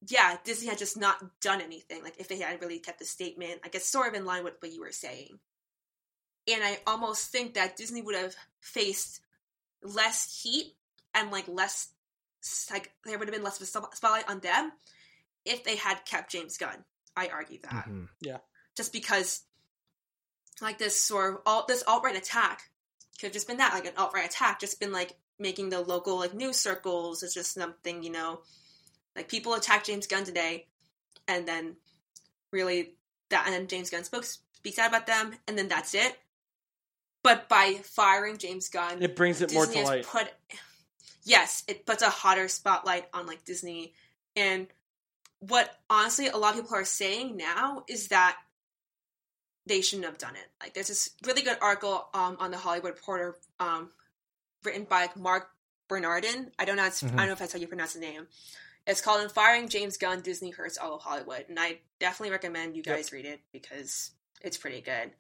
yeah, Disney had just not done anything. Like if they had really kept the statement, I guess sort of in line with what you were saying. And I almost think that Disney would have faced less heat and like less like there would have been less of a spot- spotlight on them if they had kept James Gunn. I argue that Mhm. just because like this sort of all this alt right attack could have just been that like an alt right attack, just been like making the local like news circles. It's just something you know, like people attack James Gunn today, and then really that and then James Gunn spoke speaks out about them, and then that's it. But by firing James Gunn, It brings it more to light. put yes, it puts a hotter spotlight on like Disney and what honestly a lot of people are saying now is that they shouldn't have done it. Like there's this really good article um, on the Hollywood Reporter um, written by Mark Bernardin. I don't know. It's, I don't know if that's how you pronounce the name. It's called "In Firing James Gunn, Disney Hurts All of Hollywood," and I definitely recommend you Yep. guys read it because it's pretty good.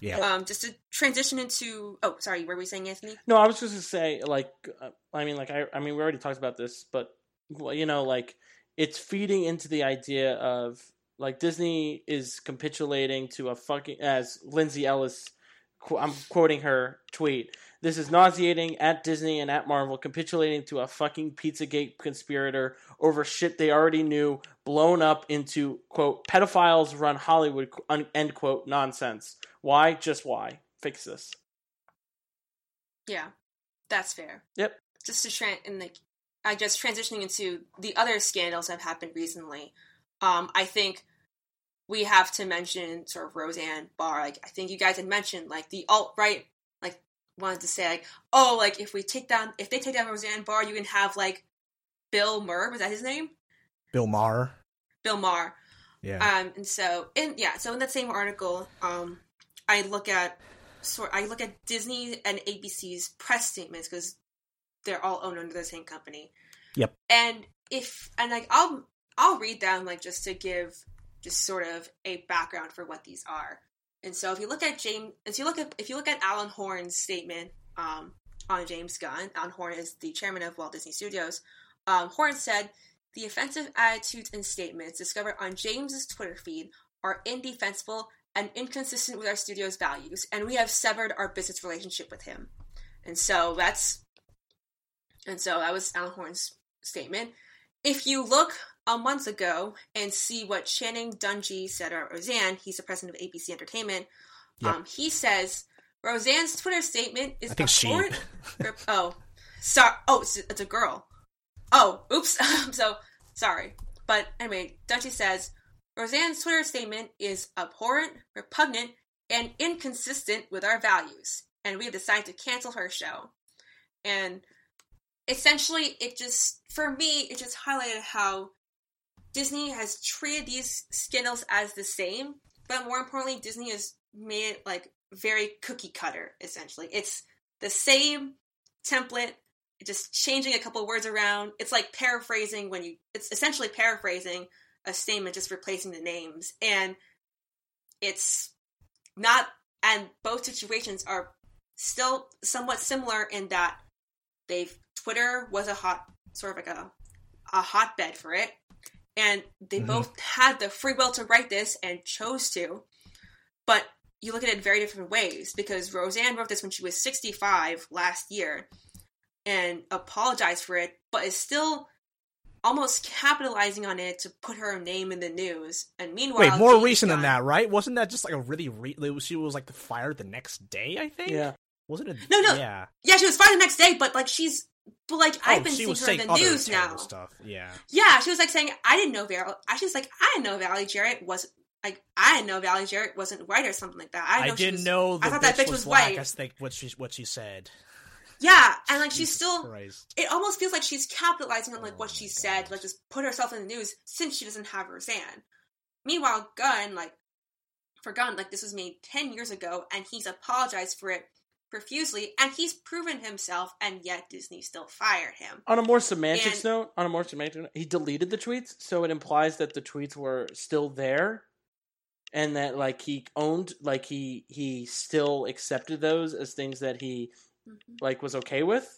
Yeah. Um, just to transition into oh, sorry, were we saying, Anthony? No, I was just gonna say, like, uh, I mean, like, I, I mean, we already talked about this, but well, you know, like, it's feeding into the idea of like Disney is capitulating to a fucking, as Lindsay Ellis, qu- I'm quoting her tweet. This is nauseating at Disney and at Marvel, capitulating to a fucking Pizzagate conspirator over shit they already knew, blown up into quote pedophiles run Hollywood end quote nonsense. Why? Just why? Fix this. Yeah, that's fair. Yep. Just to tran and like, I guess transitioning into the other scandals that have happened recently. Um, I think we have to mention sort of Roseanne Barr. Like, I think you guys had mentioned like the alt right, wanted to say like, oh, like if we take down, if they take down Roseanne Barr, you can have like Bill Murr. Was that his name? Bill Maher. Bill Maher. Yeah. Um, and so, in yeah, so in that same article, um, I look at sort, I look at Disney and ABC's press statements because they're all owned under the same company. Yep. And if and like I'll I'll read them like just to give just sort of a background for what these are. And so if you look at James, if you look at if you look at Alan Horn's statement um, on James Gunn, Alan Horn is the chairman of Walt Disney Studios. Um, Horn said the offensive attitudes and statements discovered on James's Twitter feed are indefensible and inconsistent with our studio's values, and we have severed our business relationship with him. And so that's and so that was Alan Horn's statement. If you look a month ago and see what Channing Dungey said about Roseanne, he's the president of ABC Entertainment. Yep. Um, he says Roseanne's Twitter statement is I think she. abhorrent Rip- oh, sorry. Oh, it's, it's a girl. Oh, oops. so sorry. But anyway, Dungey says Roseanne's Twitter statement is abhorrent, repugnant, and inconsistent with our values, and we have decided to cancel her show. And essentially, it just for me, it just highlighted how Disney has treated these scandals as the same, but more importantly, Disney has made it like very cookie cutter. Essentially, it's the same template, just changing a couple words around. It's like paraphrasing when you. It's essentially paraphrasing a statement, just replacing the names, and it's not. And both situations are still somewhat similar in that they've Twitter was a hot sort of like a a hotbed for it, and they Mhm. both had the free will to write this and chose to, but you look at it in very different ways because Roseanne wrote this when she was 65 last year and apologized for it, but is still almost capitalizing on it to put her name in the news. And meanwhile, Wait, more James recent than that, right? Wasn't that just like a really re- she was like fired the next day? I think. Yeah. Wasn't it? No, no. Yeah. Yeah, she was fired the next day, but like she's, but like I've oh, been seeing her in the news now. stuff. Yeah. Yeah, she was like saying, "I didn't know Val." She was like, "I didn't know Valerie Jarrett was like I didn't know Valerie Jarrett wasn't white or something like that." I, I, didn't know she didn't was- know I thought that bitch bitch was, was white. I think what she what she said. Yeah, and like she's still. Christ. It almost feels like she's capitalizing on like Oh what she said, like just put herself in the news since she doesn't have Roseanne. Meanwhile, Gunn, like for Gunn, like this was made ten years ago, and he's apologized for it profusely, and he's proven himself, and yet Disney still fired him. On a more semantics And- note, on a more semantic note, he deleted the tweets, so it implies that the tweets were still there. and that like he owned like he he still accepted those as things that he Mhm. like was okay with,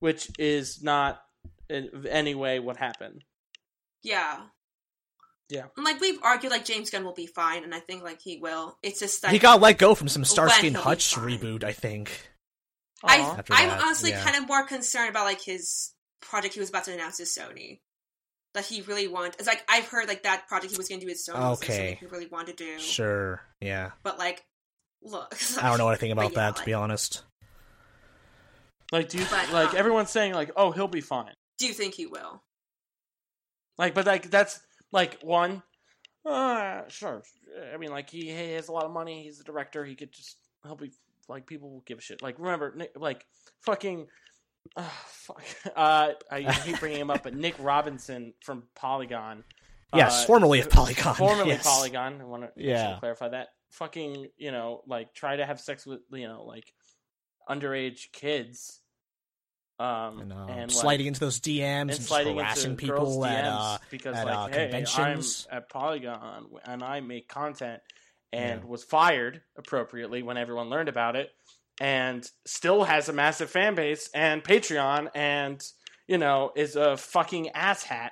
which is not in any way what happened. Yeah. Yeah. And, like we've argued, like James Gunn will be fine, and I think like he will. It's just like he got let go from some Starsky and Hutch reboot, I think. I, I'm that, honestly yeah. kind of more concerned about like his project he was about to announce to Sony. That he really want. It's like I've heard like that project he was going to do with Sony. Okay. something he really wanted to do. Sure, yeah. But like, look, I don't know what I think about But yeah, that, to be honest. like do you But, like um, everyone's saying like oh he'll be fine. Do you think he will? Like but like that's like one uh sure. I mean like he, he has a lot of money, he's a director, he could just he'll be like people will give a shit. Like remember like fucking uh, fuck. Uh, I hate bringing him up, but Nick Robinson from Polygon. Yes, uh, formerly of Polygon. formerly yes. Polygon. I want to Yeah. clarify that. Fucking, you know, like try to have sex with, you know, like underage kids. Um, And, uh, and like, sliding into those DMs and, and sliding harassing people at uh, because at, like, uh, hey, conventions. I'm at Polygon and I make content, and Yeah. was fired appropriately when everyone learned about it, and still has a massive fan base and Patreon, and you know is a fucking asshat.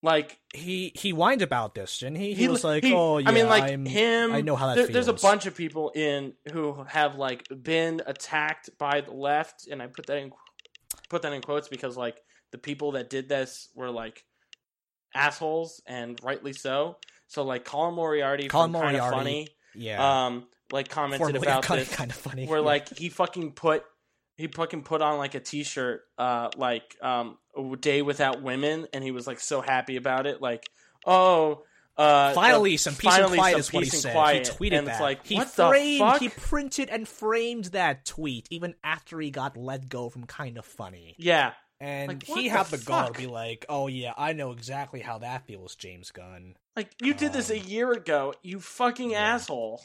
Like he he whined about this, didn't he? He, was like, he- "Oh yeah, I mean, like I'm, him. I know how that there- feels." There's a bunch of people in who have like been attacked by the left, and I put that in put that in quotes because like the people that did this were like assholes, and rightly so. So like Colin Moriarty, Colin from Kind of Moriarty, Funny, yeah, um, like commented formerly about kind, this, kind of funny. where yeah. like he fucking put he fucking put on like a t-shirt uh like um a day without women and he was like so happy about it like oh uh finally the- some peace finally and quiet some is what he said. quiet. He tweeted and that. it's like he framed, the he printed and framed that tweet even after he got let go from Kind of Funny, yeah and Like, he the had the gall to be like, "Oh yeah, I know exactly how that feels, James Gunn." like you did this a Um, year ago you fucking yeah. asshole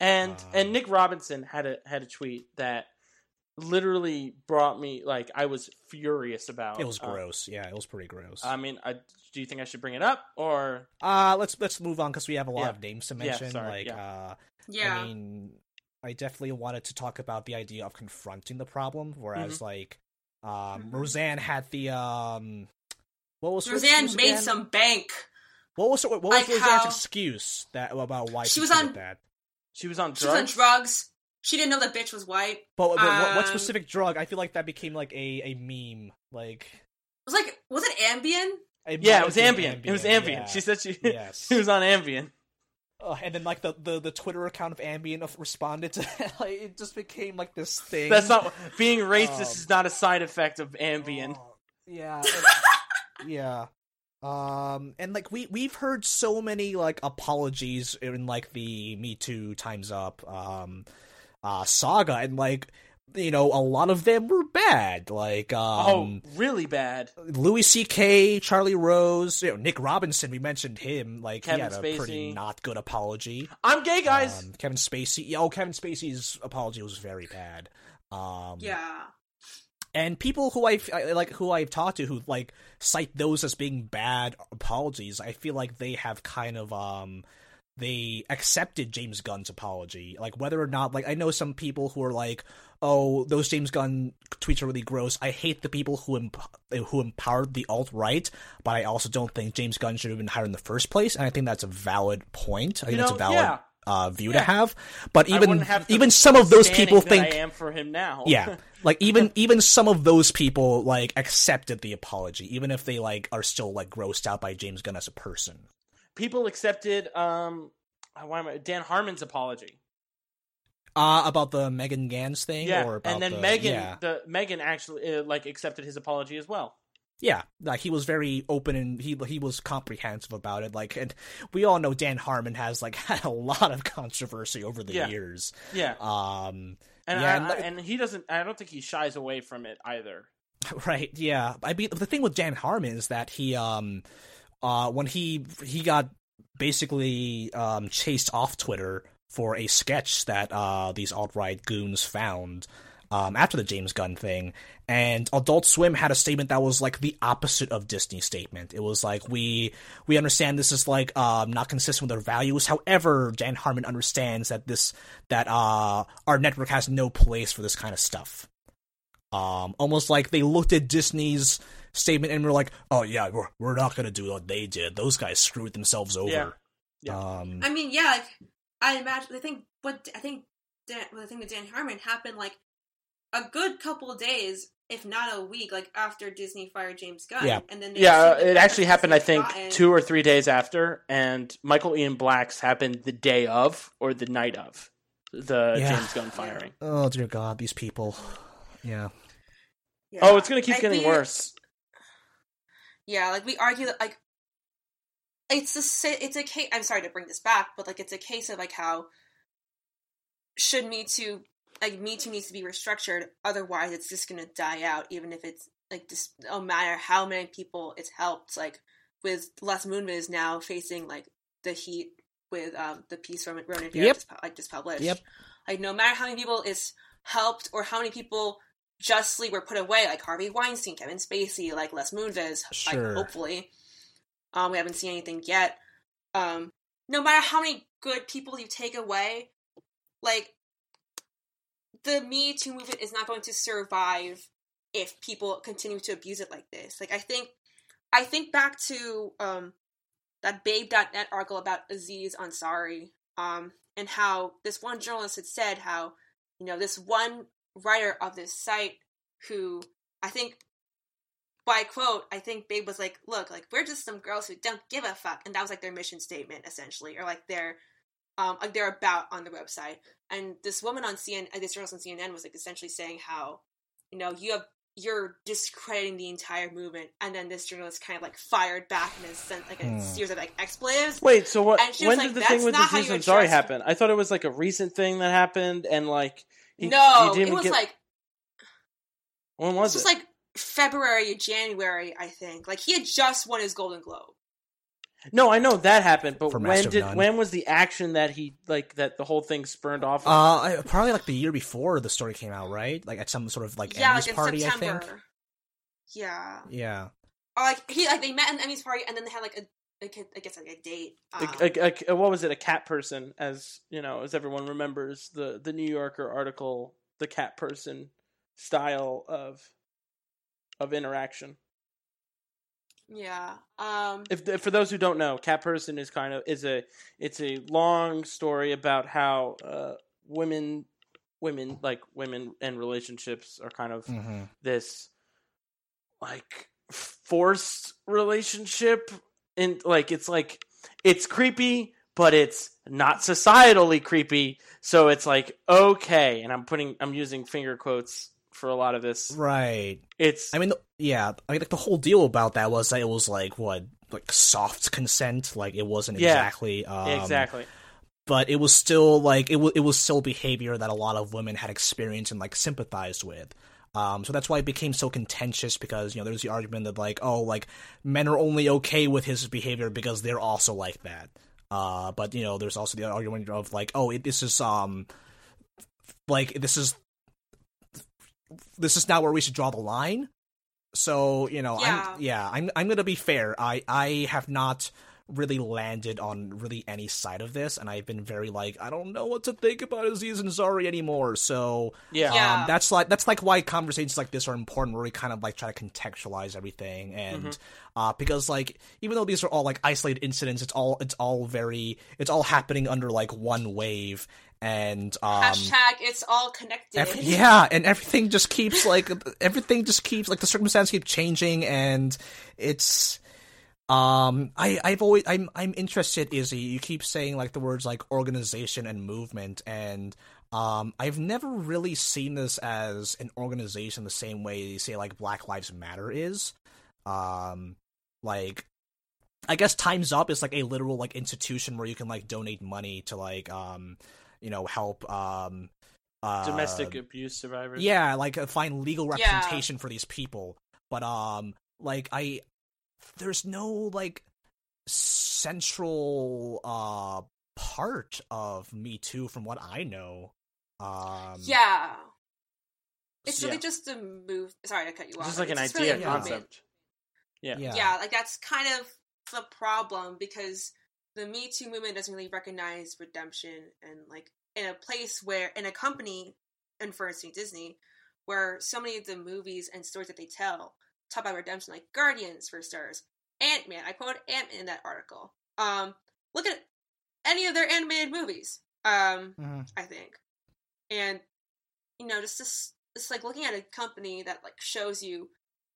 and Um, and Nick Robinson had a had a tweet that literally brought me like I was furious about It was Uh, gross. Yeah, it was pretty gross. I mean, I, do you think I should bring it up or Uh let's let's move on because we have a lot Yeah. of names to Yeah, mention. sorry, like, yeah. uh, Yeah. I mean, I definitely wanted to talk about the idea of confronting the problem, whereas Mm-hmm. like, um, Mhm. Roseanne had the um, what was Roseanne made again? some bank. What was what was like Roseanne's how- excuse that about why She she, was on- that? she was on drugs. She was on drugs? Drugs. She didn't know that bitch was white. It But, but what, what Um, specific drug? I feel like that became like a, a meme. Like, it was like, was it Ambien? it Yeah, it was have been Ambien. It was Ambien. yeah. She said she yes. she was on Ambien. Uh, and then like the, the, the Twitter account of Ambien responded to like it just became like this thing. That's not being racist Um, is not a side effect of Ambien. Oh, yeah. and- yeah. Um and like we we've heard so many like apologies in like the Me Too Times Up um uh saga and like you know a lot of them were bad like um oh, really bad. Louis C.K., Charlie Rose, you know, Nick Robinson. We mentioned him. Like Kevin he had a pretty not good apology. I'm gay, guys. Um, Kevin Spacey. Yeah, oh, Kevin Spacey's apology was very bad. Um, Yeah. and people who I've I, like who I've talked to who like cite those as being bad apologies, I feel like they have kind of um they accepted James Gunn's apology. Like whether or not like I know some people who are like, "Oh, those James Gunn tweets are really gross." I hate the people who emp- who empowered the alt right, but I also don't think James Gunn should have been hired in the first place. And I think that's a valid point. I think you that's a valid yeah. uh, view to have. But even even some of those people think I am for him now. yeah like even even some of those people like accepted the apology even if they like are still like grossed out by james gunn as a person people accepted um why am I Dan Harmon's apology. uh about the megan ganz thing Yeah, and then the, Megan yeah the Megan actually uh, like accepted his apology as well. yeah like he was very open and he he was comprehensive about it like and we all know dan harmon has like had a lot of controversy over the Yeah. years Yeah. um And Yeah, I, and I- and he doesn't I don't think he shies away from it either. Right, yeah. I mean, the thing with Dan Harmon is that he, um, uh, when he he got basically um chased off Twitter for a sketch that uh these alt right goons found. um, after the James Gunn thing, and Adult Swim had a statement that was like the opposite of Disney's statement. It was like we we understand this is like um, not consistent with our values. However, Dan Harmon understands that this that uh, our network has no place for this kind of stuff. Um, almost like they looked at Disney's statement and we're like, "Oh yeah, we're we're not gonna do what they did. Those guys screwed themselves over." Yeah. Yeah. Um, I mean, yeah, like, I imagine. I think what I think Dan, well, the thing with Dan Harmon happened like a good couple of days, if not a week, like after Disney fired James Gunn. Yeah. and then they Yeah, it that actually happened. I think gotten- two or three days after, and Michael Ian Black's happened the day of or the night of the Yeah. James Gunn firing. oh dear God, these people. Yeah. Yeah. Oh, it's gonna keep I getting think- worse. Yeah, like we argue that like it's a si- it's a case. I'm sorry to bring this back, but like it's a case of like how should Me Too like Me Too needs to be restructured. Otherwise, it's just gonna die out, even if it's like just no matter how many people it's helped. Like with Les Moonves now facing like the heat with um the piece from Ronan Farrow Yep. just, like just published. Yep. Like no matter how many people it's helped or how many people justly were put away, like Harvey Weinstein, Kevin Spacey, like Les Moonves, Sure. like hopefully. Um, we haven't seen anything yet. Um, no matter how many good people you take away, like the Me Too movement is not going to survive if people continue to abuse it like this. Like I think, I think back to um that Babe.net article about Aziz Ansari, um, and how this one journalist had said how you know this one writer of this site who I think by quote, I think Babe was like, "Look, like we're just some girls who don't give a fuck," and that was like their mission statement essentially, or like their um like their about on the website. And this woman on CNN, uh, this journalist on CNN was like essentially saying how you know you have you're discrediting the entire movement, and then this journalist kind of like fired back and has sent like a Hmm. series of like expletives. Wait, so what? And she was When like, did the thing with the Aziz you happen? I thought it was like a recent thing that happened, and like he, no, he didn't it was get, like when it was was it? just like February, January, I think. Like he had just won his Golden Globe. no, I know that happened, but when did None. when was the action that he like that the whole thing spurned off? of? Uh, probably like the year before the story came out, right? Like at some sort of like yeah, Emmys like party, September. I think. Yeah. Yeah. Or like he like they met in Emmy's party and then they had like a- I guess like a date. Um, a, a- a- what was it? A cat person, as you know, as everyone remembers the the New Yorker article, the cat person style of of interaction. yeah. Um If for those who don't know, cat person is kind of is a it's a long story about how uh, women women like women and relationships are kind of hmm this like forced relationship and like it's like it's creepy but it's not societally creepy so it's like okay and i'm putting i'm using finger quotes for a lot of this Right. it's I mean, yeah. I mean, like the whole deal about that was that it was like what, like soft consent. Like it wasn't Yeah. exactly. Um, exactly But it was still like it was. It was still behavior that a lot of women had experienced and like sympathized with. Um, so that's why it became so contentious because you know there's the argument that like oh like men are only okay with his behavior because they're also like that. Uh, but you know there's also the argument of like oh it, this is um like this is this is not where we should draw the line. So you know Yeah. I'm yeah I'm I'm gonna be fair. I I have not really landed on really any side of this, and I've been very like I don't know what to think about Aziz and Ansari anymore. So yeah Yeah. um, that's like that's like why conversations like this are important, where we kind of like try to contextualize everything, and Mhm. uh, because like even though these are all like isolated incidents, it's all it's all very it's all happening under like one wave, and um, hashtag it's all connected. Every- yeah, and everything just keeps like everything just keeps like the circumstances keep changing, and it's um I I've always I'm I'm interested, Izzy. You keep saying like the words like organization and movement, and um I've never really seen this as an organization the same way you say like Black Lives Matter is. Um, like I guess Times Up is like a literal like institution where you can like donate money to like um you know help um uh, domestic abuse survivors yeah like uh, find legal Yeah. representation for these people but um like i there's no like central uh part of me too from what i know um Yeah. It's Yeah. really just a move. Sorry, I cut you off. just like an It's just idea really yeah. concept. Yeah. Yeah. yeah, like that's kind of the problem because the Me Too movement doesn't really recognize redemption and like in a place where in a company, and for instance Disney, where so many of the movies and stories that they tell talk about redemption, like Guardians for stars, Ant Man. I quote Ant Man in that article. Um, look at any of their animated movies. Um, Mhm. I think, and you know, just this, it's like looking at a company that like shows you,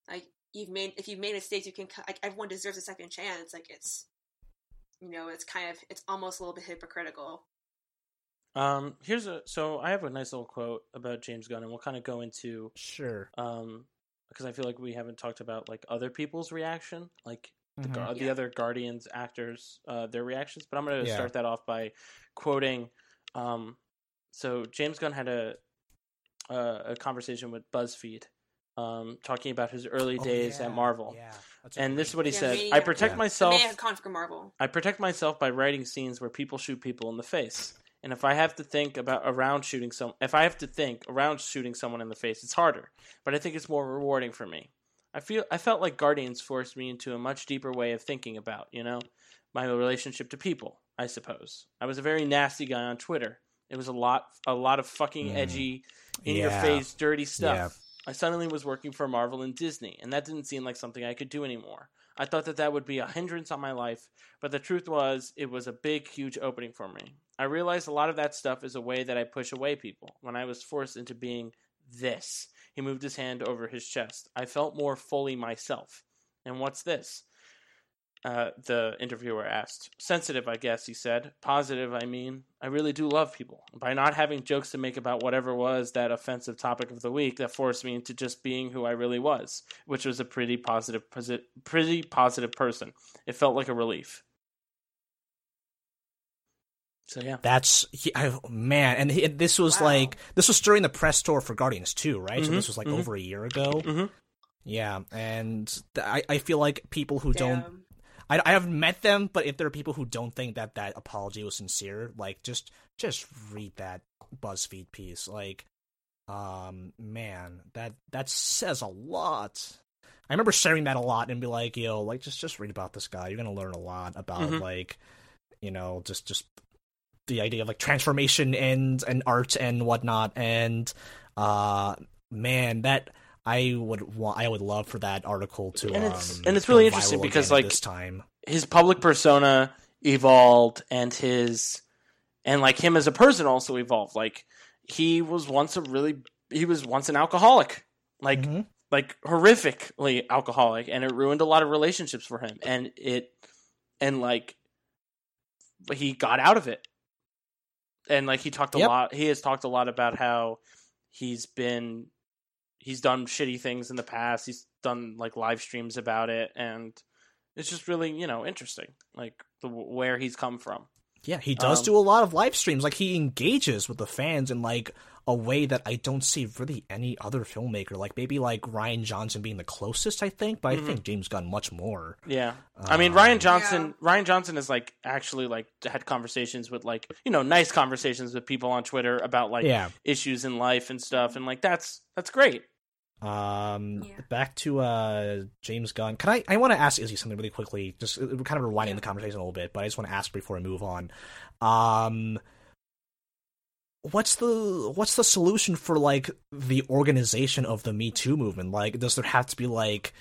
like you've made if you've made mistakes, you can like everyone deserves a second chance. Like it's, you know, it's kind of it's almost a little bit hypocritical. Um, here's a so I have a nice little quote about James Gunn, and we'll kind of go into Sure. um because I feel like we haven't talked about like other people's reaction, like the Mhm. The Yeah. other Guardians actors, uh, their reactions. But I'm going to Yeah. start that off by quoting. Um, so James Gunn had a a, a conversation with BuzzFeed, um, talking about his early Oh, days yeah, at Marvel, Yeah. And this is what he Yeah, said: me- "I protect Yeah. Myself." man had con for Marvel. I protect myself by writing scenes where people shoot people in the face. And if I have to think about around shooting some if I have to think around shooting someone in the face, it's harder. But I think it's more rewarding for me. I feel I felt like Guardians forced me into a much deeper way of thinking about, you know, my relationship to people, I suppose. I was a very nasty guy on Twitter. It was a lot a lot of fucking Mm. edgy, in your face, dirty stuff. Yeah. I suddenly was working for Marvel and Disney, and that didn't seem like something I could do anymore. I thought that that would be a hindrance on my life, but the truth was, it was a big, huge opening for me. I realized a lot of that stuff is a way that I push away people. When I was forced into being this, he moved his hand over his chest. I felt more fully myself. And what's this? Uh, the interviewer asked. Sensitive, I guess, he said. Positive, I mean. I really do love people. By not having jokes to make about whatever was that offensive topic of the week, that forced me into just being who I really was, which was a pretty positive, posi- pretty positive person. It felt like a relief. So yeah, That's he, I, man, and he, this was Wow. like this was during the press tour for Guardians too, right? So Mhm, this was like mhm. over a year ago. Mhm. Yeah, and th- I I feel like people who don't I, I haven't met them, but if there are people who don't think that that apology was sincere, like just just read that BuzzFeed piece. Like, um, man, that that says a lot. I remember sharing that a lot and be like, yo, like just just read about this guy. You're gonna learn a lot about Mhm. like, you know, just just the idea of like transformation and and art and whatnot. And uh, man, that. I would want. I would love for that article to. And it's- um, and it's really interesting because, like, this time. his public persona evolved and his and like him as a person also evolved like he was once a really he was once an alcoholic like Mhm. like horrifically alcoholic and it ruined a lot of relationships for him and it and like he got out of it and like he talked a Yep. lot he has talked a lot about how he's been he's done shitty things in the past he's done like live streams about it and it's just really you know interesting like the, where he's come from Yeah, he does Um, do a lot of live streams. Like he engages with the fans in like a way that I don't see really any other filmmaker. Like maybe like Rian Johnson being the closest, I think, but. I think James Gunn much more. yeah i mean rian Um, johnson Yeah. rian johnson has like actually like had conversations with like you know nice conversations with people on twitter about like yeah. issues in life and stuff and like that's that's great Um, Yeah. back to uh James Gunn. Can I? I want to ask Izzy something really quickly. Just uh, we're kind of rewinding the conversation a little bit, but I just want to ask before I move on. Um, what's the what's the solution for like the organization of the Me Too movement? Like, does there have to be like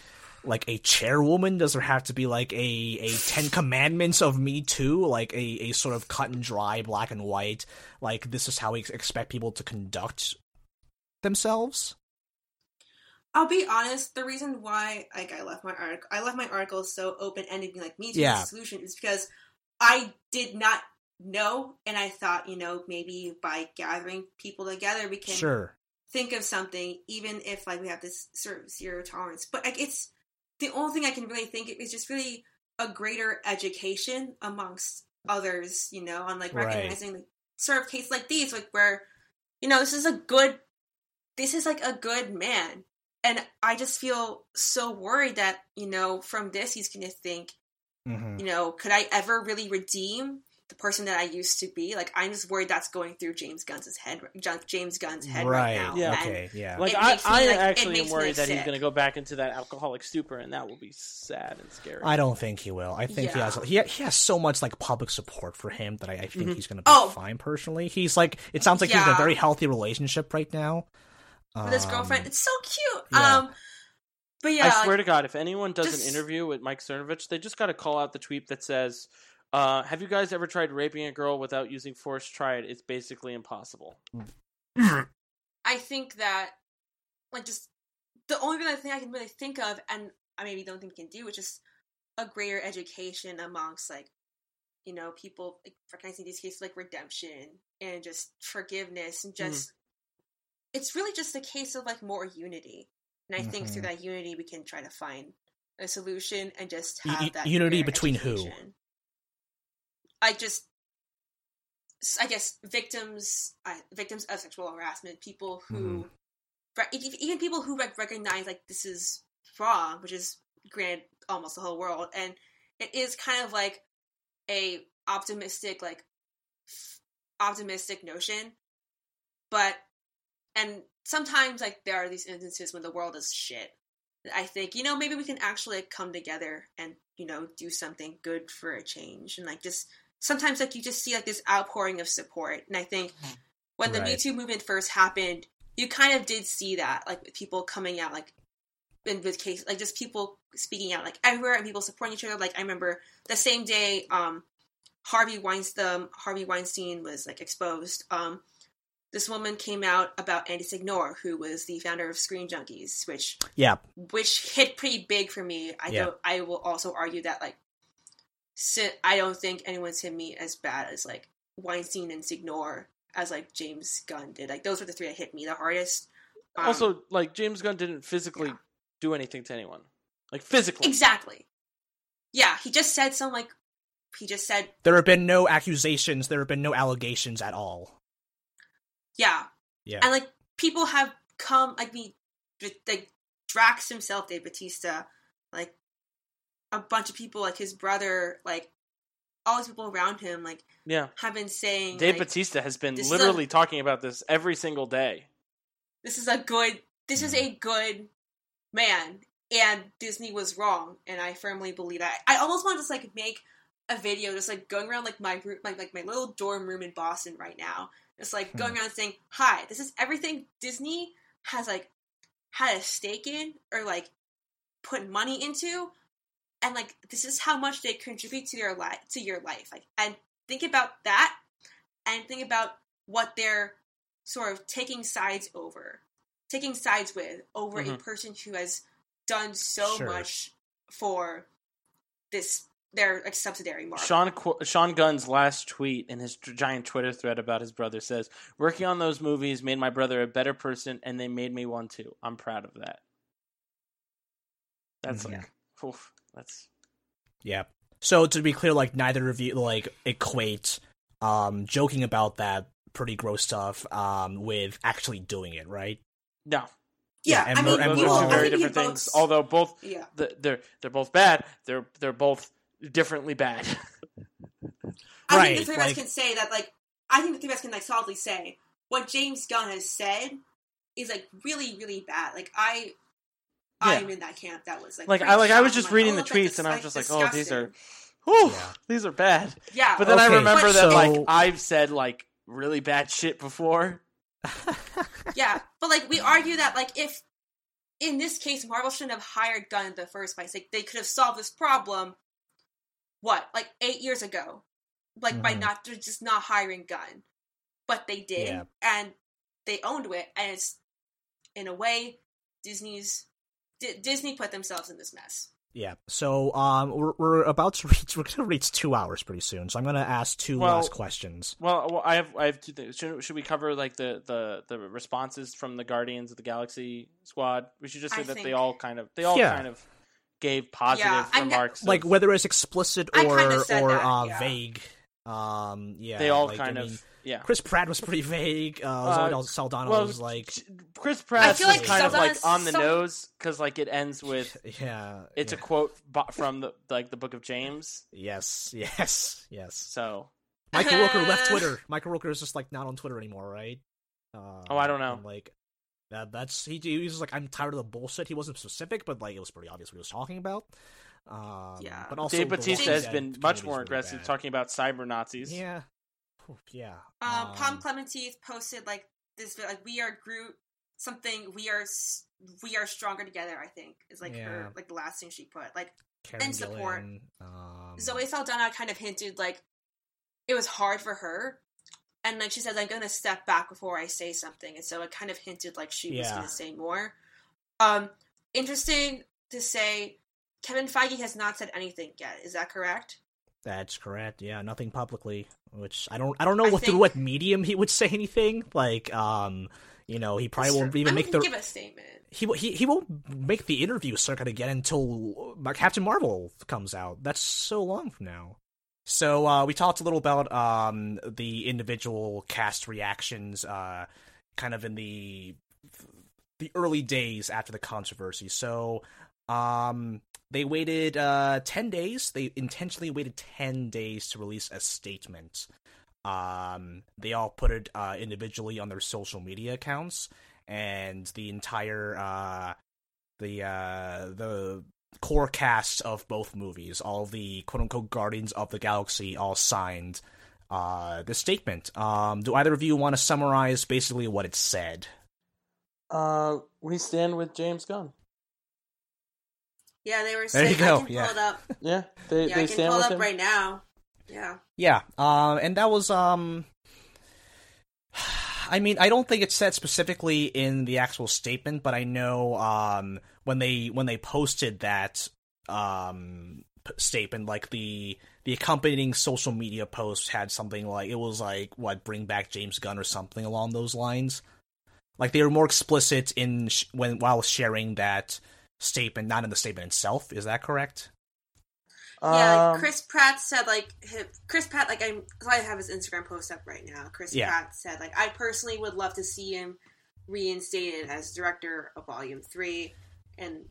like a chairwoman? Does there have to be like a a Ten Commandments of Me Too? Like a a sort of cut and dry, black and white? Like this is how we expect people to conduct themselves? I'll be honest. The reason why like I left my article, I left my article so open ended, like me Too Yeah. solution, is because I did not know, and I thought you know maybe by gathering people together we can Sure. think of something, even if like we have this sort of zero tolerance. But like it's the only thing I can really think of is just really a greater education amongst others, you know, on like Right. recognizing like, sort of cases like these, like where you know this is a good, this is like a good man, and I just feel so worried that you know from this he's gonna think hmm you know, could I ever really redeem the person that I used to be. Like I'm just worried that's going through James Gunn's head, James Gunn's head right, right now. Yeah. And Okay. Yeah. Like I, me, I like- actually am worried that he's going to go back into that alcoholic stupor, and that will be sad and scary. I don't think he will. I think he has he, he has so much like public support for him that I, I think Mhm. he's going to be Oh. fine personally. He's like it sounds like he's in a very healthy relationship right now. with his Um, girlfriend. It's so cute. yeah. Um, but yeah, I swear like, to God, if anyone does just- an interview with Mike Cernovich, they just got to call out the tweet that says, uh, "Have you guys ever tried raping a girl without using force? Try it. It's basically impossible." I think that like just the only other thing I can really think of, and I maybe don't think we can do, is just a greater education amongst like you know people like, recognizing these cases like redemption and just forgiveness and Mhm. just it's really just a case of like more unity. And I think through Mhm. that unity we can try to find a solution and just U- have u- that unity greater between who? I just I guess victims, uh, victims of sexual harassment, people who, Mm-hmm. re- even people who rec- recognize like this is wrong, which is granted almost the whole world, and it is kind of like a optimistic, like f- optimistic notion, but and sometimes like there are these instances when the world is shit. I think you know maybe we can actually like, come together and you know do something good for a change and like just sometimes like you just see like this outpouring of support and i think when the me too movement first happened you kind of did see that like with people coming out like in with case like just people speaking out like everywhere and people supporting each other like i remember the same day um harvey weinstein harvey weinstein was like exposed um this woman came out about Andy Signore, who was the founder of Screen Junkies, which Yeah. which hit pretty big for me. I Yeah. don't. I will also argue that like, I don't think anyone's hit me as bad as like Weinstein and Signore as like James Gunn did. Like those were the three that hit me the hardest. Um, also, like James Gunn didn't physically yeah. do anything to anyone, like physically. exactly. Yeah, he just said some like he just said There have been no accusations. There have been no allegations at all. yeah, Yeah. and like people have come like me, like Drax himself, Dave Bautista, like a bunch of people, like his brother, like all these people around him, like Yeah, have been saying Dave like, Bautista has been literally a- talking about this every single day. this is a good this is a good man and disney was wrong and i firmly believe that. I almost want to just like make a video just like going around like my room like, like my little dorm room in boston right now. Just like hmm. going around saying hi this is everything disney has like had a stake in or like put money into and like this is how much they contribute to your life to your life like and think about that and think about what they're sort of taking sides over taking sides with over a Mhm. person who has done so Sure. much for this their like, subsidiary market. Sean Qu- Sean Gunn's last tweet in his tr- giant Twitter thread about his brother says, "Working on those movies made my brother a better person, and they made me one too. I'm proud of that." That's Mhm. like, oof, that's Yeah. So to be clear, like neither of you like equate um joking about that pretty gross stuff um with actually doing it, right? no. yeah, and I Mer- mean, and Those you are two very think we different both- things. Although both yeah, th- they're they're both bad. They're they're both differently bad. I Right, think the three of like- us can say that. Like, I think the three of us can like solidly say what James Gunn has said is like really, really bad. Like, I, I'm in that camp. That was like, like I like I was just I'm reading oh, the tweets and I was like, just like, oh, these are, disgusting. whew, Yeah. these are bad. yeah. But then I remember but- that like I've said like really bad shit before. Yeah, but like we argue that like if in this case Marvel shouldn't have hired Gunn in the first place, like they could have solved this problem. What like eight years ago, like by Mhm. not just not hiring Gunn, but they did, Yeah. and they owned it, and it's in a way Disney's D- Disney put themselves in this mess. Yeah. So um we're we're about to reach we're gonna reach two hours pretty soon. So I'm gonna ask two Well- last questions. Well, well, I have I have two things. Should, should we cover like the, the the responses from the Guardians of the Galaxy squad? We should just say I that they all kind of they all Yeah. kind of gave positive Yeah, I kn- remarks. of- Like whether it's explicit or or that, uh, yeah. vague. Um yeah. they all like, kind I of yeah. Chris Pratt was pretty vague. Uh, Uh, Zoe Saldana well, was like Chris Pratt feel was like kind of like on the some- nose because like it ends with yeah. it's yeah. a quote from the like the book of James. Yes, yes, yes. So Michael Rooker left Twitter. Michael Rooker is just like not on Twitter anymore, right? Uh, Oh, I don't know. and, like that. That's he. He was like, I'm tired of the bullshit. He wasn't specific, but like it was pretty obvious what he was talking about. Um, Yeah. but also Dave the Bautista has been much more aggressive bad. talking about cyber Nazis. Yeah, yeah. Um, Pom Um, Klementieff posted like this, like we are Groot. Something we are, we are stronger together. I think is like Yeah. her, like the last thing she put. Like Karen and support. Gillan, um, Zoe Saldana kind of hinted like it was hard for her, and like she says, I'm going to step back before I say something, and so it kind of hinted like she was going to say more. Um, interesting to say, Kevin Feige has not said anything yet. Is that correct? That's correct. Yeah, nothing publicly. Which I don't. I don't know I what through what medium he would say anything. Like, um, you know, he probably won't even make the. give a statement. he he he won't make the interview circuit again until Captain Marvel comes out. That's so long from now. So uh, we talked a little about um, the individual cast reactions, uh, kind of in the the early days after the controversy. So um, they waited uh, ten days. They intentionally waited ten days to release a statement. Um, they all put it uh, individually on their social media accounts and the entire uh the uh the core cast of both movies all the quote unquote guardians of the galaxy all signed uh the statement um do either of you want to summarize basically what it said Uh, we stand with James Gunn. Yeah, they were There saying you go, I can yeah. pull it up. Yeah, they Yeah, they I can stand pull with it up him. right now. Yeah. yeah um and that was um I mean, I don't think it's said specifically in the actual statement, but I know um, when they when they posted that um, p- statement, like the the accompanying social media post had something like it was like what bring back James Gunn or something along those lines. Like they were more explicit in sh- when while sharing that statement, not in the statement itself. Is that correct? Yeah, Um, Chris Pratt said like hi- Chris Pratt like I'm I have his Instagram post up right now. Chris Yeah. Pratt said like I personally would love to see him reinstated as director of Volume Three, and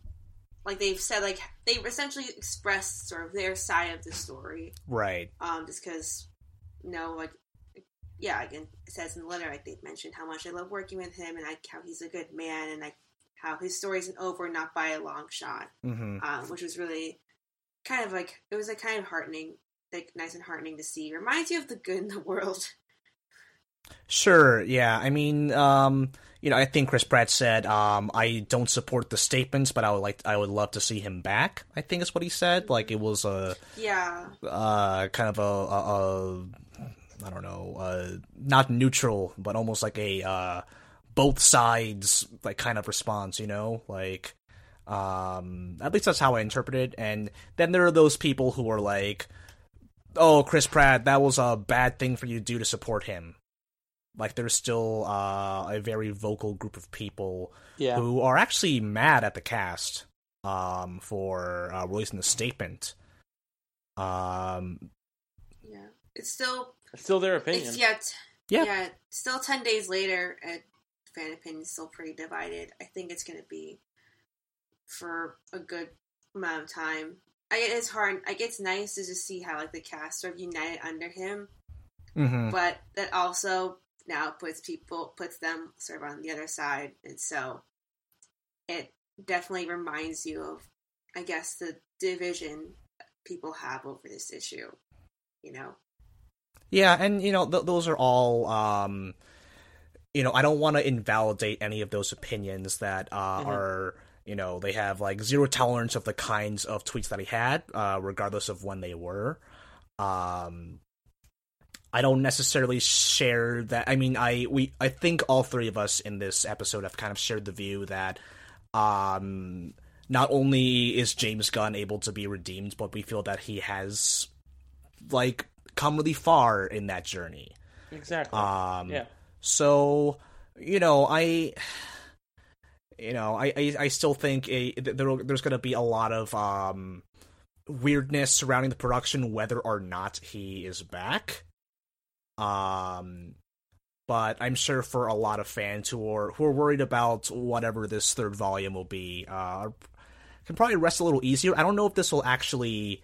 like they've said like they've essentially expressed sort of their side of the story. Right. Um, just because you know like yeah, again it says in the letter like they've mentioned how much I love working with him and like how he's a good man and like how his story isn't over not by a long shot hmm um, which was really kind of like it was like kind of heartening, like nice and heartening to see. Reminds you of the good in the world. Sure, yeah. I mean, um, you know, I think Chris Pratt said, um, I don't support the statements, but I would like, I would love to see him back. I think is what he said. Like it was a, Yeah, uh, kind of a, a, a I don't know, uh, not neutral, but almost like a, uh, both sides like kind of response. You know, like, um, at least that's how I interpret it. And then there are those people who are like, "Oh, Chris Pratt, that was a bad thing for you to do to support him." Like, there's still uh, a very vocal group of people yeah, who are actually mad at the cast um, for uh, releasing the statement. Um, yeah. It's still it's still their opinion. it's yet Yeah. yeah. Still ten days later, and fan opinion's still pretty divided. I think it's gonna be for a good amount of time. I it is hard. Like it's nice to just see how like the cast sort of united under him, mhm. but that also now puts people puts them sort of on the other side and so it definitely reminds you of i guess the division people have over this issue you know Yeah, and you know th- those are all. Um, you know, I don't want to invalidate any of those opinions that uh, Mhm. are. You know, they have like zero tolerance of the kinds of tweets that he had, uh, regardless of when they were. Um, I don't necessarily share that. I mean, I we I think all three of us in this episode have kind of shared the view that um, not only is James Gunn able to be redeemed, but we feel that he has like come really far in that journey. exactly. Um, yeah, so you know, I, you know, I I, I still think a, there there's going to be a lot of um weirdness surrounding the production, whether or not he is back. Um, but I'm sure for a lot of fans who are who are worried about whatever this third volume will be, uh, can probably rest a little easier. I don't know if this will actually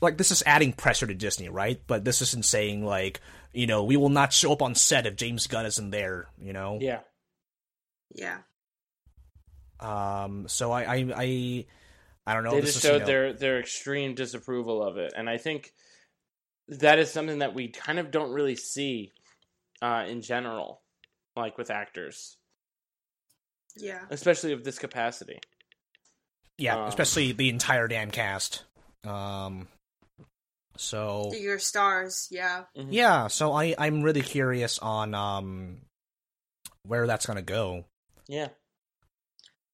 like this is adding pressure to Disney, right? But this isn't saying like you know we will not show up on set if James Gunn isn't there. You know. Yeah. Yeah. Um. So I I I, I don't know. they this just is, you showed know- their their extreme disapproval of it, and I think that is something that we kind of don't really see uh, in general, like with actors, Yeah. especially of this capacity. yeah, um, especially the entire damn cast. Um. So Your stars. Yeah. yeah, so I I'm really curious on um where that's gonna go. Yeah,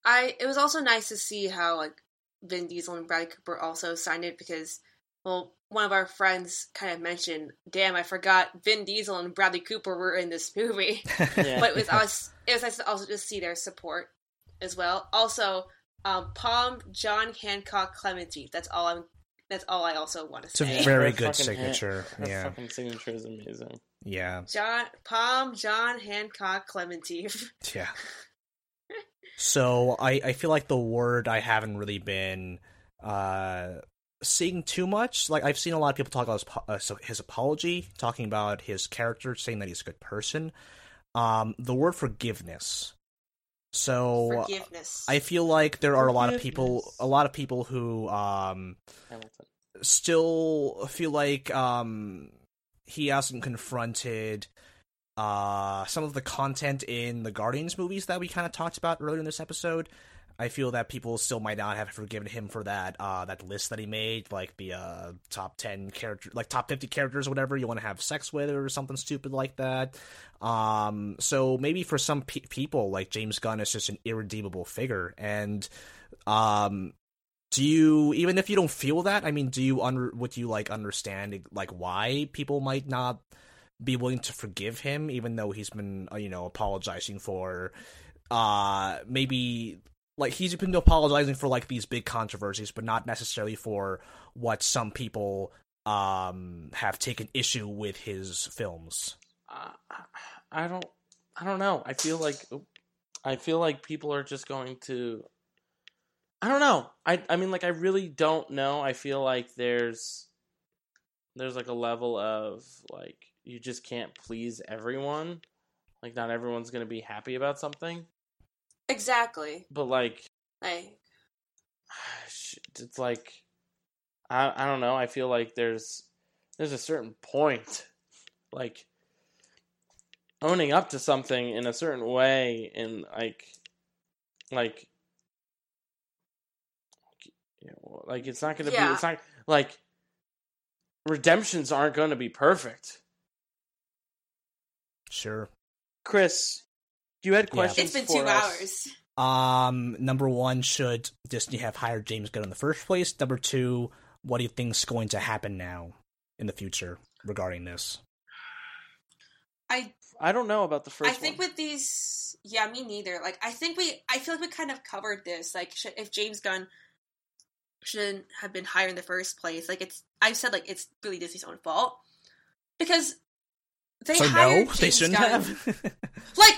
I it was also nice to see how like Vin Diesel and Bradley Cooper also signed it because well one of our friends kind of mentioned, damn, I forgot Vin Diesel and Bradley Cooper were in this movie. Yeah. but it was us it was nice to also just see their support as well. Also, um Pom John Hancock Klementieff. That's all I'm that's all I also want to say. It's a very Her good signature. her Yeah. fucking signature is amazing. Yeah, John Pom John Hancock Klementieff. yeah. So I I feel like the word I haven't really been uh seeing too much. Like I've seen a lot of people talk about his, uh, so his apology, talking about his character, saying that he's a good person. Um, the word forgiveness. So Forgiveness. I feel like there are a lot of people, a lot of people who um still feel like um he hasn't confronted uh some of the content in the Guardians movies that we kind of talked about earlier in this episode. I feel that people still might not have forgiven him for that uh that list that he made, like the uh top ten character like top fifty characters or whatever you want to have sex with or something stupid like that. Um so maybe for some pe- people like James Gunn is just an irredeemable figure and um do you even if you don't feel that i mean do you under would you like understand like why people might not be willing to forgive him even though he's been uh, you know apologizing for uh maybe like he's been apologizing for like these big controversies but not necessarily for what some people um have taken issue with his films Uh, I don't. I don't know. I feel like I feel like people are just going to. I don't know. I I mean, like, I really don't know. I feel like there's there's like a level of like you just can't please everyone. Like, not everyone's gonna be happy about something. Exactly. But like, Like it's like I I don't know. I feel like there's there's a certain point, like owning up to something in a certain way, and like like you know, like it's not gonna Yeah. be. It's not like redemptions aren't going to be perfect. sure Chris, you had Yeah. questions. it's been for two us. hours. Um, number one, should Disney have hired James Gunn in the first place? Number two, what do you think's going to happen now in the future regarding this? I I don't know about the first. I think one. with these, yeah, me neither. Like, I think we, I feel like we kind of covered this. Like, should, if James Gunn shouldn't have been hired in the first place, like it's, I've said like it's really Disney's own fault because they so hired no, James they shouldn't Gunn. have. Like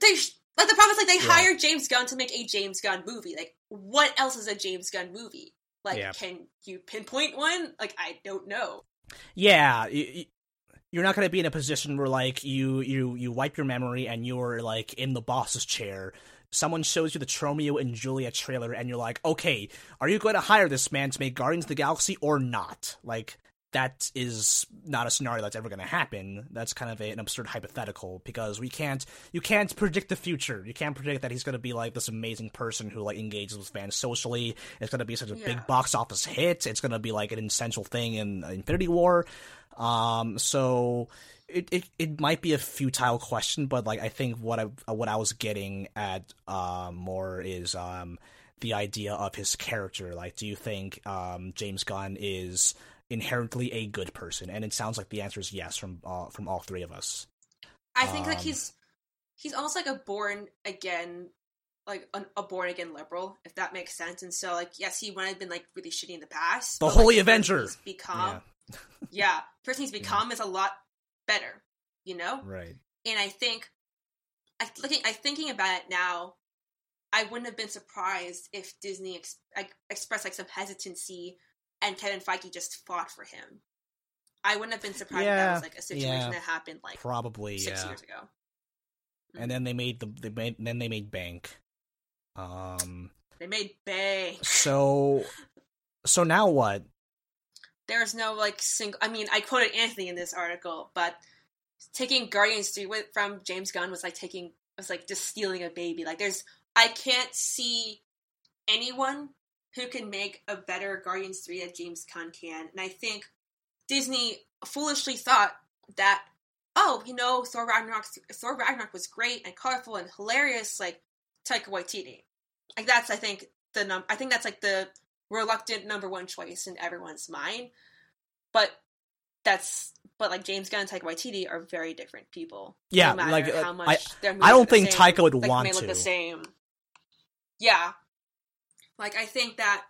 they, like the problem is like they Yeah. hired James Gunn to make a James Gunn movie. Like, what else is a James Gunn movie? Like, Yeah. can you pinpoint one? Like, I don't know. yeah, you're not going to be in a position where like you you you wipe your memory and you're like in the boss's chair. Someone shows you the Tromeo and Juliet trailer, and you're like, okay, are you going to hire this man to make Guardians of the Galaxy or not? Like, that is not a scenario that's ever going to happen. That's kind of a, an absurd hypothetical because we can't, you can't predict the future. You can't predict that he's going to be like this amazing person who like engages with fans socially. It's going to be such a Yeah. big box office hit. It's going to be like an essential thing in Infinity War. Um, so it, it it might be a futile question, but like I think what I what I was getting at um more is um the idea of his character. Like, do you think um James Gunn is inherently a good person? And it sounds like the answer is yes from uh, from all three of us. I think like Um, he's he's almost like a born again like an, a born again liberal, if that makes sense. And so like yes, he might have been like really shitty in the past. The but, Holy like, Avenger! he's become yeah. person he's become is a lot better, you know? Right. And I think I looking I thinking about it now, I wouldn't have been surprised if Disney ex- like, expressed like some hesitancy and Kevin Feige just fought for him. I wouldn't have been surprised if that was like a situation yeah. that happened like Probably, six yeah. years ago. And then they made the they made then they made Bank. Um. They made Bay. So, so now what? There's no like single. I mean, I quoted Anthony in this article, but taking Guardians 3 with, from James Gunn was like taking was like just stealing a baby. Like there's I can't see anyone who can make a better Guardians 3 than James Gunn can. And I think Disney foolishly thought that oh, you know, Thor Ragnarok Thor Ragnarok was great and colorful and hilarious like Taika Waititi. Like that's I think the num I think that's like the reluctant number one choice in everyone's mind. But that's but like James Gunn and Taika Waititi are very different people. Yeah, no like, uh, how I- much their I don't think same, Taika would like, want may look to. the same. Yeah, like I think that,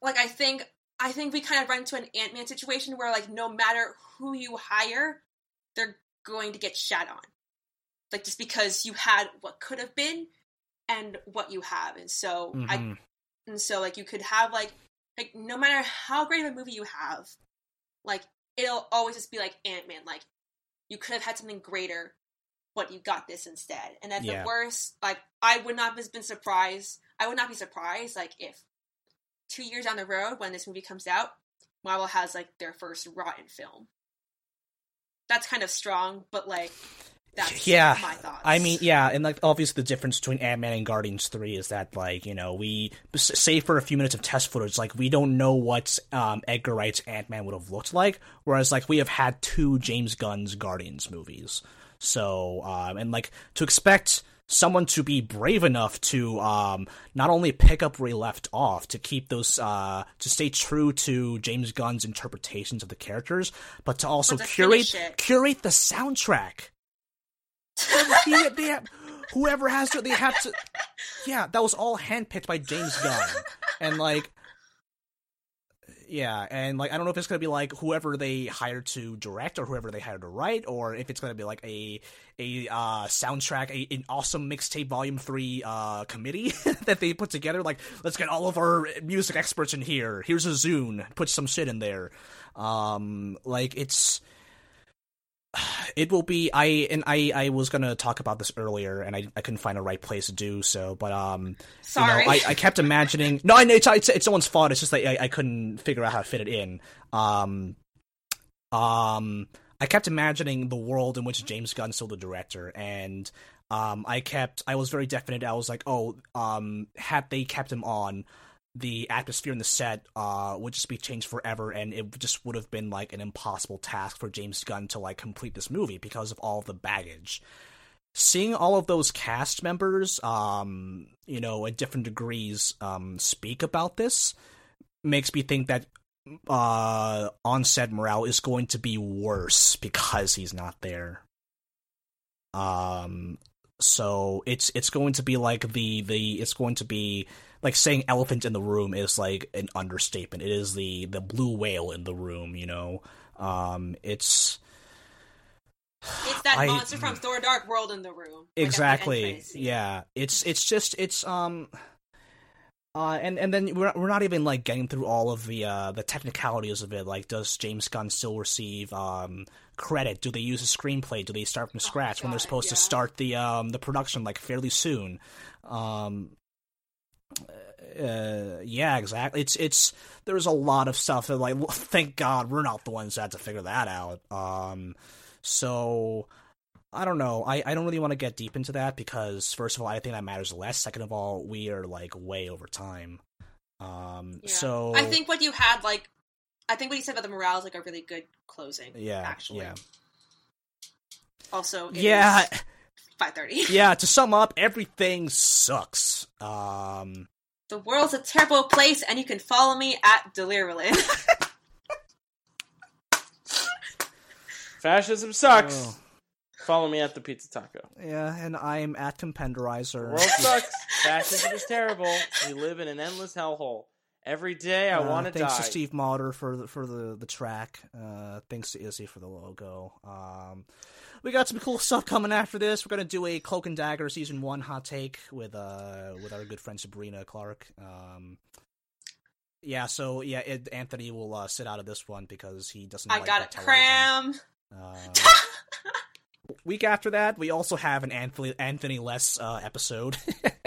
like I think I think we kind of run into an Ant Man situation where like no matter who you hire, they're going to get shat on, like just because you had what could have been and what you have, and so I Mhm. and so like you could have like like no matter how great of a movie you have, like it'll always just be like Ant Man. Like you could have had something greater, but you got this instead. And at Yeah. the worst, like I would not have been surprised. I would not be surprised like if two years down the road when this movie comes out, Marvel has like their first rotten film. That's kind of strong, but like that's yeah, my thoughts. I mean, yeah, and like obviously the difference between Ant Man and Guardians Three is that like you know we s- save for a few minutes of test footage, like we don't know what um, Edgar Wright's Ant Man would have looked like, whereas like we have had two James Gunn's Guardians movies, so um, and like to expect someone to be brave enough to um, not only pick up where he left off to keep those uh, to stay true to James Gunn's interpretations of the characters, but to also But to curate curate the soundtrack he, they have, whoever has to, they have to. Yeah, that was all handpicked by James Gunn, and like, yeah, and like I don't know if it's gonna be like whoever they hired to direct or whoever they hired to write, or if it's gonna be like a a uh, soundtrack, a, an awesome mixtape volume three uh, committee that they put together. Like, let's get all of our music experts in here. Here's a Zune, put some shit in there. Um, like it's it will be i and i i was gonna talk about this earlier and i, I couldn't find a right place to do so but um Sorry. you know, I, I kept imagining no I know it's, it's it's someone's fault it's just that I, I couldn't figure out how to fit it in um um i kept imagining the world in which james gunn's still the director and um i kept i was very definite i was like oh um had they kept him on the atmosphere in the set uh, would just be changed forever, and it just would have been like an impossible task for James Gunn to like complete this movie because of all of the baggage. Seeing all of those cast members, um, you know, at different degrees, um, speak about this makes me think that uh, on-set morale is going to be worse because he's not there. Um, so it's it's going to be like the the it's going to be like saying elephant in the room is like an understatement. It is the the blue whale in the room, you know. Um, it's it's that I- monster from Thor: Dark World in the room. Like, at the end exactly scene. yeah. It's it's just it's um. Uh, and and then we're we're not even like getting through all of the uh, the technicalities of it. Like, does James Gunn still receive um, credit? Do they use a screenplay? Do they start from scratch when they're God, supposed to start the um, the production like fairly soon? Um, uh, yeah, exactly. It's it's there's a lot of stuff that like well, thank God we're not the ones that had to figure that out. Um, so I don't know. I, I don't really want to get deep into that because first of all, I think that matters less. Second of all, we are like way over time. Um, Yeah. so I think what you had, like, I think what you said about the morale is like a really good closing. yeah, actually. yeah, Also, yeah, five thirty. yeah. To sum up, everything sucks. Um, The world's a terrible place, and you can follow me at Delirulin. Fascism sucks. oh, Follow me at the Pizza Taco. yeah, and I'm at The Compenderizer. world sucks. Fascism is terrible. We live in an endless hellhole. Every day I Uh, want to die. thanks to Steve Motter for the, for the the track. Uh, thanks to Izzy for the logo. Um, we got some cool stuff coming after this. We're gonna do a Cloak and Dagger season one hot take with uh with our good friend Sabrina Clark. Um, Yeah, so yeah, it, Anthony will uh, sit out of this one because he doesn't. I like got that it television. cram. Uh, week after that, we also have an Anthony Anthony Less uh, episode.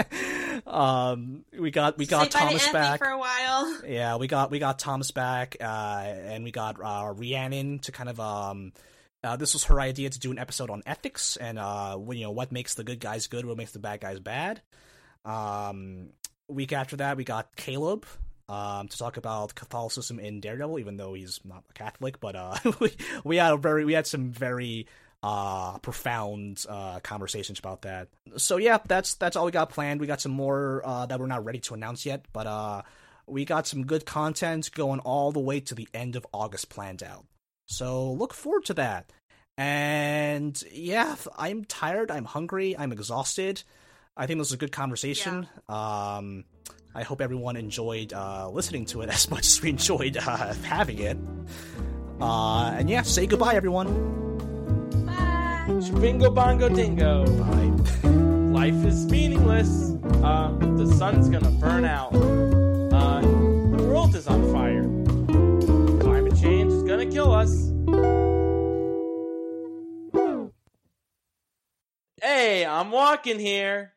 um, we got we got Say Thomas back. for a while. Yeah, we got we got Thomas back, uh, and we got uh, Rhiannon to kind of um. Uh, this was her idea to do an episode on ethics and uh, when, you know what makes the good guys good, what makes the bad guys bad. Um, week after that, we got Caleb um, to talk about Catholicism in Daredevil, even though he's not a Catholic. But uh, we we had a very we had some very uh, profound uh, conversations about that. So yeah, that's that's all we got planned. We got some more uh, that we're not ready to announce yet, but uh, we got some good content going all the way to the end of August planned out. So look forward to that. And yeah, I'm tired. I'm hungry. I'm exhausted. I think this was a good conversation. Um, I hope everyone enjoyed uh, listening to it as much as we enjoyed uh, having it. Uh, and yeah, say goodbye, everyone. Bingo bongo dingo. Life is meaningless. Uh, the sun's gonna burn out. Uh, the world is on fire. Climate change is gonna kill us. Hey, I'm walking here.